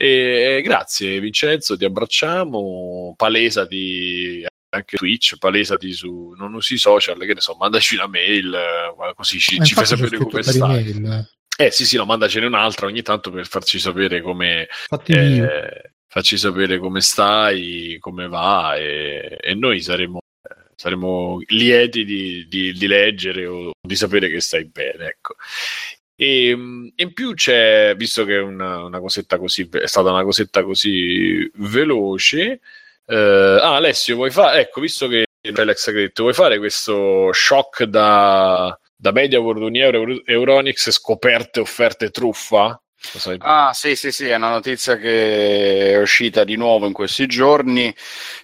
E, grazie Vincenzo, ti abbracciamo, palesati anche Twitch, palesati su, non usi social, che ne so, mandaci una mail, eh, così ci, ci fai sapere come stai. Eh sì, sì, no, mandacene un'altra ogni tanto per farci sapere come... Eh, facci sapere come stai, come va e, e noi saremo, saremo lieti di, di, di, leggere o di sapere che stai bene. Ecco. E in più c'è, visto che è una, una cosetta così, è stata una cosetta così veloce, eh, ah Alessio, vuoi fare, ecco, visto che Alex ha detto, vuoi fare questo shock da, da Media World Uniero Euronics scoperte offerte truffa? Ah, sì, sì, sì, è una notizia che è uscita di nuovo in questi giorni,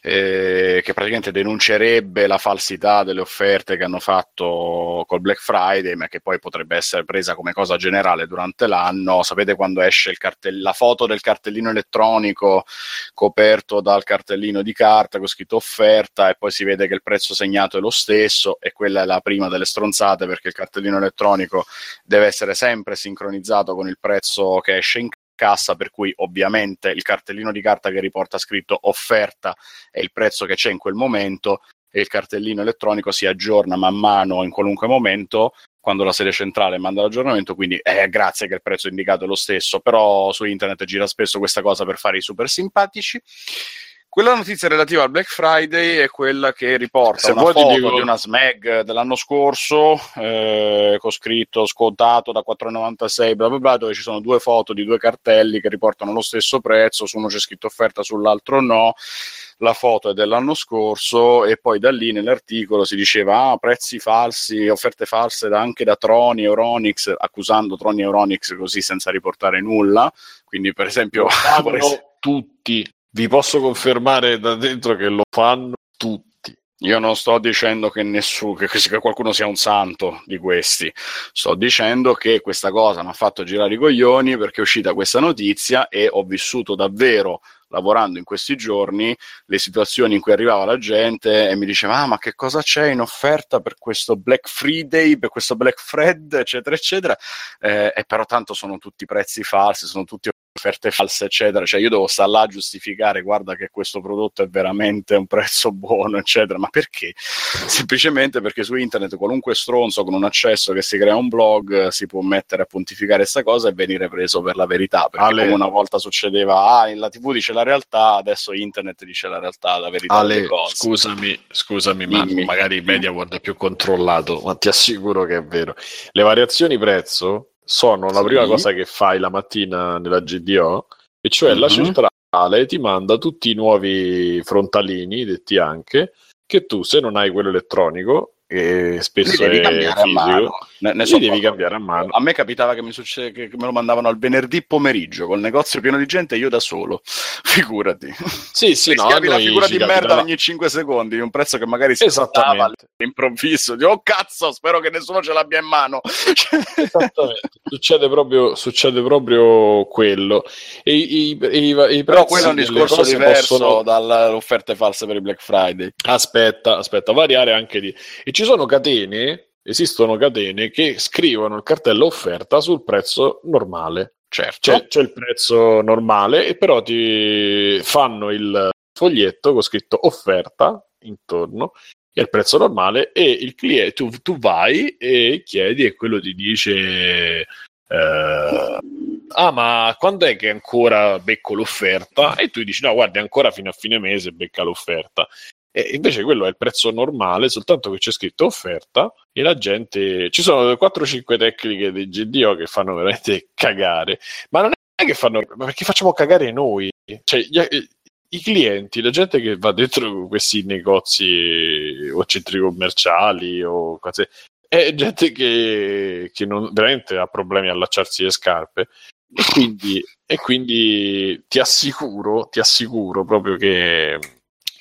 eh, che praticamente denuncerebbe la falsità delle offerte che hanno fatto col Black Friday, ma che poi potrebbe essere presa come cosa generale durante l'anno. Sapete quando esce cartell- la foto del cartellino elettronico coperto dal cartellino di carta con scritto offerta e poi si vede che il prezzo segnato è lo stesso e quella è la prima delle stronzate perché il cartellino elettronico deve essere sempre sincronizzato con il prezzo prezzo che esce in cassa, per cui ovviamente il cartellino di carta che riporta scritto offerta è il prezzo che c'è in quel momento e il cartellino elettronico si aggiorna man mano in qualunque momento quando la sede centrale manda l'aggiornamento, quindi eh, grazie che il prezzo indicato è lo stesso, però su internet gira spesso questa cosa per fare i super simpatici. Quella notizia relativa al Black Friday è quella che riporta Se una vuoi ti foto dico- di una SMAG dell'anno scorso eh, con scritto scontato da 4,96 bla bla bla dove ci sono due foto di due cartelli che riportano lo stesso prezzo, su uno c'è scritto offerta, sull'altro no la foto è dell'anno scorso e poi da lì nell'articolo si diceva ah, prezzi falsi, offerte false da- anche da Troni e Euronix, accusando Troni e Euronix così senza riportare nulla. Quindi, per esempio, tutti. Vi posso confermare da dentro che lo fanno tutti. io non sto dicendo che, nessuno, che, che qualcuno sia un santo di questi, sto dicendo che questa cosa mi ha fatto girare i coglioni perché è uscita questa notizia e ho vissuto davvero lavorando in questi giorni le situazioni in cui arrivava la gente e mi diceva ah ma che cosa c'è in offerta per questo Black Friday, per questo Black Fred? eccetera eccetera. Eh, e però tanto sono tutti prezzi falsi, sono tutti offerte false eccetera, cioè io devo stare là a giustificare guarda che questo prodotto è veramente un prezzo buono eccetera, ma perché? Semplicemente perché su internet qualunque stronzo con un accesso che si crea un blog eh, si può mettere a pontificare questa cosa e venire preso per la verità, perché Ale. come una volta succedeva ah la tv dice la realtà, adesso internet dice la realtà, la verità delle Ale, cose. scusami, scusami, ma Dimmi. magari MediaWorld è più controllato, ma ti assicuro che è vero. Le variazioni prezzo sono la Sì. prima cosa che fai la mattina nella GDO, e cioè la Mhm. centrale ti manda tutti i nuovi frontalini, detti anche, che tu se non hai quello elettronico, che spesso è fisico, Ne, ne so devi cambiare a mano. A me capitava che, mi succede, che me lo mandavano al venerdì pomeriggio col negozio pieno di gente e io da solo. Figurati. Sì, sì, no, la figura di capitava- merda ogni 5 secondi, un prezzo che magari si saltava all'improvviso. Dico, oh cazzo, spero che nessuno ce l'abbia in mano. Esattamente, succede proprio, succede proprio quello. E, i, i, i, Però quello è un discorso diverso possono- dalle offerte false per il Black Friday. Aspetta, aspetta, variare anche di... E ci sono catene, esistono catene che scrivono il cartello offerta sul prezzo normale. Certo. C'è, c'è il prezzo normale e però ti fanno il foglietto con scritto offerta intorno e il prezzo normale e il cliente tu, tu vai e chiedi e quello ti dice eh, ah ma quando è che ancora becco l'offerta e tu dici no guardi ancora fino a fine mese becca l'offerta e invece quello è il prezzo normale soltanto che c'è scritto offerta e la gente ci sono 4-5 tecniche di GDO che fanno veramente cagare. Ma non è che fanno ma perché facciamo cagare noi? Cioè gli- i clienti, la gente che va dentro questi negozi o centri commerciali o cose, è gente che, che non, veramente ha problemi a allacciarsi le scarpe. E quindi, e quindi ti assicuro, ti assicuro proprio che,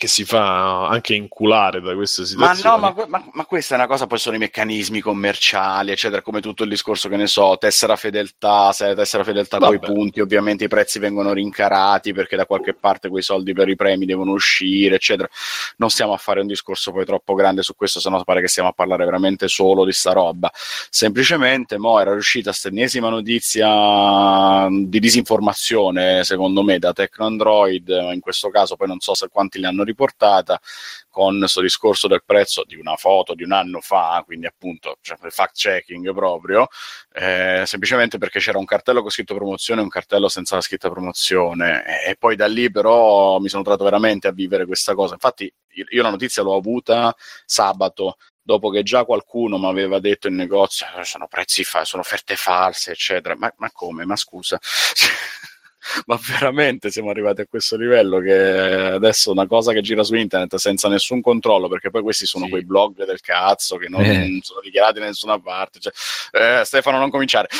che si fa anche inculare da queste Ma situazioni. no, ma, ma- ma questa è una cosa, poi sono i meccanismi commerciali, eccetera, come tutto il discorso che ne so, tessera fedeltà, se tessera fedeltà con i punti, ovviamente i prezzi vengono rincarati perché da qualche parte quei soldi per i premi devono uscire, eccetera. Non stiamo a fare un discorso poi troppo grande su questo, se no pare che stiamo a parlare veramente solo di sta roba. Semplicemente, mo era riuscita questa ennesima notizia di disinformazione, secondo me, da Tecno Android, in questo caso poi non so se quanti le hanno riportata, con questo discorso del prezzo di una foto di un anno fa, quindi appunto cioè, fact checking proprio, eh, semplicemente perché c'era un cartello con scritto promozione e un cartello senza la scritta promozione. E, poi da lì però mi sono trovato veramente a vivere questa cosa. Infatti io la notizia l'ho avuta sabato dopo che già qualcuno mi aveva detto in negozio "Eh, sono prezzi fa- sono offerte false eccetera. Ma, ma come? Ma scusa ma veramente siamo arrivati a questo livello che adesso una cosa che gira su internet senza nessun controllo perché poi questi sono Sì. quei blog del cazzo che non Eh. sono dichiarati da nessuna parte cioè, eh, Stefano non cominciare.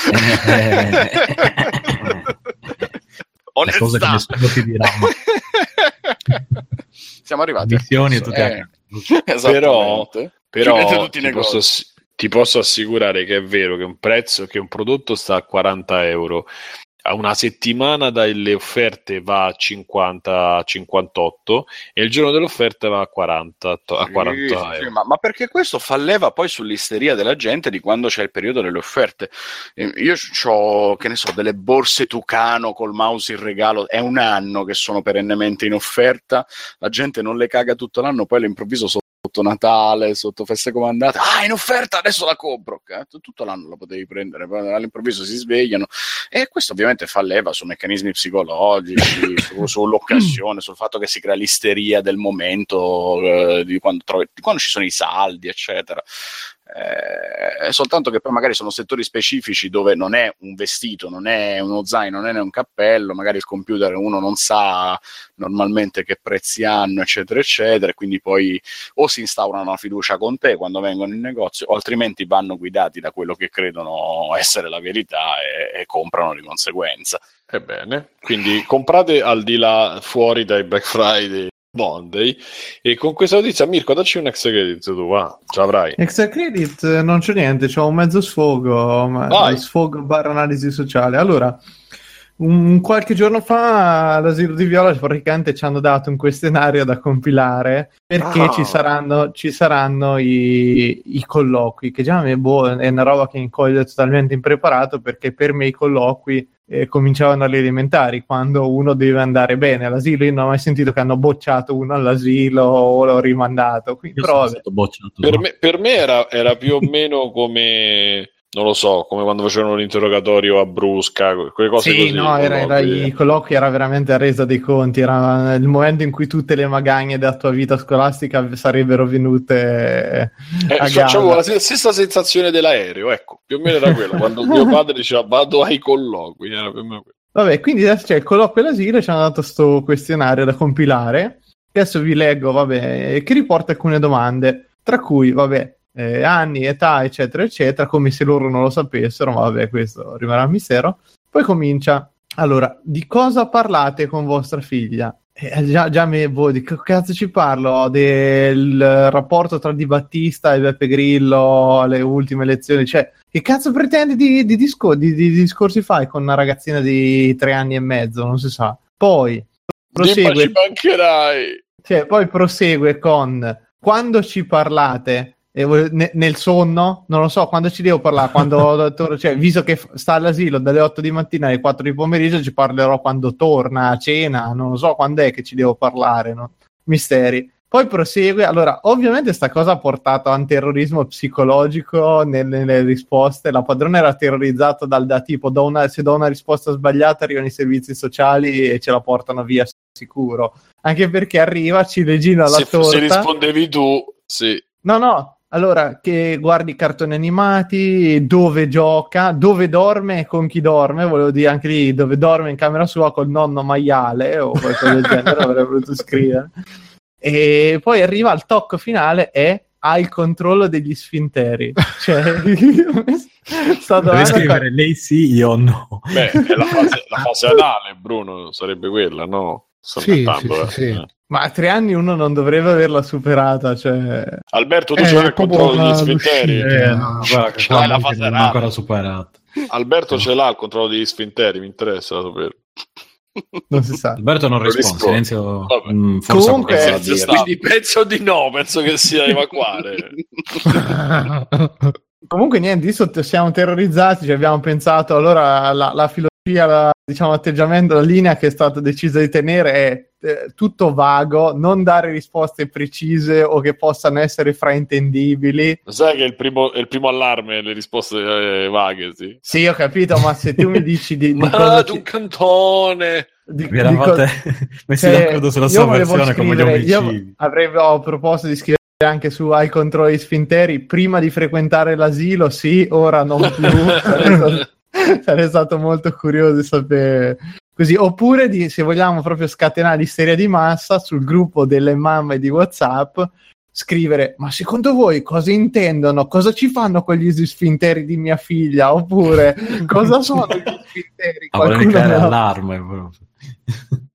Le cose che onestà. nessuno ti dirà, siamo arrivati. Missioni e tutte Eh, Però, però tutti i ti, posso, ti posso assicurare che è vero che un prezzo, che un prodotto sta a 40 euro, a una settimana dalle offerte va a 50, a 58 e il giorno dell'offerta va a 40, a 40 Sì, sì, ma, ma perché questo fa leva poi sull'isteria della gente di quando c'è il periodo delle offerte. Eh, Io ho, che ne so, delle borse Tucano col mouse in regalo, è un anno che sono perennemente in offerta, la gente non le caga tutto l'anno, poi all'improvviso sono sotto Natale, sotto feste comandate. Ah, in offerta, adesso la compro. Cazzo, Tutto l'anno la potevi prendere, all'improvviso si svegliano. E questo ovviamente fa leva su meccanismi psicologici, su- sull'occasione, sul fatto che si crea l'isteria del momento, eh, di, quando trovi- di quando ci sono i saldi, eccetera. Eh, soltanto che poi magari sono settori specifici dove non è un vestito, non è uno zaino, non è un cappello, magari il computer uno non sa normalmente che prezzi hanno, eccetera, eccetera, e quindi poi o si instaurano una fiducia con te quando vengono in negozio, o altrimenti vanno guidati da quello che credono essere la verità e, e comprano di conseguenza. Ebbene, quindi comprate al di là fuori dai Black Friday Monday e con questa notizia Mirko dacci un ex credit tu va, ce l'avrai Extra credit eh, non c'è niente, c'ho un mezzo sfogo, ma- sfogo barra analisi sociale. Allora, un qualche giorno fa all'asilo di Viola praticamente ci hanno dato un questionario da compilare perché Ah. ci saranno, ci saranno i, i colloqui, che già me, boh, è una roba che mi coglie totalmente impreparato perché per me i colloqui eh, cominciavano alle elementari quando uno deve andare bene all'asilo. Io non ho mai sentito che hanno bocciato uno all'asilo o l'ho rimandato. Quindi, però, bocciato. per me, per me era, era più o meno come non lo so, come quando facevano l'interrogatorio a Brusca, quelle cose Sì, così. no, era, era- i colloqui era veramente a resa dei conti, era il momento in cui tutte le magagne della tua vita scolastica sarebbero venute Eh, a facciamo la stessa sensazione dell'aereo, ecco, più o meno era quello, quando mio padre diceva vado ai colloqui, era più o meno quello. Vabbè, quindi adesso c'è il colloquio all'asilo e ci hanno dato questo questionario da compilare. Adesso vi leggo, vabbè, che riporta alcune domande, tra cui, vabbè, eh, anni, età, eccetera, eccetera, come se loro non lo sapessero, ma vabbè, questo rimarrà un mistero. Poi comincia, allora, di cosa parlate con vostra figlia? Eh, già, già me, boh, di che cazzo ci parlo? Del rapporto tra Di Battista e Beppe Grillo alle ultime elezioni, cioè, che cazzo pretendi di, di discor- di- di discorsi fai con una ragazzina di tre anni e mezzo? Non si sa. Poi Dimma, prosegue, ci mancherai. cioè, poi prosegue con quando ci parlate nel sonno, non lo so, quando ci devo parlare, quando tor- cioè, visto che sta all'asilo dalle 8 di mattina alle 4 di pomeriggio, ci parlerò quando torna a cena, non lo so quando è che ci devo parlare, no? Misteri. Poi prosegue, allora, ovviamente sta cosa ha portato a un terrorismo psicologico nelle, nelle risposte. La padrona era terrorizzata dal da tipo, do una- se do una risposta sbagliata arrivano i servizi sociali e ce la portano via sicuro. Anche perché arriva ciliegino alla Se, torta. se rispondevi tu, sì. No, no. Allora, che guardi i cartoni animati, dove gioca, dove dorme e con chi dorme, volevo dire anche lì dove dorme in camera sua col nonno maiale o qualcosa del genere, avrei voluto scrivere. E poi arriva al tocco finale e ha il controllo degli sfinteri. Cioè, sta domanda scrivere lei sì, io no. Beh, è la fase, la fase anale, Bruno, sarebbe quella, no? Sto Sì, sì, eh. sì, sì. Ma a tre anni uno non dovrebbe averla superata, cioè... Alberto, tu Eh, ce l'hai il controllo degli la- sfinteri? Eh, no, guarda che l'hai la non- fase non ancora superato. Alberto ce l'ha il controllo degli sfinteri, mi interessa sapere. non si sa. Alberto non risponde, risponde. silenzio. Vabbè. mm, forse Comunque- Quindi penso di no, penso che sia evacuare. Comunque niente, sotto siamo terrorizzati, ci abbiamo pensato, allora la, la filosofia, la, diciamo l'atteggiamento, la linea che è stata decisa di tenere è eh, tutto vago, non dare risposte precise o che possano essere fraintendibili. Sai che è il primo, è il primo allarme, le risposte eh, vaghe, sì. Sì, ho capito, ma se tu mi dici di, di Ma ci- un cantone! di- di eravate messi Cioè, d'accordo sulla io volevo sovversione come gli scrivere- io omicidi. avrei ho proposto di scrivere anche su ai controlli sfinteri prima di frequentare l'asilo, sì, ora non più. sarei, stato, sarei stato molto curioso di sapere così. Oppure di, se vogliamo proprio scatenare l'isteria di massa sul gruppo delle mamme di WhatsApp. Scrivere, ma secondo voi cosa intendono? Cosa ci fanno quegli sfinteri di mia figlia? Oppure cosa sono gli sfinteri? Ah, Qualcuno creare allarme.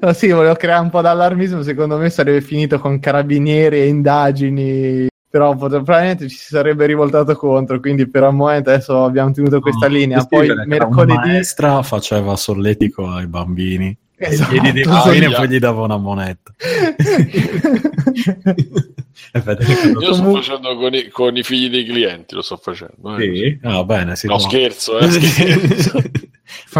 No, sì, volevo creare un po' d'allarmismo. Secondo me sarebbe finito con carabinieri e indagini. Però probabilmente ci si sarebbe rivoltato contro. Quindi per un momento adesso abbiamo tenuto questa No, linea. devi Poi mercoledì. maestra faceva solletico ai bambini. Esatto. E gli e poi gli dava una moneta. E Federico- Io sto Comunque- facendo con i, con i figli dei clienti, lo sto facendo. eh. Sì? Ah, bene, sì. No, no. scherzo, eh, scherzo.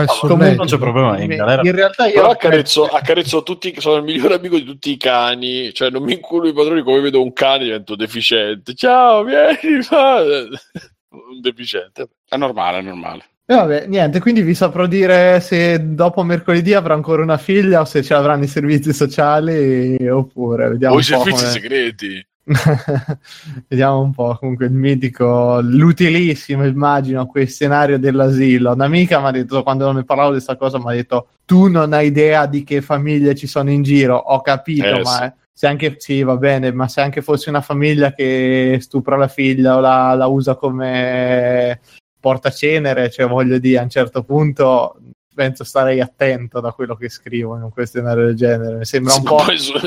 Solletto. non c'è problema, in in, realtà io Però accarezzo, accarezzo tutti, sono il migliore amico di tutti i cani, cioè non mi inculo i padroni come vedo un cane divento deficiente. Ciao, vieni, fa... un deficiente. È normale, è normale. E vabbè, niente, quindi vi saprò dire se dopo mercoledì avrà ancora una figlia o se ce l'avranno i servizi sociali oppure vediamo O i servizi come- segreti. Vediamo un po', comunque il mitico, l'utilissimo, immagino, questionario dell'asilo. Un'amica mi ha detto, quando ne parlavo di questa cosa, mi ha detto, tu non hai idea di che famiglie ci sono in giro. Ho capito, Eh, ma sì. se anche, sì, va bene, ma se anche fosse una famiglia che stupra la figlia o la, la usa come portacenere, cioè voglio dire, a un certo punto penso starei attento da quello che scrivo in un questionario del genere. Mi sembra un Sì, po'... su-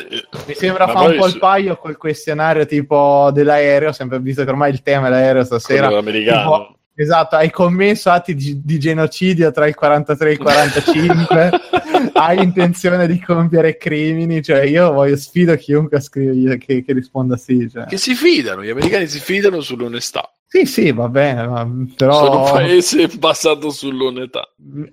Mi sembra fa un po' su- il paio col questionario tipo dell'aereo, sempre visto che ormai il tema è l'aereo stasera. Tipo, esatto, hai commesso atti di, di genocidio tra il 43 e il 45, hai intenzione di compiere crimini, cioè io voglio sfido chiunque scrive che, che risponda sì. Cioè. Che si fidano, gli americani si fidano sull'onestà. Sì, sì, va bene, ma Sono un però paese basato sull'onestà.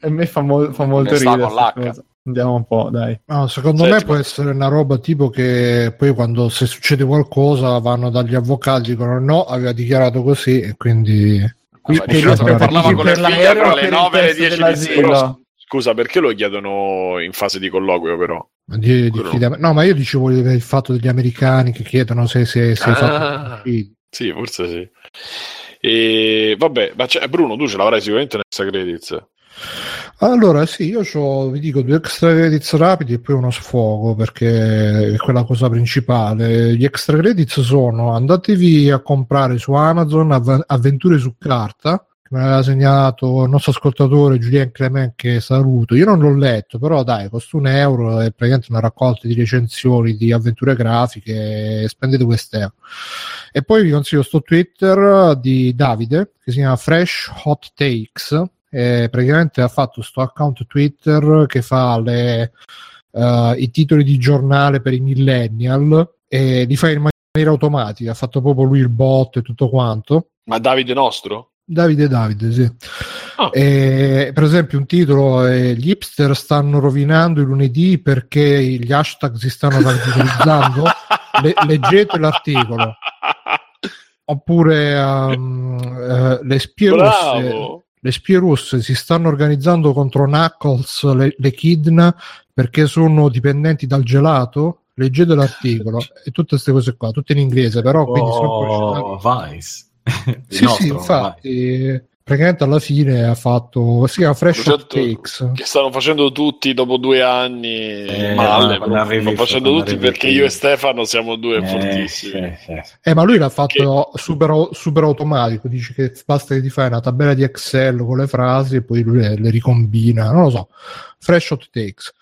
a me fa, mol- fa molto Onestà ridere. Andiamo un po', dai. No, secondo Senti, me può essere una roba tipo che poi quando se succede qualcosa vanno dagli avvocati dicono no, aveva dichiarato così e quindi Qui- Ma per- diciamo che parlava con le figlie l'aereo tra le per il 9 e le testo 10 di dell'asilo? sera. Scusa, perché lo chiedono in fase di colloquio, però? di- di fida- no, ma io dicevo il fatto degli americani che chiedono se, se, se hai Ah. fatto. Sì, forse sì. E vabbè, ma c'è- Bruno, tu ce l'avrai sicuramente nel extra credits. Allora, sì, io c'ho, vi dico, due extra credits rapidi e poi uno sfogo perché è quella cosa principale. Gli extra credits sono andatevi a comprare su Amazon Av- Avventure su carta, che me l'aveva segnato il nostro ascoltatore Julien Clement che saluto. Io non l'ho letto, però dai, costa un euro, è praticamente una raccolta di recensioni di avventure grafiche, spendete quest'euro. E poi vi consiglio sto Twitter di Davide che si chiama Fresh Hot Takes e praticamente ha fatto sto account Twitter che fa le, eh, i titoli di giornale per i millennial e li fa in maniera automatica, ha fatto proprio lui il bot e tutto quanto. Ma Davide nostro? Davide Davide, sì. Ah. E, per esempio un titolo è gli hipster stanno rovinando i lunedì perché gli hashtag si stanno radicalizzando. Le- leggete l'articolo. Oppure um, eh, le spie russe le spie russe si stanno organizzando contro Knuckles, le, le Kidna, perché sono dipendenti dal gelato. Leggete l'articolo e tutte queste cose qua, tutte in inglese, però quindi sempre Oh, Vice. Sì, nostro, sì, infatti, praticamente alla fine ha fatto, si chiama Fresh Hot Takes. che stanno facendo tutti dopo due anni Eh, male, arrivi- stanno facendo tutti perché io e Stefano siamo due Eh, fortissimi. sì, sì. Eh, ma lui l'ha fatto super, super automatico, dice che basta che ti fai una tabella di Excel con le frasi e poi lui le, le ricombina, non lo so. Fresh Hot Takes.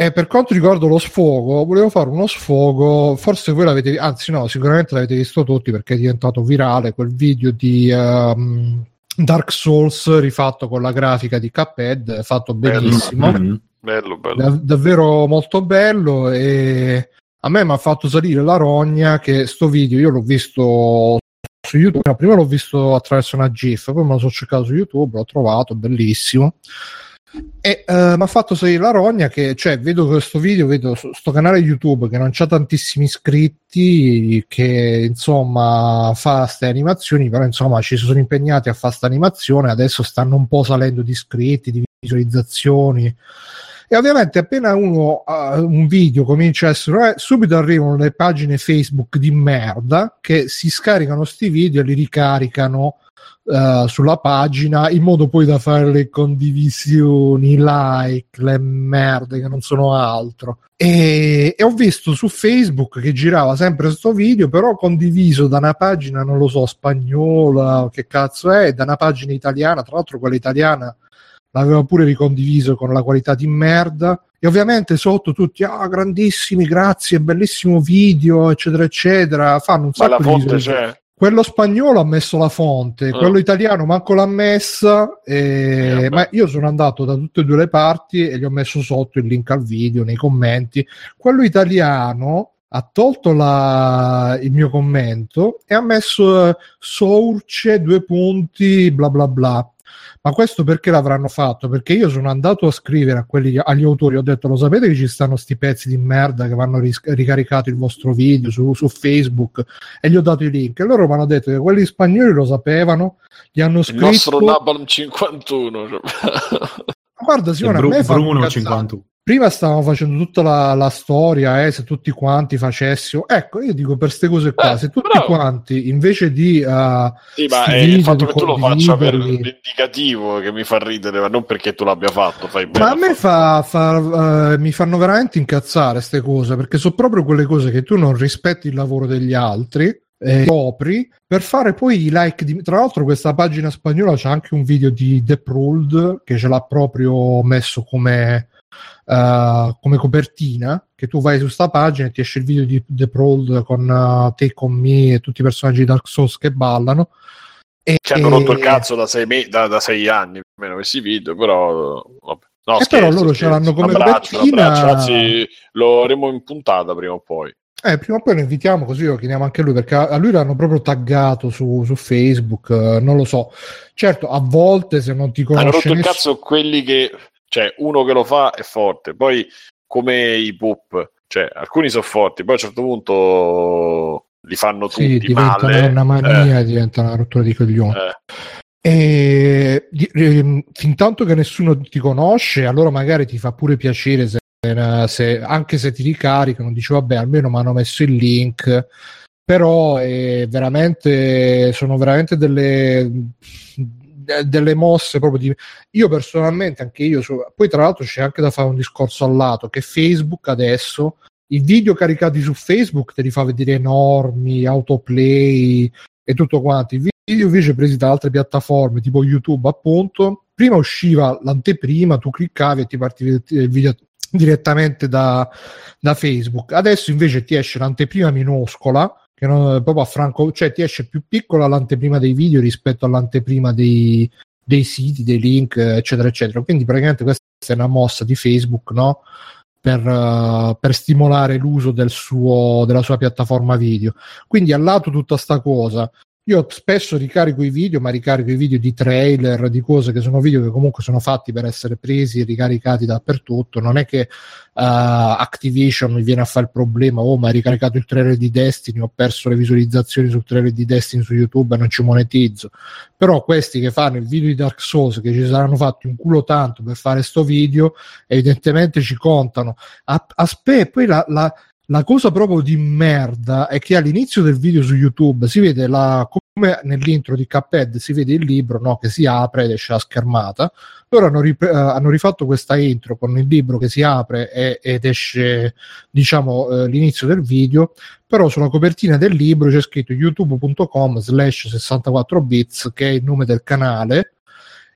E per quanto riguarda lo sfogo, volevo fare uno sfogo, forse voi l'avete, anzi no, sicuramente l'avete visto tutti perché è diventato virale quel video di ehm, Dark Souls rifatto con la grafica di Cuphead, fatto benissimo. Bello, bello. dav- davvero molto bello e a me mi ha fatto salire la rogna che sto video io l'ho visto su YouTube, prima l'ho visto attraverso una GIF, poi me lo sono cercato su YouTube, l'ho trovato, bellissimo. E eh, mi ha fatto salire la rogna che, cioè, vedo questo video, vedo su- sto canale YouTube che non c'ha tantissimi iscritti, che insomma fa ste animazioni, però insomma ci sono impegnati a fare sta animazione, adesso stanno un po' salendo di iscritti, di visualizzazioni. E ovviamente appena uno ha un video comincia a essere, eh, subito arrivano le pagine Facebook di merda che si scaricano sti video e li ricaricano eh, sulla pagina in modo poi da fare le condivisioni, like, le merde che non sono altro. E, e ho visto su Facebook che girava sempre questo video, però condiviso da una pagina, non lo so, spagnola, che cazzo è, da una pagina italiana, tra l'altro quella italiana l'aveva pure ricondiviso con la qualità di merda e ovviamente sotto tutti ah grandissimi grazie bellissimo video eccetera eccetera fanno un Ma sacco la di fonte visualizzazioni. c'è. Quello spagnolo ha messo la fonte Ah. quello italiano manco l'ha messa e- Eh, ma io sono andato da tutte e due le parti e gli ho messo sotto il link al video nei commenti. Quello italiano ha tolto la- il mio commento e ha messo eh, Source due punti bla bla bla Ma questo perché l'avranno fatto? Perché io sono andato a scrivere a quelli, agli autori, ho detto: Lo sapete che ci stanno sti pezzi di merda che vanno ris- ricaricato il vostro video su, su, Facebook? E gli ho dato i link. E loro mi hanno detto che quelli spagnoli lo sapevano, gli hanno scritto. Il nostro Napalm 51. Guarda, Simone, Bru- a me Bruno 51 prima stavamo facendo tutta la, la storia, eh, se tutti quanti facessimo. Ecco, io dico per queste cose qua, eh, se tutti bravo. quanti invece di. Uh, sì, ma è il fatto che tu lo faccia per l'indicativo che mi fa ridere, ma non perché tu l'abbia fatto. Fai ma a me fa, fa, uh, mi fanno veramente incazzare queste cose perché sono proprio quelle cose che tu non rispetti il lavoro degli altri. Eh, copri per fare poi i like di... tra l'altro questa pagina spagnola c'è anche un video di The Pruld che ce l'ha proprio messo come uh, come copertina che tu vai su sta pagina e ti esce il video di The Prold con uh, Take On Me e tutti i personaggi di Dark Souls che ballano e, ci hanno rotto il cazzo da sei, me- da, da sei anni più o meno questi video però vabbè. No, e scherzo, però loro scherzo. ce l'hanno come abbraccio, copertina abbraccio, anzi lo avremo in puntata prima o poi eh, prima o poi lo invitiamo così lo chiediamo anche a lui perché a lui l'hanno proprio taggato su, su Facebook, eh, non lo so. Certo, a volte se non ti conosci... Hanno rotto nessuno... il cazzo quelli che cioè, uno che lo fa è forte. Poi, come i pop, cioè, alcuni sono forti, poi a un certo punto li fanno tutti sì, diventano male. una mania, eh. diventa una rottura di coglioni. Eh. E eh, fin tanto che nessuno ti conosce, allora magari ti fa pure piacere se, se, anche se ti ricaricano, dici vabbè, almeno mi hanno messo il link. Però è veramente, sono veramente delle delle mosse proprio di io personalmente anche io su... poi tra l'altro c'è anche da fare un discorso al lato che Facebook adesso i video caricati su Facebook te li fa vedere enormi autoplay e tutto quanto i video invece presi da altre piattaforme tipo YouTube appunto prima usciva l'anteprima tu cliccavi e ti partivi il video direttamente da, da Facebook adesso invece ti esce l'anteprima minuscola che non, proprio a franco, cioè ti esce più piccola l'anteprima dei video rispetto all'anteprima dei, dei siti, dei link, eccetera, eccetera. Quindi praticamente questa è una mossa di Facebook, no? Per, uh, per, stimolare l'uso del suo, della sua piattaforma video. Quindi al lato tutta sta cosa, io spesso ricarico i video, ma ricarico i video di trailer, di cose che sono video che comunque sono fatti per essere presi e ricaricati dappertutto. Non è che uh, Activision mi viene a fare il problema, oh, ma hai ricaricato il trailer di Destiny, ho perso le visualizzazioni sul trailer di Destiny su YouTube e non ci monetizzo. Però questi che fanno il video di Dark Souls, che ci saranno fatti un culo tanto per fare sto video, evidentemente ci contano. Aspetta, poi la, la la cosa proprio di merda è che all'inizio del video su YouTube si vede la, come nell'intro di Cuphead si vede il libro no, che si apre ed esce la schermata. Loro hanno, rip- uh, hanno, rifatto questa intro con il libro che si apre e- ed esce diciamo uh, l'inizio del video, però sulla copertina del libro c'è scritto youtube.com slash 64 bits che è il nome del canale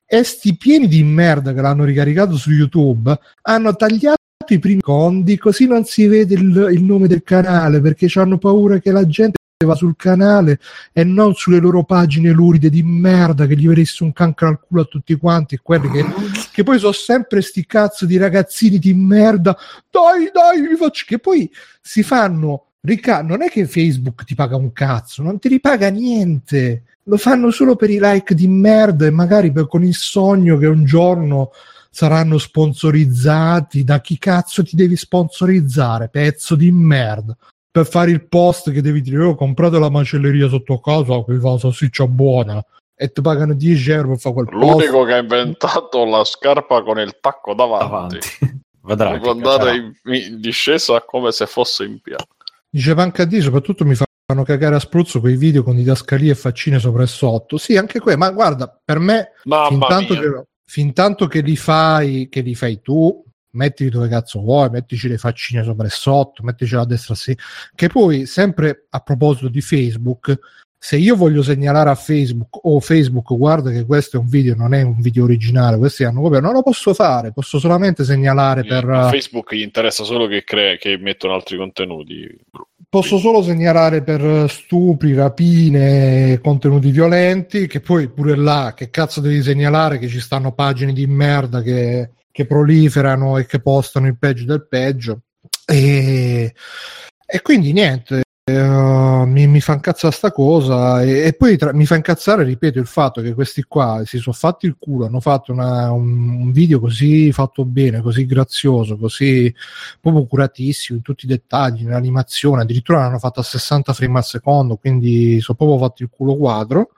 e sti pieni di merda che l'hanno ricaricato su YouTube hanno tagliato i primi condi così non si vede il, il nome del canale perché hanno paura che la gente va sul canale e non sulle loro pagine luride di merda che gli venisse un cancro al culo a tutti quanti quelli che, che poi sono sempre sti cazzo di ragazzini di merda. Dai dai vi faccio che poi si fanno rica- non è che Facebook ti paga un cazzo non ti ripaga niente. Lo fanno solo per i like di merda e magari per, con il sogno che un giorno saranno sponsorizzati da chi cazzo ti devi sponsorizzare, pezzo di merda. Per fare il post che devi dire, oh, comprate la macelleria sotto casa, qui fa la salsiccia buona. E ti pagano 10 euro per fare quel post. L'unico che ha inventato la scarpa con il tacco davanti. davanti. Vedrai. Devo andare in, in discesa come se fosse in piano. Diceva anche a D, soprattutto mi fanno cagare a spruzzo quei video con didascalie e faccine sopra e sotto. Sì, anche quello, ma guarda, per me, Mamma intanto mia. che fin tanto che li fai, che li fai tu, mettili dove cazzo vuoi, mettici le faccine sopra e sotto, mettici a destra sì. Che poi, sempre a proposito di Facebook, se io voglio segnalare a Facebook o oh, Facebook guarda che questo è un video, non è un video originale, questi hanno copiato, non lo posso fare, posso solamente segnalare per... A Facebook gli interessa solo che, crea, che mettono altri contenuti. Posso solo segnalare per stupri, rapine, contenuti violenti, che poi pure là, che cazzo devi segnalare che ci stanno pagine di merda che, che proliferano e che postano il peggio del peggio. E, e quindi niente, uh, mi, mi, fa incazzare sta cosa e, e poi tra, mi fa incazzare, ripeto, il fatto che questi qua si sono fatti il culo, hanno fatto una, un, un, video così fatto bene, così grazioso, così proprio curatissimo in tutti i dettagli, nell'animazione, addirittura l'hanno fatto a 60 frame al secondo, quindi sono proprio fatti il culo quadro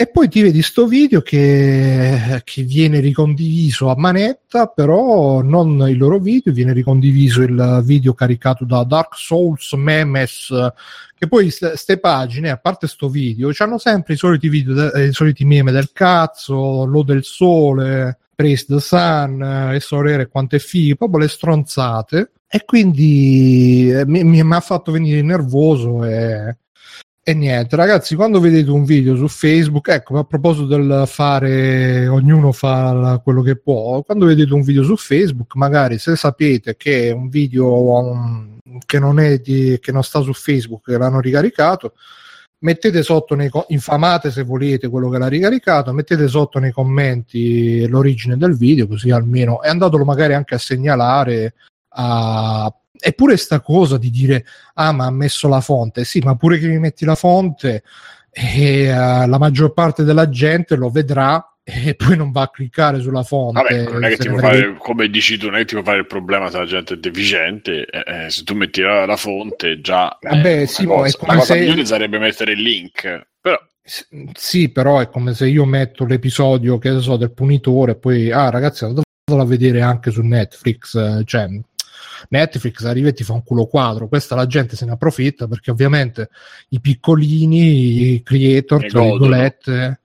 e poi ti vedi sto video che, che, viene ricondiviso a manetta, però non il loro video, viene ricondiviso il video caricato da Dark Souls Memes, che poi queste pagine, a parte sto video, hanno sempre i soliti video, i soliti meme del cazzo, lo del sole, Praise the Sun, e sorere quanto è figo, proprio le stronzate. E quindi eh, mi, mi ha fatto venire nervoso e e niente, ragazzi, quando vedete un video su Facebook, ecco, a proposito del fare, ognuno fa quello che può, quando vedete un video su Facebook, magari se sapete che è un video um, che, non è di, che non sta su Facebook, che l'hanno ricaricato, mettete sotto nei infamate se volete quello che l'ha ricaricato, mettete sotto nei commenti l'origine del video, così almeno, e andatelo magari anche a segnalare a Eppure sta cosa di dire, ah ma ha messo la fonte, sì, ma pure che mi metti la fonte, e, uh, la maggior parte della gente lo vedrà e poi non va a cliccare sulla fonte. Vabbè, non è che ti può fare, come dici tu, non è che ti può fare il problema se la gente è deficiente, eh, eh, se tu metti la, la fonte già... Vabbè, sì, cosa, è come se... migliore sarebbe mettere il link, però... Sì, però è come se io metto l'episodio, che so, del punitore e poi, ah ragazzi, andatelo a vedere anche su Netflix, eh, cioè Netflix arriva e ti fa un culo quadro. Questa la gente se ne approfitta perché ovviamente i piccolini, i creator, tra virgolette,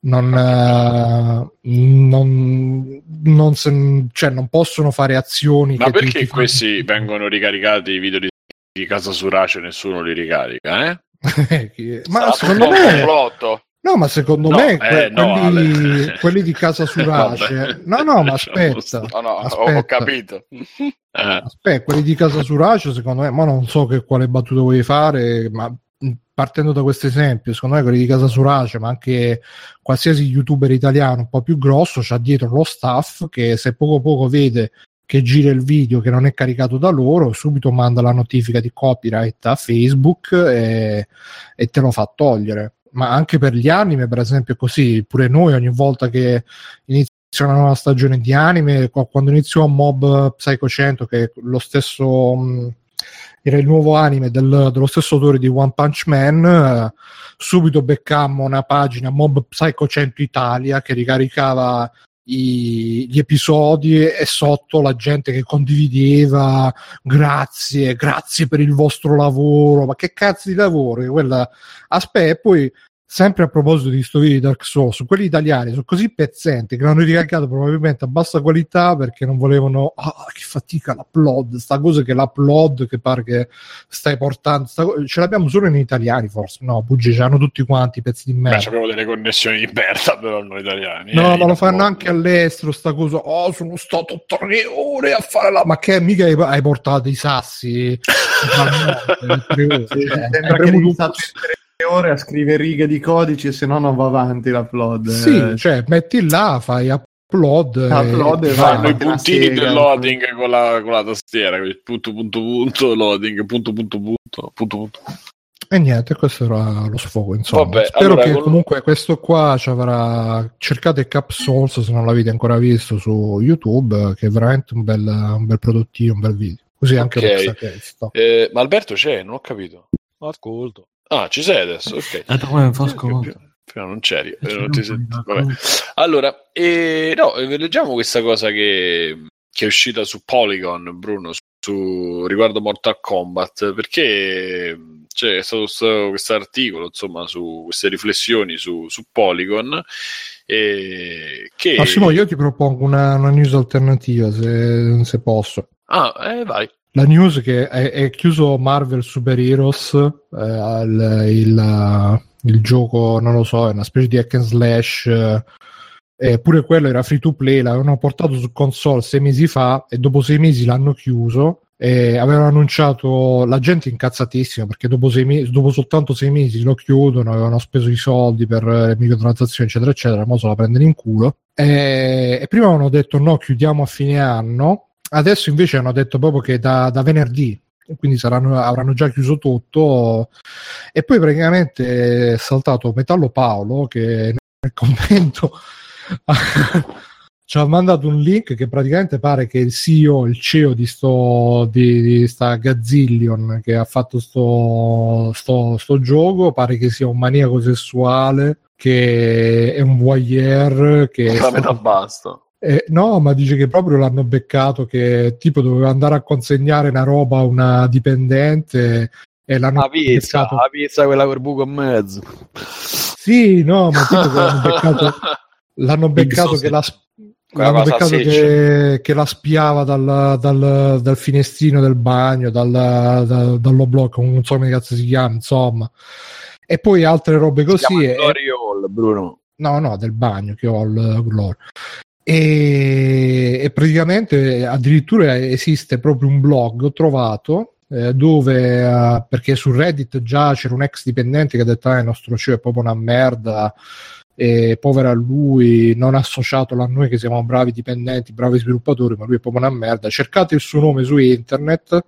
non, uh, non, non, se, cioè, non, possono fare azioni. Ma perché ti, questi fanno... vengono ricaricati i video di, di Casa Surace e nessuno li ricarica? Eh? Ma secondo me, No, ma secondo no, me eh, que- no, quelli, quelli, di casa Surace. no, no, ma aspetta. No, no, aspetta. ho capito. Aspetta, quelli di casa Surace, secondo me, ma non so che quale battuta vuoi fare, ma partendo da questo esempio, secondo me quelli di casa Surace, ma anche qualsiasi youtuber italiano un po' più grosso, c'ha dietro lo staff che se poco poco vede che gira il video che non è caricato da loro, subito manda la notifica di copyright a Facebook e, e te lo fa togliere ma anche per gli anime, per esempio, è così. Pure noi ogni volta che inizia una nuova stagione di anime, quando iniziò Mob Psycho 100, che lo stesso. Mh, era il nuovo anime del, dello stesso autore di One Punch Man. Eh, subito beccammo una pagina Mob Psycho 100 Italia che ricaricava i, gli episodi e sotto la gente che condivideva grazie, grazie per il vostro lavoro, ma che cazzo di lavoro? Quella... Aspetta, e poi sempre a proposito di sto video di Dark Souls, quelli italiani sono così pezzenti che l'hanno ricaricato probabilmente a bassa qualità perché non volevano, ah, che fatica l'upload, sta cosa che l'upload che pare che stai portando, sta, ce l'abbiamo solo in italiani forse, no, bugie, hanno tutti quanti pezzi di merda. Beh, abbiamo delle connessioni di merda però noi italiani. No, eh, ma lo fanno anche all'estero sta cosa, oh, sono stato tre ore a fare la... Ma che mica hai, hai portato i sassi? tre ore, cioè, sembra che hai stato ore a scrivere righe di codici e se no non va avanti l'upload. Sì, eh. cioè metti là, fai upload, upload e fanno i puntini del loading con la, con la tastiera, punto punto punto loading, punto punto punto punto punto. E niente, questo era lo sfogo. Insomma, Vabbè, spero allora, che con... comunque questo qua ci avrà. Cercate Cap Souls se non l'avete ancora visto su YouTube, che è veramente un bel, un bel produttivo, un bel video. Così anche okay. eh, Ma Alberto c'è, non ho capito. Ascolto. Ah, ci sei adesso, ok. Prima non c'eri, eh, non ti senti. Vabbè. Allora, eh, no, leggiamo questa cosa che, che, è uscita su Polygon, Bruno, su, su riguardo Mortal Kombat, perché c'è stato questo articolo, insomma, su queste riflessioni su, su Polygon. Eh, che... Massimo, io ti propongo una, una news alternativa, se, se posso. Ah, eh, vai la news che è, è chiuso Marvel Super Heroes, eh, il, il, il, gioco, non lo so, è una specie di hack and slash. Eh, quello era free to play, l'avevano portato su console sei mesi fa e dopo sei mesi l'hanno chiuso. E avevano annunciato la gente incazzatissima perché dopo, mesi, dopo soltanto sei mesi lo chiudono, avevano speso i soldi per le microtransazioni, eccetera, eccetera. Mo se la prendono in culo. E, e prima avevano detto no, chiudiamo a fine anno Adesso invece hanno detto proprio che da, da venerdì quindi saranno, avranno già chiuso tutto. E poi praticamente è saltato Metallo Paolo che nel commento ci ha mandato un link che praticamente pare che il CEO, il CEO di, sto, di, di sta Gazzillion che ha fatto sto, sto, sto gioco, pare che sia un maniaco sessuale, che è un voyeur, che... La metà basta. Eh, no, ma dice che proprio l'hanno beccato che tipo doveva andare a consegnare una roba a una dipendente e l'hanno La pizza, beccato. la pizza quella col buco in mezzo. Sì, no, ma tipo che l'hanno beccato, l'hanno beccato che la, l'hanno beccato che, che la spiava dal, dal, dal finestrino del bagno, dal, dal, dall'oblocco, non so come cazzo si chiama, insomma. E poi altre robe Si così. e- Glory Hall, Bruno. No, no, del bagno che ho il Glory. E, e praticamente addirittura esiste proprio un blog ho trovato eh, dove eh, perché su Reddit già c'era un ex dipendente che ha detto ah, il nostro CEO è proprio una merda e povera lui non associatelo a noi che siamo bravi dipendenti bravi sviluppatori ma lui è proprio una merda. Cercate il suo nome su internet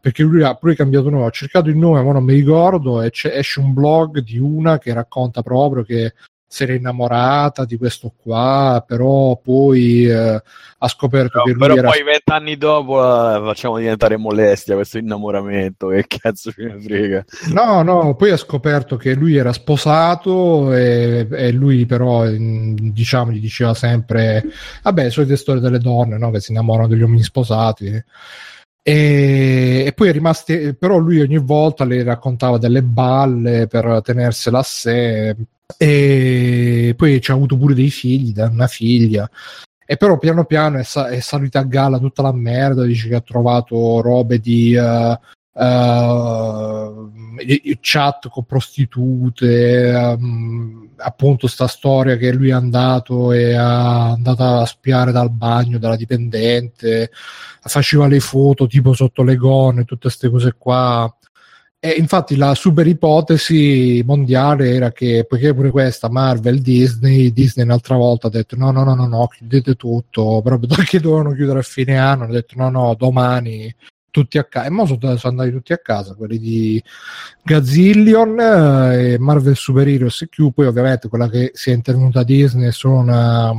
perché lui ha pure cambiato nome. Ho cercato il nome ma non mi ricordo e esce un blog di una che racconta proprio che si era innamorata di questo qua, però poi eh, ha scoperto che lui Però era poi vent'anni dopo la facciamo diventare molestia questo innamoramento. Che cazzo ce ne frega? No, no, poi ha scoperto che lui era sposato e, e lui però diciamo gli diceva sempre vabbè, solite storie delle donne, no? che si innamorano degli uomini sposati. E, e poi è rimasto però lui ogni volta le raccontava delle balle per tenersela a sé e poi ci ha avuto pure dei figli, da una figlia. E però piano piano è, sa- è salita a galla tutta la merda, dice che ha trovato robe di eh, eh, chat con prostitute, ehm, appunto sta storia che lui è andato e è andato a spiare dal bagno della dipendente, faceva le foto tipo sotto le gonne, tutte queste cose qua. E infatti la super ipotesi mondiale era che, poiché pure questa Marvel, Disney, Disney un'altra volta ha detto no, no, no, no, no chiudete tutto, proprio perché dovevano chiudere a fine anno, hanno detto no, no, domani tutti a casa. E mo sono, sono andati tutti a casa, quelli di Gazillion eh, e Marvel Super Heroes Q, poi ovviamente quella che si è intervenuta a Disney è solo una,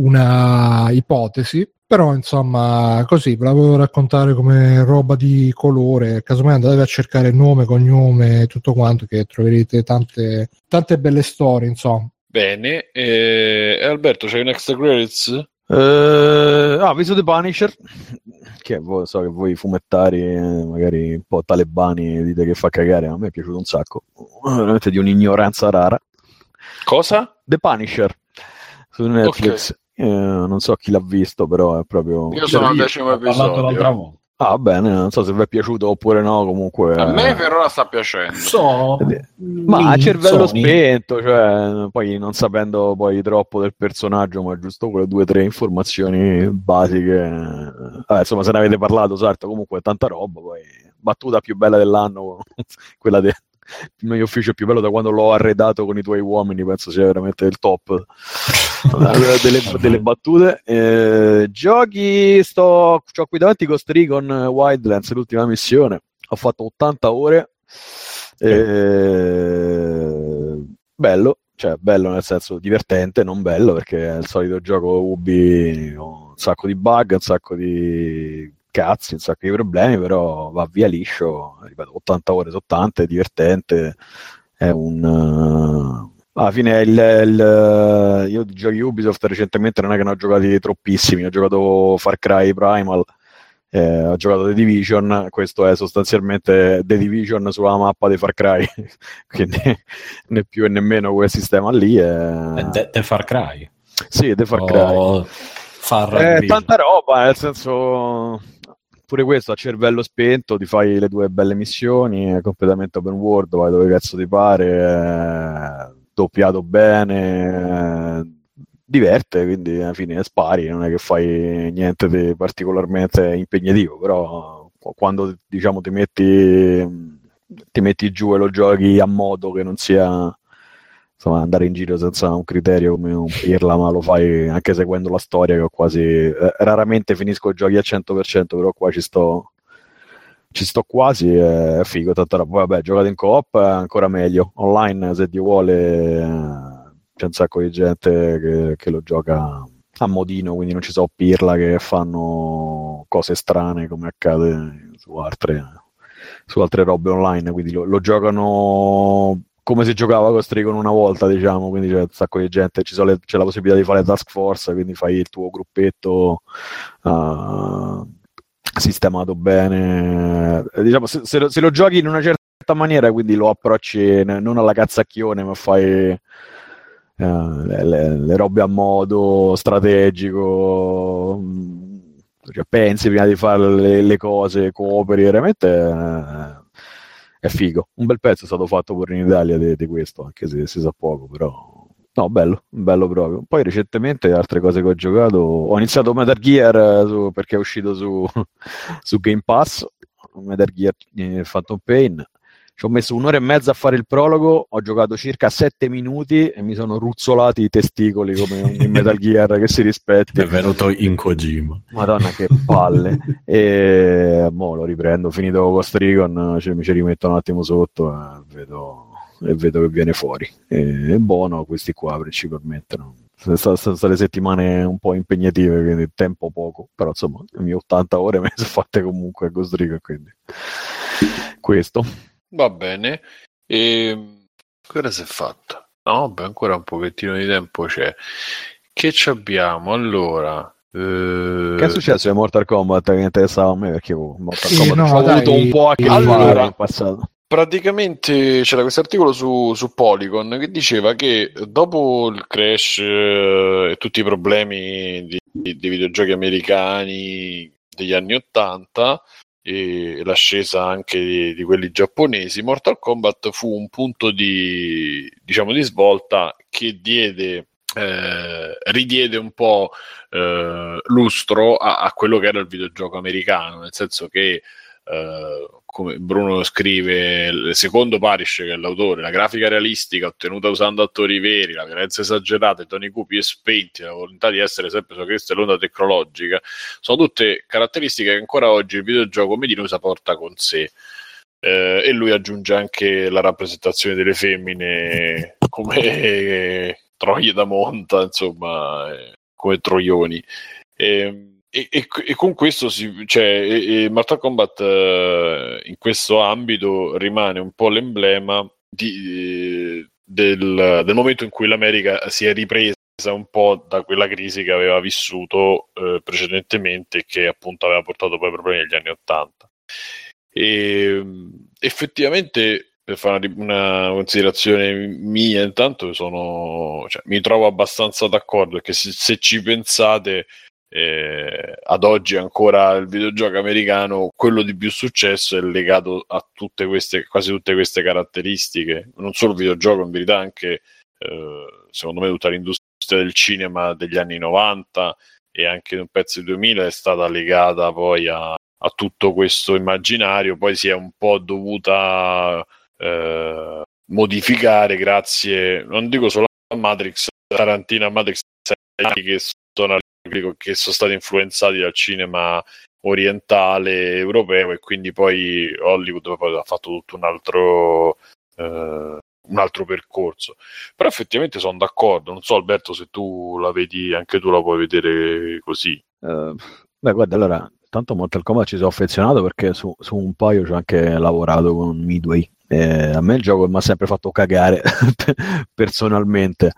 una ipotesi, però insomma così ve la volevo raccontare come roba di colore, casomai andate a cercare nome, cognome, tutto quanto che troverete tante, tante belle storie, insomma. Bene, e Alberto, c'hai un extra credits? Eh, ah, visto The Punisher, che voi- so che voi fumettari, magari un po' talebani, dite che fa cagare, a me è piaciuto un sacco, veramente di un'ignoranza rara. Cosa? The Punisher su Netflix. Eh, non so chi l'ha visto, però è proprio. Io sono al decimo episodio. volta. Ah, bene, non so se vi è piaciuto oppure no. Comunque, A me eh, per ora sta piacendo. So, ma a cervello Sony. spento, cioè, poi non sapendo poi troppo del personaggio, ma giusto quelle due o tre informazioni basiche. eh, insomma, se ne avete parlato, certo, comunque tanta roba. Poi battuta più bella dell'anno, quella del mio ufficio più bello da quando l'ho arredato con i tuoi uomini, penso sia veramente il top delle, delle battute. Eh, giochi, sto c'ho qui davanti Ghost Recon Wildlands, l'ultima missione. Ho fatto 80 ore. Eh, bello, cioè bello nel senso divertente, non bello perché è il solito gioco Ubi, un sacco di bug, un sacco di cazzi, un sacco di problemi, però va via liscio, ripeto, 80 ore sono tante, è divertente, è un... eh, alla fine il, il- io di giochi Ubisoft recentemente non è che ne ho giocati troppissimi, ho giocato Far Cry Primal, eh, ho giocato The Division, questo è sostanzialmente The Division sulla mappa di Far Cry, quindi né più e nemmeno quel sistema lì. È... Eh, The, The Far Cry. Sì, The Far Cry. O Far Eh, tanta roba, nel senso pure questo a cervello spento, ti fai le due belle missioni, completamente open world, vai dove cazzo ti pare, è doppiato bene, eh, diverte, quindi alla fine spari, non è che fai niente di particolarmente impegnativo, però quando diciamo ti metti ti metti giù e lo giochi a modo che non sia insomma, andare in giro senza un criterio come un pirla, ma lo fai anche seguendo la storia che ho quasi eh, raramente finisco i giochi al 100%, però qua ci sto ci sto quasi, è figo, tanta roba. Poi, vabbè, giocato in coop è ancora meglio. Online, se Dio vuole, eh, c'è un sacco di gente che, che lo gioca a modino, quindi non ci so pirla che fanno cose strane come accade su altre, su altre robe online, quindi lo, lo giocano come si giocava con Strigon una volta, diciamo, quindi c'è un sacco di gente, le, c'è la possibilità di fare task force, quindi fai il tuo gruppetto uh, sistemato bene. Diciamo, se, se, lo, se, lo, giochi in una certa maniera, quindi lo approcci non alla cazzacchione, ma fai uh, le, le, le, robe a modo strategico, mm, cioè, pensi prima di fare le, le cose, cooperi, veramente... Uh, è figo. Un bel pezzo è stato fatto pure in Italia di, questo, anche se si sa poco, però No, bello, bello proprio. Poi recentemente altre cose che ho giocato, ho iniziato Metal Gear eh, su, perché è uscito su, su Game Pass, Metal Gear eh, Phantom Pain, ci ho messo un'ora e mezza a fare il prologo, ho giocato circa sette minuti e mi sono ruzzolati i testicoli come un Metal Gear che si rispetti. È venuto in Kojima. Madonna che palle. e mo lo riprendo, finito con Strigon, cioè, mi ci rimetto un attimo sotto e vedo, e vedo che viene fuori. E, è buono questi qua principalmente. No? sono state settimane un po' impegnative, quindi tempo poco, però insomma le mie 80 ore me le sono fatte comunque a Ghost Recon, quindi questo. Va bene. E ehm, cosa si è fatta? No, beh, ancora un pochettino di tempo c'è. Che ci abbiamo? Allora, eh... Che è successo in Mortal Kombat che interessava a me perché Mortal Kombat no, ho avuto un po' a che allora, in passato. Praticamente c'era questo articolo su, su, Polygon che diceva che dopo il crash eh, e tutti i problemi di, di videogiochi americani degli anni 80 e l'ascesa anche di, di, quelli giapponesi, Mortal Kombat fu un punto di, diciamo, di svolta che diede, eh, ridiede un po' eh, lustro a, a, quello che era il videogioco americano, nel senso che eh, come Bruno scrive, secondo Parish, che è l'autore, la grafica realistica ottenuta usando attori veri, la violenza esagerata, i toni cupi e spenti, la volontà di essere sempre su questa l'onda tecnologica, sono tutte caratteristiche che ancora oggi il videogioco Medinusa porta con sé. Eh, e lui aggiunge anche la rappresentazione delle femmine come troie da monta, insomma, eh, come troioni. Eh, e, e, e, con questo si, cioè, e, Mortal Kombat uh, in questo ambito rimane un po' l'emblema di, del, del, momento in cui l'America si è ripresa un po' da quella crisi che aveva vissuto uh, precedentemente e che appunto aveva portato poi problemi negli anni Ottanta. E effettivamente per fare una, una, considerazione mia intanto sono, cioè, mi trovo abbastanza d'accordo perché se, se ci pensate eh, ad oggi ancora il videogioco americano, quello di più successo è legato a tutte queste, quasi tutte queste caratteristiche, non solo il videogioco, in verità anche eh, secondo me tutta l'industria del cinema degli anni 90 e anche un pezzo di 2000 è stata legata poi a, a tutto questo immaginario, poi si è un po' dovuta eh, modificare grazie, non dico solo a Matrix, Tarantina Matrix che che sono stati influenzati dal cinema orientale europeo e quindi poi Hollywood poi ha fatto tutto un altro eh, un altro percorso. Però effettivamente sono d'accordo. Non so Alberto se tu la vedi anche tu la puoi vedere così. Uh, beh guarda allora tanto Mortal Kombat ci sono affezionato perché su, su un paio ci ho anche lavorato con Midway. Eh, a me il gioco mi ha sempre fatto cagare personalmente.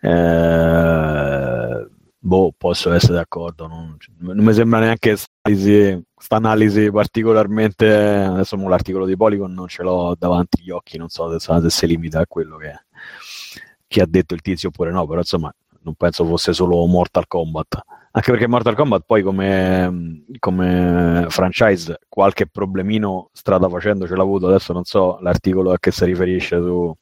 Eh, boh, posso essere d'accordo. Non, non mi sembra neanche questa analisi particolarmente. Adesso l'articolo di Polygon non ce l'ho davanti agli occhi, non so se, se si limita a quello che, che, ha detto il tizio oppure no, però insomma non penso fosse solo Mortal Kombat. Anche perché Mortal Kombat poi come, come franchise qualche problemino strada facendo ce l'ha avuto, adesso non so l'articolo a che si riferisce su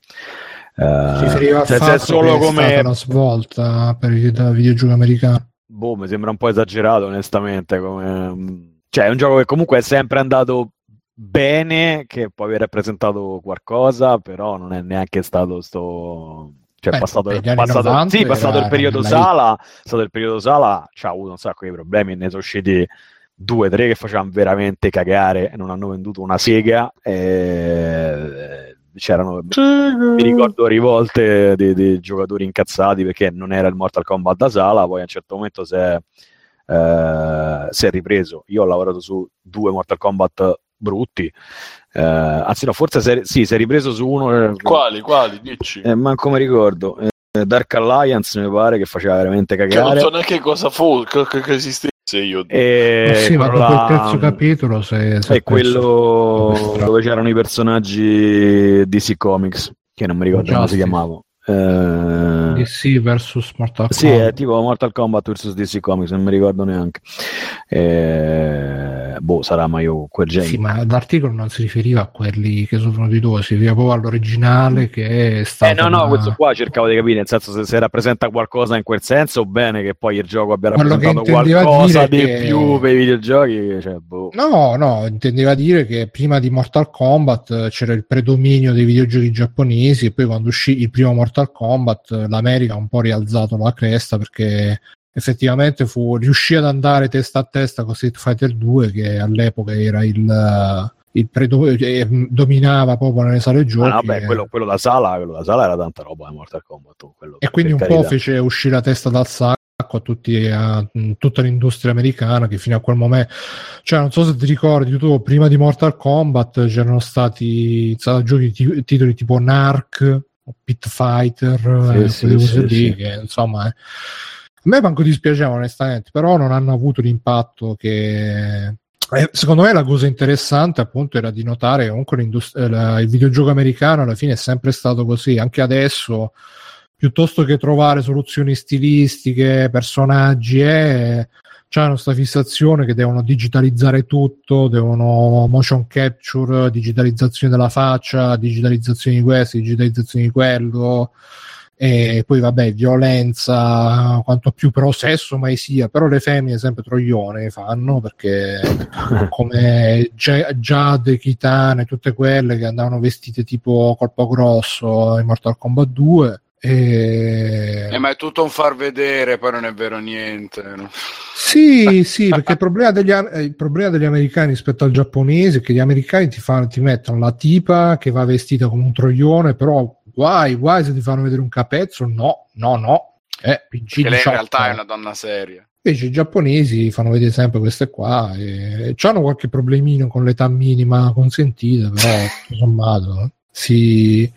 Uh, si riferiva a cioè, solo come una svolta per il videogioco americano. Boh, mi sembra un po' esagerato, onestamente. Come... Cioè, è un gioco che comunque è sempre andato bene, che può aver rappresentato qualcosa, però non è neanche stato sto. Cioè, Beh, passato, passato, sì, passato il periodo Sala, passato il periodo Sala, c'ha avuto un sacco di problemi, ne sono usciti due, tre che facevano veramente cagare e non hanno venduto una sega. E c'erano mi ricordo rivolte di, di, giocatori incazzati perché non era il Mortal Kombat da sala poi a un certo momento si è, eh, si è ripreso. Io ho lavorato su due Mortal Kombat brutti eh, anzi no forse si è, sì, si è ripreso su uno eh, quali quali? Dici. eh, manco mi ricordo eh, Dark Alliance mi pare che faceva veramente cagare che non so neanche cosa fu che, che esistesse io e Ma sì, ma dopo il terzo capitolo se, se è quello dove c'erano i personaggi DC Comics che non mi ricordo come si chiamava eh... DC vs Mortal Kombat sì è tipo Mortal Kombat vs DC Comics non mi ricordo neanche. Eh... boh sarà ma io quel genere sì ma l'articolo non si riferiva a quelli che sono di due si riferiva proprio all'originale che è stato eh no no una... questo qua cercavo di capire nel senso se, se rappresenta qualcosa in quel senso bene che poi il gioco abbia rappresentato qualcosa di che... più per i videogiochi cioè, boh. no no intendeva dire che prima di Mortal Kombat c'era il predominio dei videogiochi giapponesi e poi quando uscì il primo Mortal Mortal Kombat l'America ha un po' rialzato la cresta perché effettivamente fu, riuscì ad andare testa a testa con Street Fighter 2 che all'epoca era il, il predo- eh, dominava proprio nelle sale giochi. Ah, vabbè, quello, quello, da sala, quello da sala era tanta roba di Mortal Kombat. e quindi un carità. po' fece uscire la testa dal sacco a, tutti, a tutta l'industria americana che fino a quel momento, cioè non so se ti ricordi, tu prima di Mortal Kombat c'erano stati giochi t- titoli tipo Narc o Pit Fighter, sì, eh, sì, sì, lì, che insomma... Eh. A me manco dispiaceva onestamente, però non hanno avuto l'impatto che... Eh, secondo me la cosa interessante appunto era di notare comunque eh, il videogioco americano alla fine è sempre stato così, anche adesso piuttosto che trovare soluzioni stilistiche, personaggi, eh, hanno questa fissazione che devono digitalizzare tutto, devono motion capture, digitalizzazione della faccia, digitalizzazione di questo, digitalizzazione di quello, e poi vabbè, violenza, quanto più però sesso mai sia, però le femmine sempre troione fanno perché come Jade, Kitane, tutte quelle che andavano vestite tipo colpo grosso in Mortal Kombat 2 e... Eh, ma è tutto un far vedere, poi non è vero niente. No? Sì, sì, perché il problema, degli, il problema, degli, americani rispetto al giapponese è che gli americani ti, fanno, ti mettono la tipa che va vestita come un troione, però guai, guai se ti fanno vedere un capezzo, no, no, no. Eh, PG lei in realtà è una donna seria. Invece i giapponesi fanno vedere sempre queste qua e hanno qualche problemino con l'età minima consentita, però insomma, si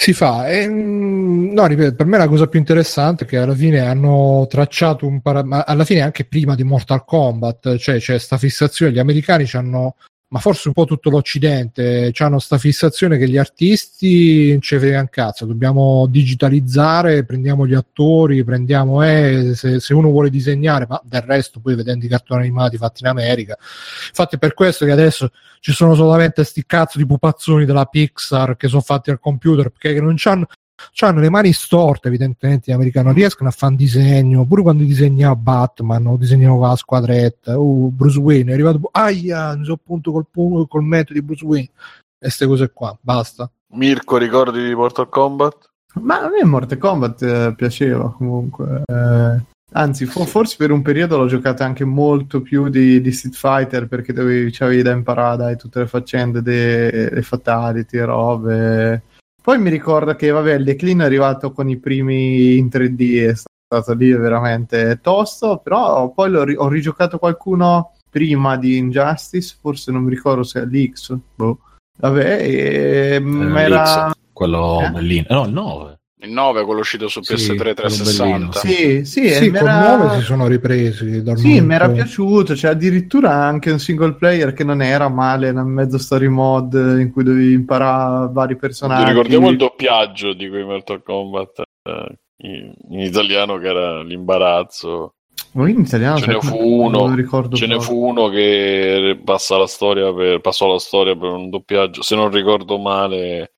si fa. E, mm, no, ripeto, per me la cosa più interessante è che alla fine hanno tracciato un para- ma alla fine anche prima di Mortal Kombat, cioè c'è sta fissazione, gli americani hanno ma forse un po' tutto l'Occidente hanno sta fissazione che gli artisti non ci frega un cazzo, dobbiamo digitalizzare, prendiamo gli attori, prendiamo eh, se, se, uno vuole disegnare, ma del resto poi vedendo i cartoni animati fatti in America. Infatti è per questo che adesso ci sono solamente sti cazzo di pupazzoni della Pixar che sono fatti al computer perché non hanno hanno le mani storte evidentemente gli americani non riescono a fare un disegno. Pure quando disegnava Batman o disegnava la squadretta. Uh, Bruce Wayne è arrivato aia non so appunto col, col metodo di Bruce Wayne. E queste cose qua basta. Mirko ricordi di Mortal Kombat? ma a me Mortal Kombat eh, piaceva comunque eh, anzi fo- forse per un periodo l'ho giocato anche molto più di, di Street Fighter perché dovevi, avevi da imparare dai, tutte le faccende delle fatality robe poi mi ricordo che vabbè, il declino è arrivato con i primi in 3D, è stato lì veramente tosto, però poi ri- ho rigiocato qualcuno prima di Injustice, forse non mi ricordo se è l'X, boh. Vabbè, e, eh, era... quello eh? bellino, no, il 9. Il 9 è quello uscito su PS3 sì, 360. Sì, sì, sì con era... 9 si sono ripresi. Sì, mi era piaciuto. C'è addirittura anche un single player che non era male, un mezzo story mod in cui dovevi imparare vari personaggi. Ti ricordiamo il doppiaggio di quei Mortal Kombat eh, in, in, italiano che era l'imbarazzo. Oh, in italiano ce ne fu uno, ce ne fu uno che passa la storia per, passò la storia per un doppiaggio, se non ricordo male,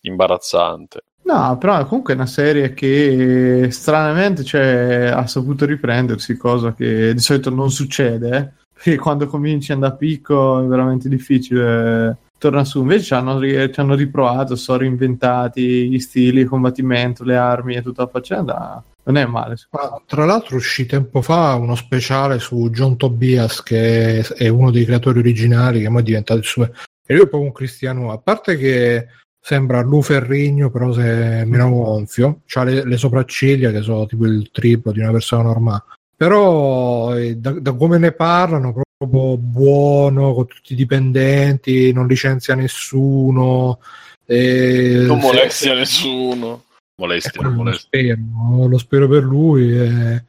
imbarazzante. No, però comunque è una serie che stranamente cioè, ha saputo riprendersi, cosa che di solito non succede, eh? perché quando cominci a andare picco è veramente difficile torna su. Invece ci hanno, ci hanno riprovato, sono reinventati gli stili, il combattimento, le armi e tutta la faccenda. Non è male. Ma, tra l'altro uscì tempo fa uno speciale su John Tobias, che è uno dei creatori originali, che poi è diventato il suo... E lui è proprio un cristiano, a parte che sembra Lu Ferrigno, però se meno gonfio, ha le, le sopracciglia che sono tipo il triplo di una persona normale. Però eh, da, da come ne parlano, proprio buono, con tutti i dipendenti, non licenzia nessuno. E Non se- molestia nessuno. Molestia, non lo molestia. spero, lo spero per lui. eh.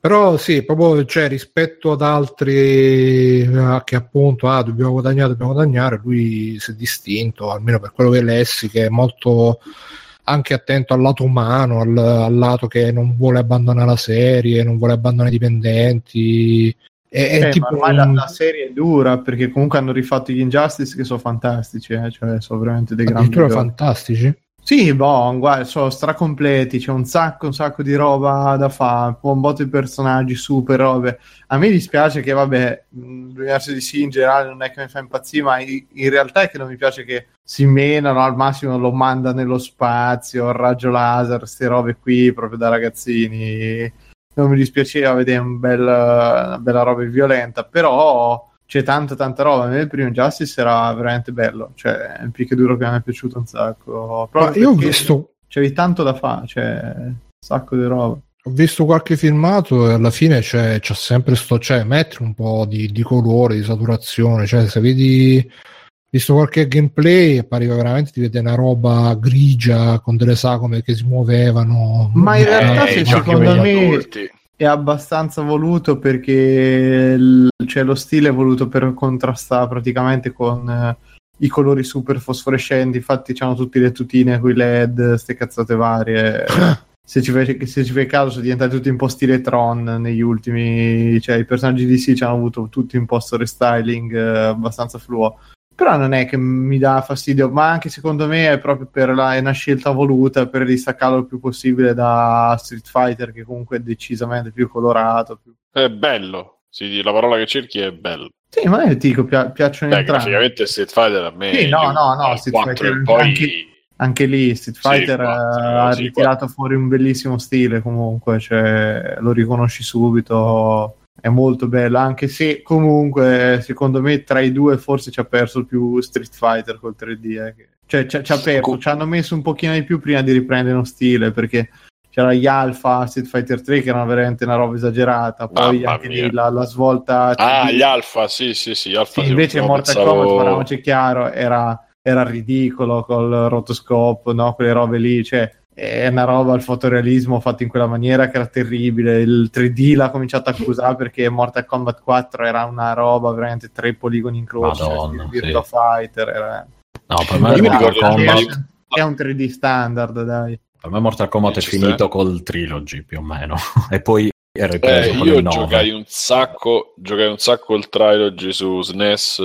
Però sì, proprio cioè, rispetto ad altri eh, che appunto ah, dobbiamo guadagnare, dobbiamo guadagnare, lui si è distinto, almeno per quello che lessi, che è molto anche attento al lato umano, al, al lato che non vuole abbandonare la serie, non vuole abbandonare i dipendenti. È, è Eh, tipo ma ormai la, un- la serie è dura perché comunque hanno rifatto gli Injustice che sono fantastici, eh, cioè sono veramente dei grandi addirittura fantastici. Sì, boh, guarda, sono stracompleti, c'è un sacco, un sacco di roba da fare, un botto di personaggi, super robe. A me dispiace che, vabbè, l'universo di sì in generale non è che mi fa impazzire, ma in realtà è che non mi piace che si menano, al massimo lo manda nello spazio, il raggio laser, queste robe qui, proprio da ragazzini. Non mi dispiaceva vedere un bel- una bella roba violenta, però c'è tanta tanta roba. A me il primo Justice era veramente bello, cioè è un picchiaduro che mi è piaciuto un sacco. Ma Proprio io ho visto, c'avevi tanto da fare, cioè un sacco di roba. ho visto qualche filmato e alla fine c'è, c'è sempre sto, cioè, metti un po' di, di colore, di saturazione, cioè se vedi, visto qualche gameplay appariva veramente di vedere una roba grigia con delle sagome che si muovevano. Ma in Eh, realtà Eh, se secondo me adulti. È abbastanza voluto perché il- cioè, lo stile è voluto per contrastare praticamente con eh, i colori super fosforescenti. Infatti, c'hanno tutte le tutine con i LED, ste cazzate varie. se, ci fai, se ci fai caso, sono diventati tutti un po' stile Tron negli ultimi. Cioè, i personaggi di sì ci hanno avuto tutti un po' sto restyling eh, abbastanza fluo. Però non è che mi dà fastidio, ma anche secondo me è proprio per la, è una scelta voluta per distaccarlo il più possibile da Street Fighter, che comunque è decisamente più colorato. più- È bello. Sì, la parola che cerchi è bello. Sì, ma io ti dico, pia- piacciono Beh, entrambi. graficamente Street Fighter a me Sì, no, no, no, Street 4 Fighter poi anche- Anche lì Street Sì, Fighter quattro, eh, ha sì, ritirato fuori un bellissimo stile comunque, cioè, lo riconosci subito, è molto bello, anche se comunque secondo me tra i due forse ci ha perso più Street Fighter col 3D, eh, cioè ci ci ha perso, ci hanno messo un pochino di più prima di riprendere uno stile, perché c'era gli Alpha Street Fighter 3 che erano veramente una roba esagerata, poi Mamma anche lì la, la svolta... Ah, 3D. gli alfa, sì, sì, sì, alfa Sì, invece Mortal pensavo- Kombat, parliamoci chiaro, era, era ridicolo col rotoscope, no? quelle robe lì, cioè è una roba al fotorealismo fatto in quella maniera che era terribile. Il 3D l'ha cominciato a accusare perché Mortal Kombat 4 era una roba veramente tre poligoni in croce, Madonna, Virtua Fighter. Era... No, per me, Mortal Kombat, È un 3D standard, dai. per me Mortal Kombat è Ci sta. finito col trilogy più o meno. e poi è ripreso Eh, con io il 9. giocai un sacco, giocai un sacco il trilogy su SNES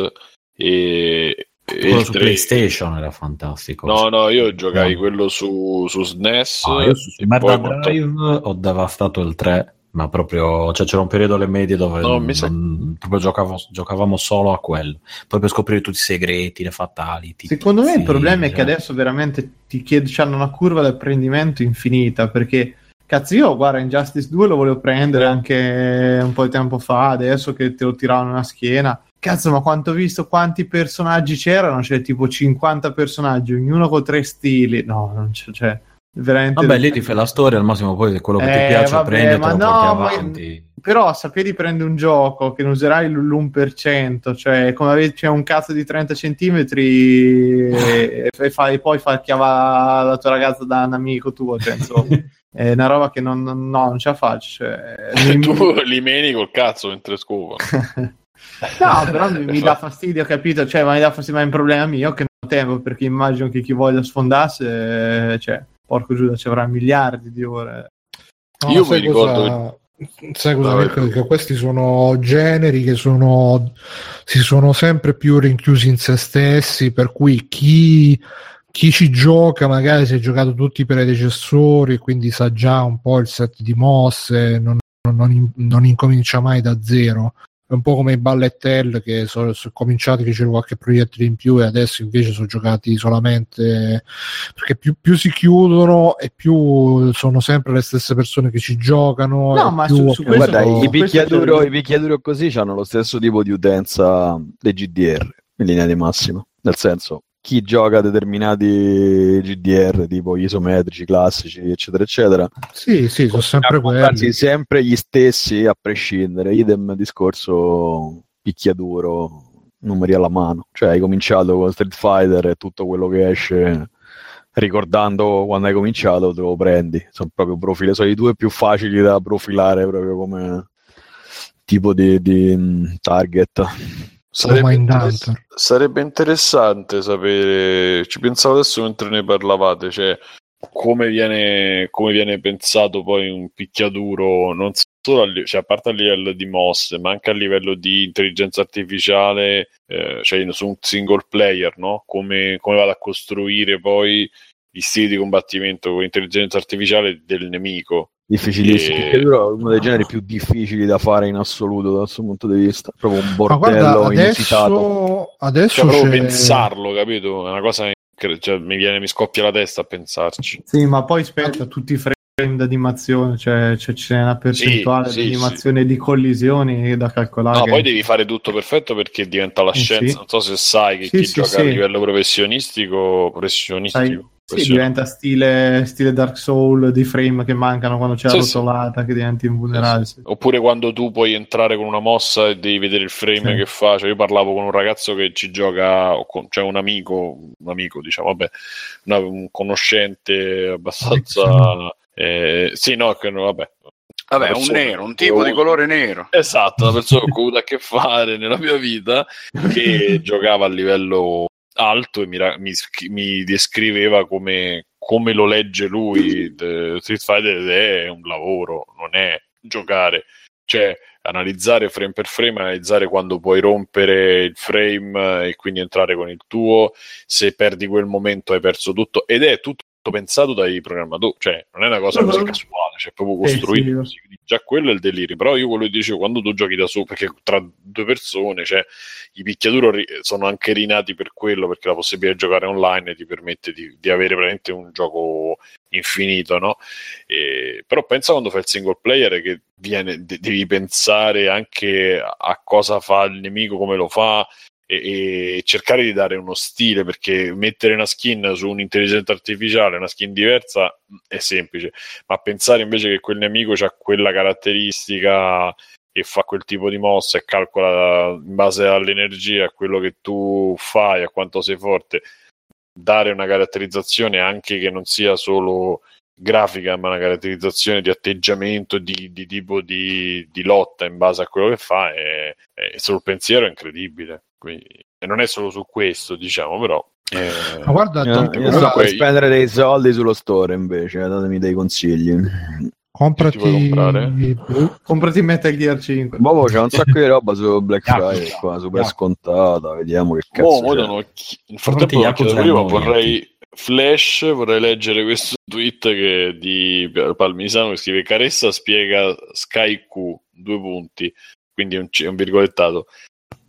e Quello su 3. PlayStation era fantastico. No, no, io giocai No. quello su, su SNES. Ah, io su molto- Drive ho devastato il 3, ma proprio cioè, c'era un periodo alle medie dove No, mi sa- non- proprio giocavo- giocavamo solo a quello. Poi per scoprire tutti i segreti, le fatality. Secondo me il problema è che cioè. adesso veramente ti chied- c'hanno una curva di apprendimento infinita perché cazzo io guarda Injustice 2 lo volevo prendere anche un po' di tempo fa adesso che te lo tiravano nella schiena cazzo ma quanto ho visto quanti personaggi c'erano c'è tipo 50 personaggi ognuno con tre stili no non c'è cioè, veramente Vabbè, lì ti fai la storia, al massimo poi quello che Eh, ti piace vabbè, prendi e te ma lo no, porti ma- avanti. però sapere prendere un gioco che non userai l'1%, cioè come avere c'è un cazzo di 30 centimetri e, e fai, poi far chiavare la tua ragazza da un amico tuo, cioè, insomma, è una roba che non, non- no, non ce la faccio. Cioè, mi- tu li meni col cazzo mentre scopano. no, però mi, mi dà fastidio, capito? Cioè, ma mi dà fastidio, ma è un problema mio che non ho tempo, perché immagino che chi voglia sfondasse, cioè, porco Giuda, ci avrà miliardi di ore. No, Io sai mi ricordo- cosa- Sai cosa Vabbè. Che questi sono generi che sono, si sono sempre più rinchiusi in se stessi, per cui chi, chi ci gioca magari si è giocato tutti i predecessori, quindi sa già un po' il set di mosse, non, non- non non incomincia mai da zero. È un po' come i ballettel che sono, sono cominciati che c'era qualche proiettile in più e adesso invece sono giocati solamente perché più, più si chiudono e più sono sempre le stesse persone che ci giocano. No, ma più, su- su Guarda, i questo picchiaduro, i picchiaduro così hanno lo stesso tipo di utenza dei GDR in linea di massima. Nel senso, chi gioca determinati GDR tipo isometrici, classici, eccetera, eccetera, Sì, sì, sono sempre quelli. sempre gli stessi a prescindere. Idem discorso picchiaduro, numeri alla mano. Cioè, hai cominciato con Street Fighter e tutto quello che esce. Ricordando quando hai cominciato, te lo prendi. Sono proprio profili, sono i due più facili da profilare proprio come tipo di, di, mh, target. Sarebbe, interess- sarebbe interessante sapere, ci pensavo adesso mentre ne parlavate, cioè come viene, come viene pensato poi un picchiaduro, non solo a, li- cioè, a parte a livello di mosse, ma anche a livello di intelligenza artificiale, eh, cioè su un single player, no? Come, come vado a costruire poi gli stili di combattimento con l'intelligenza artificiale del nemico. Difficilissimo. E- Picchiaduro è uno dei generi più difficili da fare in assoluto dal suo punto di vista. Proprio un Ma bordello guarda, inusitato. adesso, adesso Cioè, proprio pensarlo, capito? È una cosa che cioè, mi viene, mi scoppia la testa a pensarci. Sì, ma poi spetta tutti i frame d'animazione, cioè, cioè c'è una percentuale Sì, sì, di animazione e di collisioni da calcolare. No, che- poi devi fare tutto perfetto perché diventa la Eh, scienza. sì. Non so se sai che Sì, chi sì, gioca sì. a livello professionistico, professionistico, Sai, sì, diventa stile, stile Dark Soul di frame che mancano quando c'è la Sì, sì. rotolata che diventi invulnerabile. sì. Oppure quando tu puoi entrare con una mossa e devi vedere il frame Sì. che fa. Cioè, io parlavo con un ragazzo che ci gioca, con, cioè un amico, un amico, diciamo, vabbè, una- un conoscente abbastanza. eh, sì, no, che vabbè. Vabbè, un nero, un tipo di colore nero. Esatto, una persona che ho avuto a che fare nella mia vita che giocava a livello alto e mi, mi mi descriveva come, come lo legge lui. The Street Fighter è un lavoro, non è giocare. Cioè, analizzare frame per frame, analizzare quando puoi rompere il frame e quindi entrare con il tuo, se perdi quel momento hai perso tutto. Ed è tutto pensato dai programmatori, cioè non è una cosa così casuale, cioè proprio Eh, costruito sì. così. Già quello è il delirio, però io quello che dicevo, quando tu giochi da solo, perché tra due persone, cioè i picchiaduro sono anche rinati per quello, perché la possibilità di giocare online ti permette di, di avere veramente un gioco infinito, no? E- però pensa quando fai il single player che viene, de- devi pensare anche a cosa fa il nemico, come lo fa e, e cercare di dare uno stile perché mettere una skin su un'intelligenza artificiale, una skin diversa è semplice, ma pensare invece che quel nemico ha quella caratteristica e fa quel tipo di mossa e calcola in base all'energia, a quello che tu fai, a quanto sei forte, dare una caratterizzazione anche che non sia solo grafica, ma una caratterizzazione di atteggiamento, di, di tipo di, di lotta in base a quello che fa, e, e sul pensiero è incredibile. Quindi, e non è solo su questo, diciamo, però. eh, Ma guarda, Io, tanto- io sto per spendere dei soldi sullo store invece, eh, datemi dei consigli. comprati? Comprati Metal Gear 5. Bobo c'è un sacco di roba su Black Friday qua, super Yakuza. scontata, vediamo che cazzo Mo, mo c'è. chi- nel frattempo annoiante. vorrei Flash, vorrei leggere questo tweet che di Palmisano che scrive Caressa spiega Sky Q, due punti, quindi un, c- un virgolettato.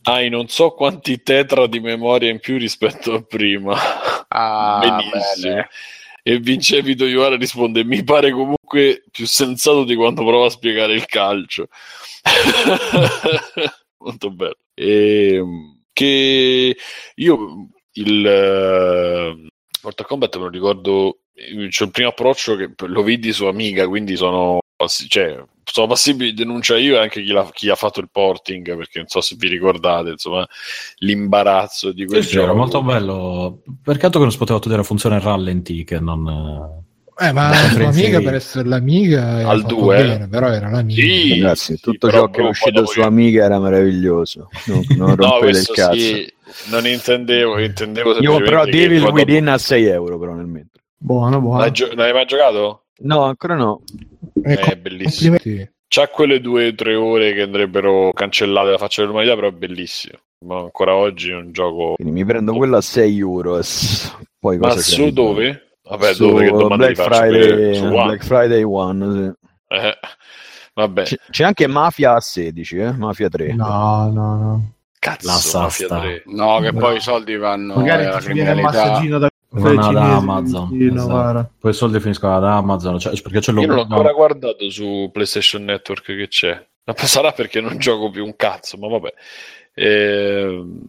Hai non so quanti tetra di memoria in più rispetto a prima. Ah, Benissimo. bene. E Vince Vito Iovara risponde: Mi pare comunque più sensato di quando prova a spiegare il calcio. Molto bello. E, che io il eh, Mortal Kombat me lo ricordo. C'è il primo approccio che lo vidi su Amiga, quindi sono, cioè, sono passibili di denuncia io e anche chi, chi ha fatto il porting, perché non so se vi ricordate, insomma, l'imbarazzo di quel Sì, sì, era gioco. molto bello. Peccato che non si poteva ottenere la funzione rallenti, che non... Eh, ma La la conferenza amiga di- per essere l'amiga era Al fatto due, eh. bene, però era l'amiga. Sì, Ragazzi, sì, tutto però ciò che è poi uscito su che- Amiga era meraviglioso. Non, non No, il cazzo. sì, non intendevo, intendevo Io però Devil quando- Within a 6 euro però nel mentre. Buono, buono. L'hai, gio- l'hai mai giocato? No, ancora no. Eh, È bellissimo. C'ha quelle due o tre ore che andrebbero cancellate da faccia dell'umanità, però è bellissimo. Ma ancora oggi è un gioco. Quindi mi prendo quella a 6 euro. Poi Ma cosa c'è su dove? Vabbè, Su dove che domanda Black? Friday, su One. Black Friday One, sì. Eh, Vabbè, C'è, c'è anche Mafia a 16, eh? Mafia 3. No, no, no. cazzo, La Mafia sasta. 3. No, che No. poi i soldi vanno Magari alla ti viene il criminalità. massaggino da Non ad cinesi, Amazon. esatto. guarda. Poi i soldi finiscono ad Amazon, cioè, perché c'è Io non l'ho ancora guardato su PlayStation Network che c'è. Ma sarà perché non gioco più un cazzo, ma vabbè. Ehm,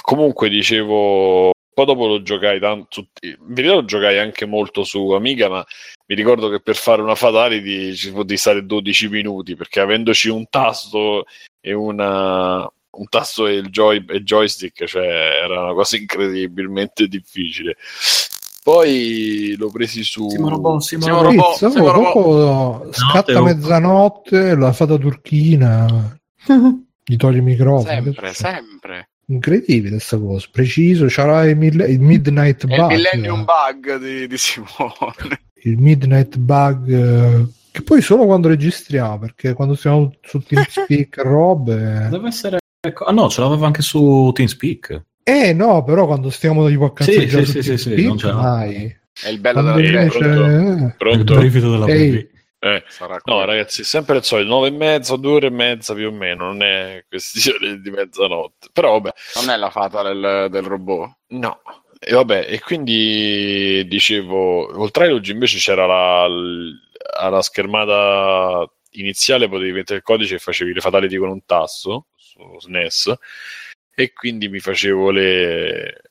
comunque dicevo, poi dopo lo giocai tanto, in verità lo giocai anche molto su Amiga, ma mi ricordo che per fare una Fatality ci potevi stare 12 minuti, perché avendoci un tasto e una, un tasto e il joy, e joystick, cioè era una cosa incredibilmente difficile. Poi l'ho presi su... Simo Robot, Simo Robot. Robot. Pizza, siamo robot. dopo scatta Teo. mezzanotte, la fata turchina, gli toglie il microfono. Sempre, sempre. Incredibile questa cosa, preciso, c'era il, mille- il Midnight È il Bug. Millennium Bug di, di Simone. il Midnight Bug eh, che poi solo quando registriamo perché quando siamo su TeamSpeak robe Deve essere... ecco- Ah no, ce l'aveva anche su TeamSpeak. eh no però quando stiamo tipo a Sì, cazzeggiare sì, sì, sì, sì, non c'è- mai È il bello quando della invece diretta. eh, Pronto? Il della Ehi. BB. Eh, Sarà No, ragazzi, sempre il solito, nove e mezza, due ore e mezza più o meno, non è questione di mezzanotte. Però vabbè, Non è la fata del, del robot. no. E vabbè, e quindi dicevo, col trilogy invece c'era la, alla schermata iniziale, potevi mettere il codice e facevi le fatality con un tasto su SNES e quindi mi facevo le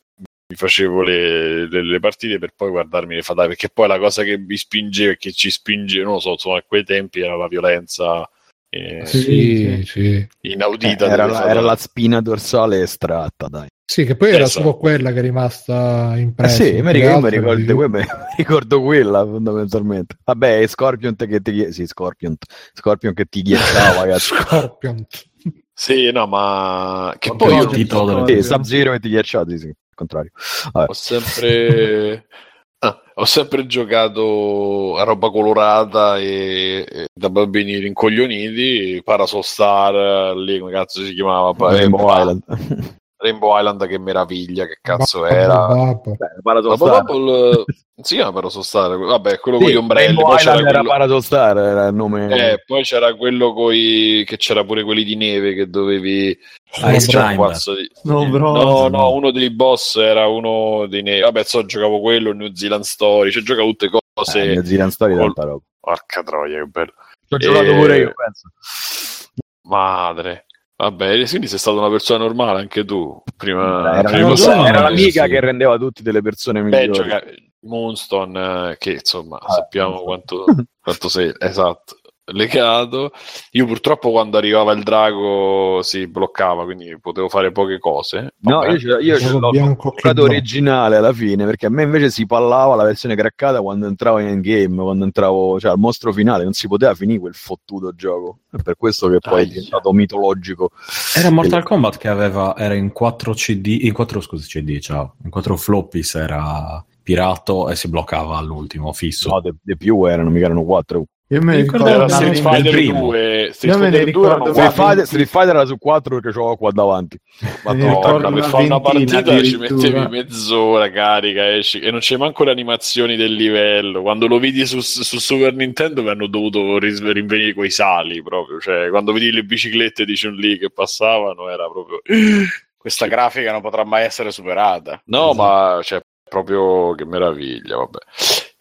mi facevo le, le- le partite per poi guardarmi le fatality perché poi la cosa che mi spingeva e che ci spingeva, non lo so, insomma, a quei tempi era la violenza eh, sì, sì. inaudita era, delle la, era la spina dorsale estratta, dai. Sì, che poi era Esatto. solo quella che è rimasta Eh impressa sì, mi ricordo, mi altro ricordo, mi ricordo quella fondamentalmente. Vabbè, è Scorpion che ti sì, Scorpion, Scorpion che ti ghiacciava, ragazzi. Scorpion Sì, no, ma che poi il io titolo delle- Sì, Sub-Zero che ti ghiacciava, sì, contrario. ho sempre ah, ho sempre giocato a roba colorata e, e da bambini rincoglioniti Parasol Star lì come cazzo si chiamava Poi- Rainbow Island. Rainbow Island che meraviglia che cazzo Babbo, era babbo. Beh, Parasol Dopo Star. Bubble si chiama Parasol Star vabbè quello con Sì, gli ombrelli Rainbow poi Island c'era era quello, Parasol Star, era il nome. eh, poi c'era quello coi che c'era pure quelli di neve che dovevi quarzo di- No, bro. No, no, uno dei boss era uno dei ne- Vabbè, so, giocavo quello, New Zealand Story, cioè giocavo tutte cose. Eh, New Zealand Story col- tanta roba. Porca troia, che bello. Ci ho Eh, giocato pure io, penso. Madre. Vabbè, quindi sei stata una persona normale anche tu. Prima, era, prima stavo- era l'amica sì. che rendeva tutte delle persone Beh, migliori. gioca- Moonstone, eh, che insomma Ah, sappiamo quanto, quanto sei esatto legato. Io purtroppo quando arrivava il drago si bloccava, quindi potevo fare poche cose. No, Vabbè. io, ce- io ce l'ho comprato originale alla fine perché a me invece si pallava la versione craccata quando entravo in endgame, quando entravo cioè al mostro finale, non si poteva finire quel fottuto gioco. È per questo che poi è Aia. diventato mitologico. Era Mortal Kombat che aveva, era in 4 CD, in 4 scusi CD, ciao, in 4 floppies era pirato e si bloccava all'ultimo fisso. No, de, più erano, mica erano quattro. Io me ne ricordo Street. Fighter Del primo. 2, Street Io me ne Fighter 2 erano ricordo Street quattro. Fighter, Street Fighter era su quattro che c'avevo qua davanti. Ricordo Madonna, per una fare una partita ci mettevi mezz'ora carica esci, e non c'è manco le animazioni del livello. Quando lo vedi su, su Super Nintendo mi hanno dovuto ris- rinvenire quei sali proprio. Cioè, quando vedi le biciclette di Chun-Li che passavano era proprio... Questa grafica non potrà mai essere superata. No, ma cioè, proprio che meraviglia, vabbè.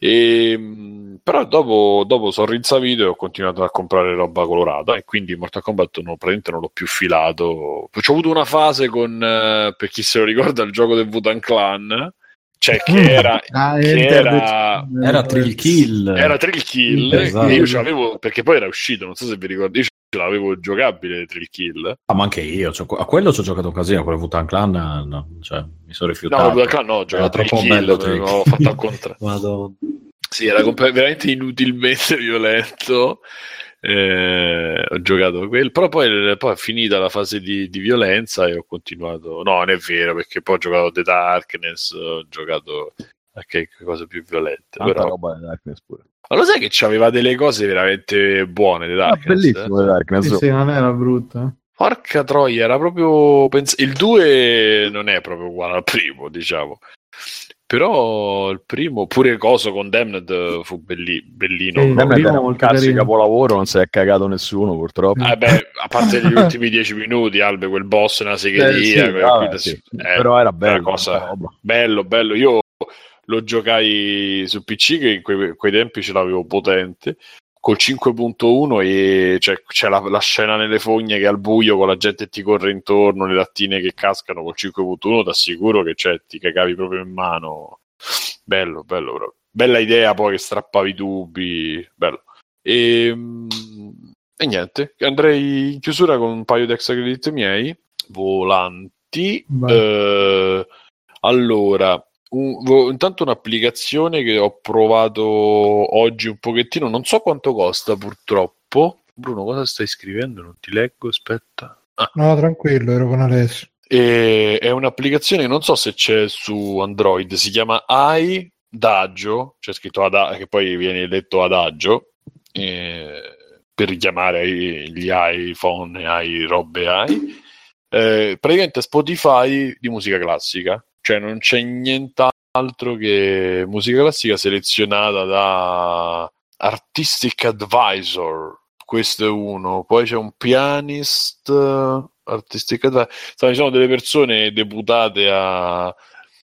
E, mh, però dopo, dopo sono rinsavuto e ho continuato a comprare roba colorata e quindi Mortal Kombat non, praticamente non l'ho più filato. Poi ho avuto una fase con, eh, per chi se lo ricorda, il gioco del Wutan Clan, cioè che era... Ah, che era- Era Trill Kill. Era Trill Kill Esatto. e io ce l'avevo perché poi era uscito, non so se vi ricordate, io ce l'avevo giocabile Trill Kill. Ah, ma anche io, cioè, a quello ci ho giocato un casino, a quello Wutan Clan, no, cioè, mi sono No, rifiutato. il Wutan Clan no, ho giocato Era Trill troppo Kill, bello Trill l'ho Kill. fatto al contrario. Madonna. Sì, era comp- veramente inutilmente violento. Eh, ho giocato quello, però poi, poi è finita la fase di, di violenza e ho continuato. No, non è vero, perché poi ho giocato The Darkness, ho giocato anche cose più violente. Tanta Però... roba di Darkness pure. Ma lo sai che c'aveva delle cose veramente buone The Ah, Darkness? bellissimo eh? The Darkness. Sì, sì, non era brutto. Porca troia, era proprio. pens- il 2 non è proprio uguale al primo, diciamo. Però il primo, pure Coso Condemned fu belli, bellino. Sì, Era è un cazzo capolavoro, non si è cagato nessuno purtroppo. Eh beh, a parte gli ultimi dieci minuti, Albe, quel boss nella segheria, Eh, sì, quel- vabbè, quindi- sì. eh, Però era bello, cosa- bello, bello. Io lo giocai su PC che in quei, quei tempi ce l'avevo potente col 5.1 e cioè, c'è la, la scena nelle fogne che al buio con la gente che ti corre intorno, le lattine che cascano col 5.1, ti assicuro che cioè, ti cagavi proprio in mano. Bello, bello, proprio. Bella idea poi che strappavi i tubi, bello. E, e niente, andrei in chiusura con un paio di extra credit miei, volanti. Eh, allora, un- intanto un'applicazione che ho provato oggi un pochettino, non so quanto costa purtroppo. Bruno, cosa stai scrivendo? Non ti leggo, aspetta. Ah, No, tranquillo, ero con Alessio. e- è un'applicazione che non so se c'è su Android, si chiama iDagio, c'è scritto Ada- che poi viene letto Adagio, eh, per richiamare gli iPhone e i robe i. Eh, praticamente Spotify di musica classica, cioè non c'è nient'altro che musica classica selezionata da Artistic Advisor. Questo è uno, poi c'è un pianist. eh, Artistic Advisor. Sono delle persone deputate a,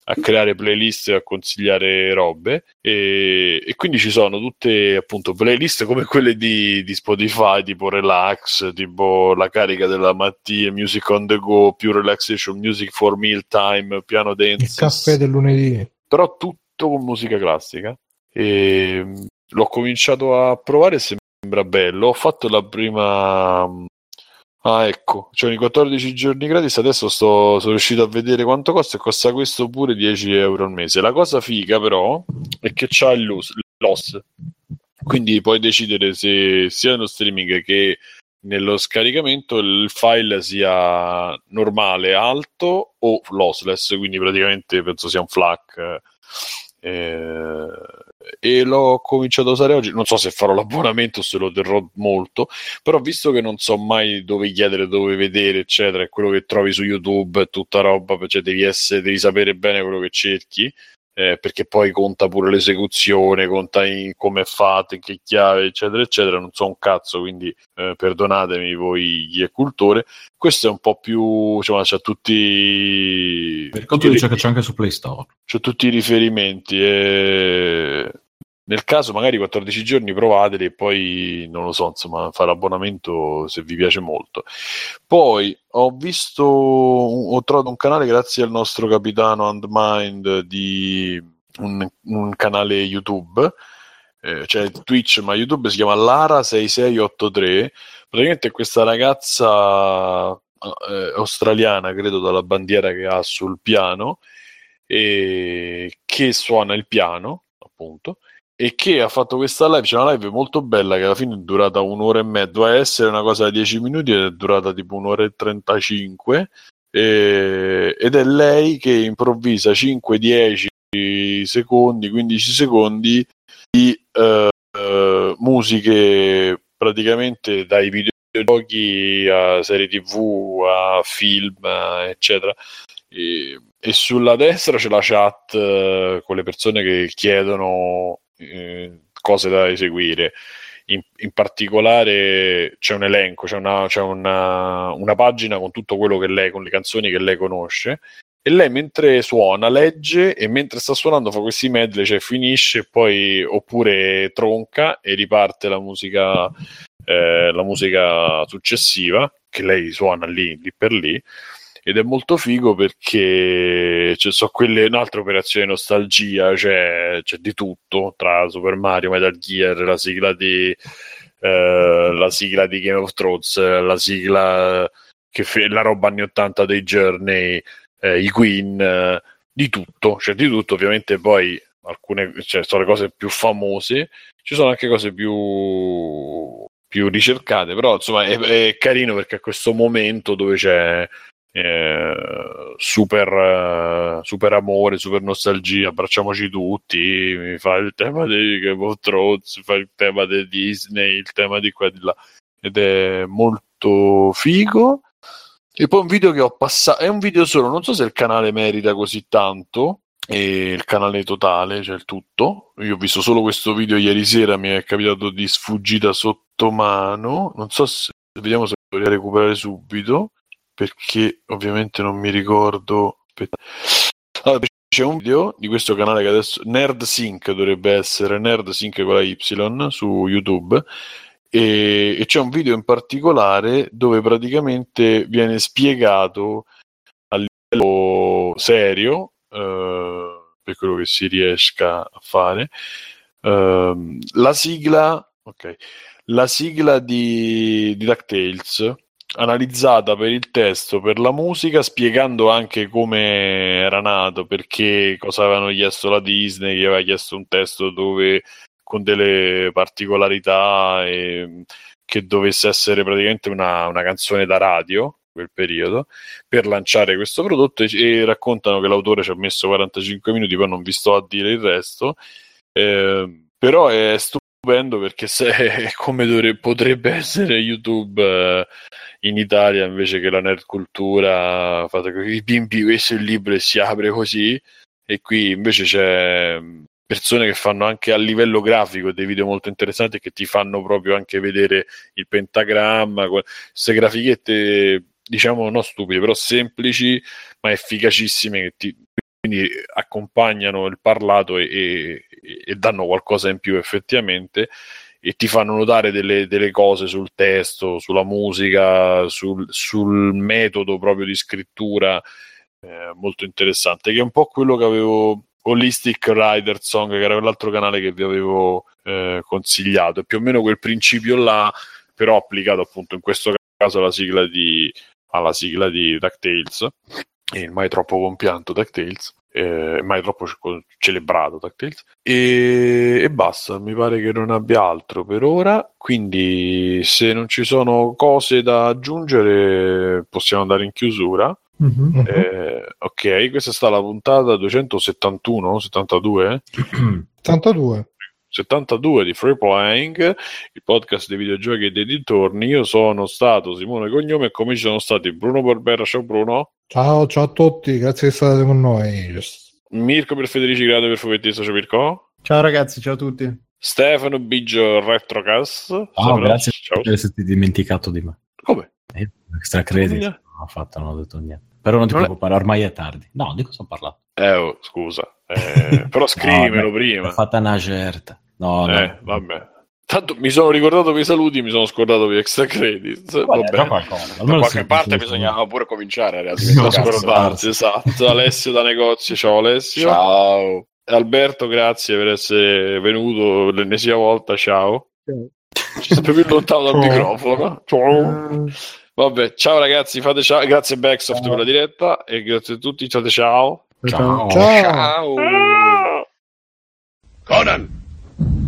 a creare playlist e a consigliare robe. E, e quindi ci sono tutte appunto playlist come quelle di, di Spotify tipo relax tipo la carica della mattina music on the go più relaxation music for meal time piano dance. Il caffè del lunedì. però tutto con musica classica. E l'ho cominciato a provare e sembra bello. Ho fatto la prima ah ecco. Cioè i 14 giorni gratis adesso sto, sono riuscito a vedere quanto costa e costa questo pure 10 euro al mese. La cosa figa però è che c'ha il loss, quindi puoi decidere se sia nello streaming che nello scaricamento il file sia normale, alto o lossless, quindi praticamente penso sia un FLAC. eh, e l'ho cominciato a usare oggi. Non so se farò l'abbonamento o se lo terrò molto, però visto che non so mai dove chiedere, dove vedere, eccetera, quello che trovi su YouTube, è tutta roba, cioè devi, essere, devi sapere bene quello che cerchi. Eh, perché poi conta pure l'esecuzione, conta in come in che chiave, eccetera, eccetera. Non so un cazzo, quindi eh, perdonatemi voi chi è cultore. Questo è un po' più, insomma, c'ha tutti. Per conto dice che c'è anche su Play Store. c'ho tutti i riferimenti. E... Nel caso, magari 14 giorni provateli e poi non lo so, insomma, fare l'abbonamento se vi piace molto. Poi ho visto, ho trovato un canale grazie al nostro capitano Handmind di un, un canale YouTube, eh, cioè Twitch, ma YouTube si chiama Lara6683. Praticamente questa ragazza eh, australiana, credo dalla bandiera che ha sul piano, e che suona il piano, appunto, e che ha fatto questa live, c'è una live molto bella che alla fine è durata un'ora e mezza, doveva essere una cosa da 10 minuti ed è durata tipo un'ora e 35 e- ed è lei che improvvisa 5, 10 secondi, 15 secondi di eh, eh, musiche praticamente dai videogiochi a serie tv a film eccetera. E, e sulla destra c'è la chat eh, con le persone che chiedono eh, cose da eseguire. In, in particolare c'è un elenco c'è, una, c'è una, una pagina con tutto quello che lei con le canzoni che lei conosce e lei mentre suona legge e mentre sta suonando fa questi medley cioè finisce poi oppure tronca e riparte la musica eh, la musica successiva che lei suona lì, lì per lì ed è molto figo perché cioè, so quelle un'altra operazione nostalgia c'è, c'è di tutto tra Super Mario, Metal Gear la sigla di eh, la sigla di Game of Thrones la sigla che fe- la roba anni 80 dei Journey eh, i Queen eh, di tutto, cioè di tutto. Ovviamente poi alcune cioè, sono le cose più famose ci sono anche cose più più ricercate, però insomma è, è carino perché a questo momento dove c'è eh, super, eh, super amore, super nostalgia, abbracciamoci tutti, mi fa il tema di Game of Thrones, fa il tema di Disney, il tema di qua e di là, ed è molto figo. E poi un video che ho passato, è un video solo, non so se il canale merita così tanto, e il canale totale, cioè il tutto. Io ho visto solo questo video ieri sera, mi è capitato di sfuggita sotto mano. Non so se vediamo se voglio recuperare subito, perché ovviamente non mi ricordo. Allora, c'è un video di questo canale che adesso Nerd Sync dovrebbe essere Nerd Sync con la Y su YouTube e, e c'è un video in particolare dove praticamente viene spiegato a livello serio eh, per quello che si riesca a fare eh, la sigla ok la sigla di, di DuckTales analizzata per il testo, per la musica, spiegando anche come era nato, perché cosa avevano chiesto la Disney, gli aveva chiesto un testo dove con delle particolarità e, che dovesse essere praticamente una, una canzone da radio quel periodo per lanciare questo prodotto e, e, raccontano che l'autore ci ha messo 45 minuti poi non vi sto a dire il resto eh, però è stupendo perché se, come dovrebbe, potrebbe essere YouTube eh, in Italia invece che la nerd cultura fate i bimbi questo è il libro e si apre così e qui invece c'è persone che fanno anche a livello grafico dei video molto interessanti che ti fanno proprio anche vedere il pentagramma queste grafichette diciamo non stupide però semplici ma efficacissime che ti quindi accompagnano il parlato e, e, e danno qualcosa in più effettivamente e ti fanno notare delle, delle cose sul testo, sulla musica, sul, sul metodo proprio di scrittura eh, molto interessante, che è un po' quello che avevo Holistic Rider Song, che era quell'altro canale che vi avevo eh, consigliato, è più o meno quel principio là, però applicato appunto in questo caso alla sigla di, alla sigla di DuckTales, e mai troppo compianto DuckTales eh, mai troppo celebrato DuckTales e, e basta, mi pare che non abbia altro per ora, quindi se non ci sono cose da aggiungere possiamo andare in chiusura. Mm-hmm. Eh, ok, questa è stata la puntata 271, 72? 72. 72 di Free Playing, il podcast dei videogiochi e dei dintorni. Io sono stato Simone Cognome e come ci sono stati Bruno Barbera. Ciao Bruno. Ciao, ciao a tutti, grazie di essere con noi. Mirko per Federici Grado per Fumettista, ciao Mirko. Ciao ragazzi, ciao a tutti. Stefano Biggio Retrocast. Ciao, ciao grazie ciao. per esserti dimenticato di me. Come? Eh, extra credit. Non ho fatto, non ho detto niente. Però non ti non preoccupare, è... ormai è tardi. No, di cosa ho parlato? Eh, oh, scusa. Eh, però scrivimelo no, prima. Ho fatta una certa. No, eh, no. vabbè. Tanto mi sono ricordato i saluti mi sono scordato gli extra credits. Vabbè, da qualche parte bisognava pure cominciare a scordarsi. Esatto. Alessio da negozio, ciao Alessio. Ciao. Alberto, grazie per essere venuto l'ennesima volta. Ciao. ciao. Ci sempre più lontano dal microfono. Ciao. Vabbè, ciao ragazzi, fate ciao. Grazie Backsoft ciao. per la diretta e grazie a tutti. Ciao. Ciao. Ciao. ciao. Conan,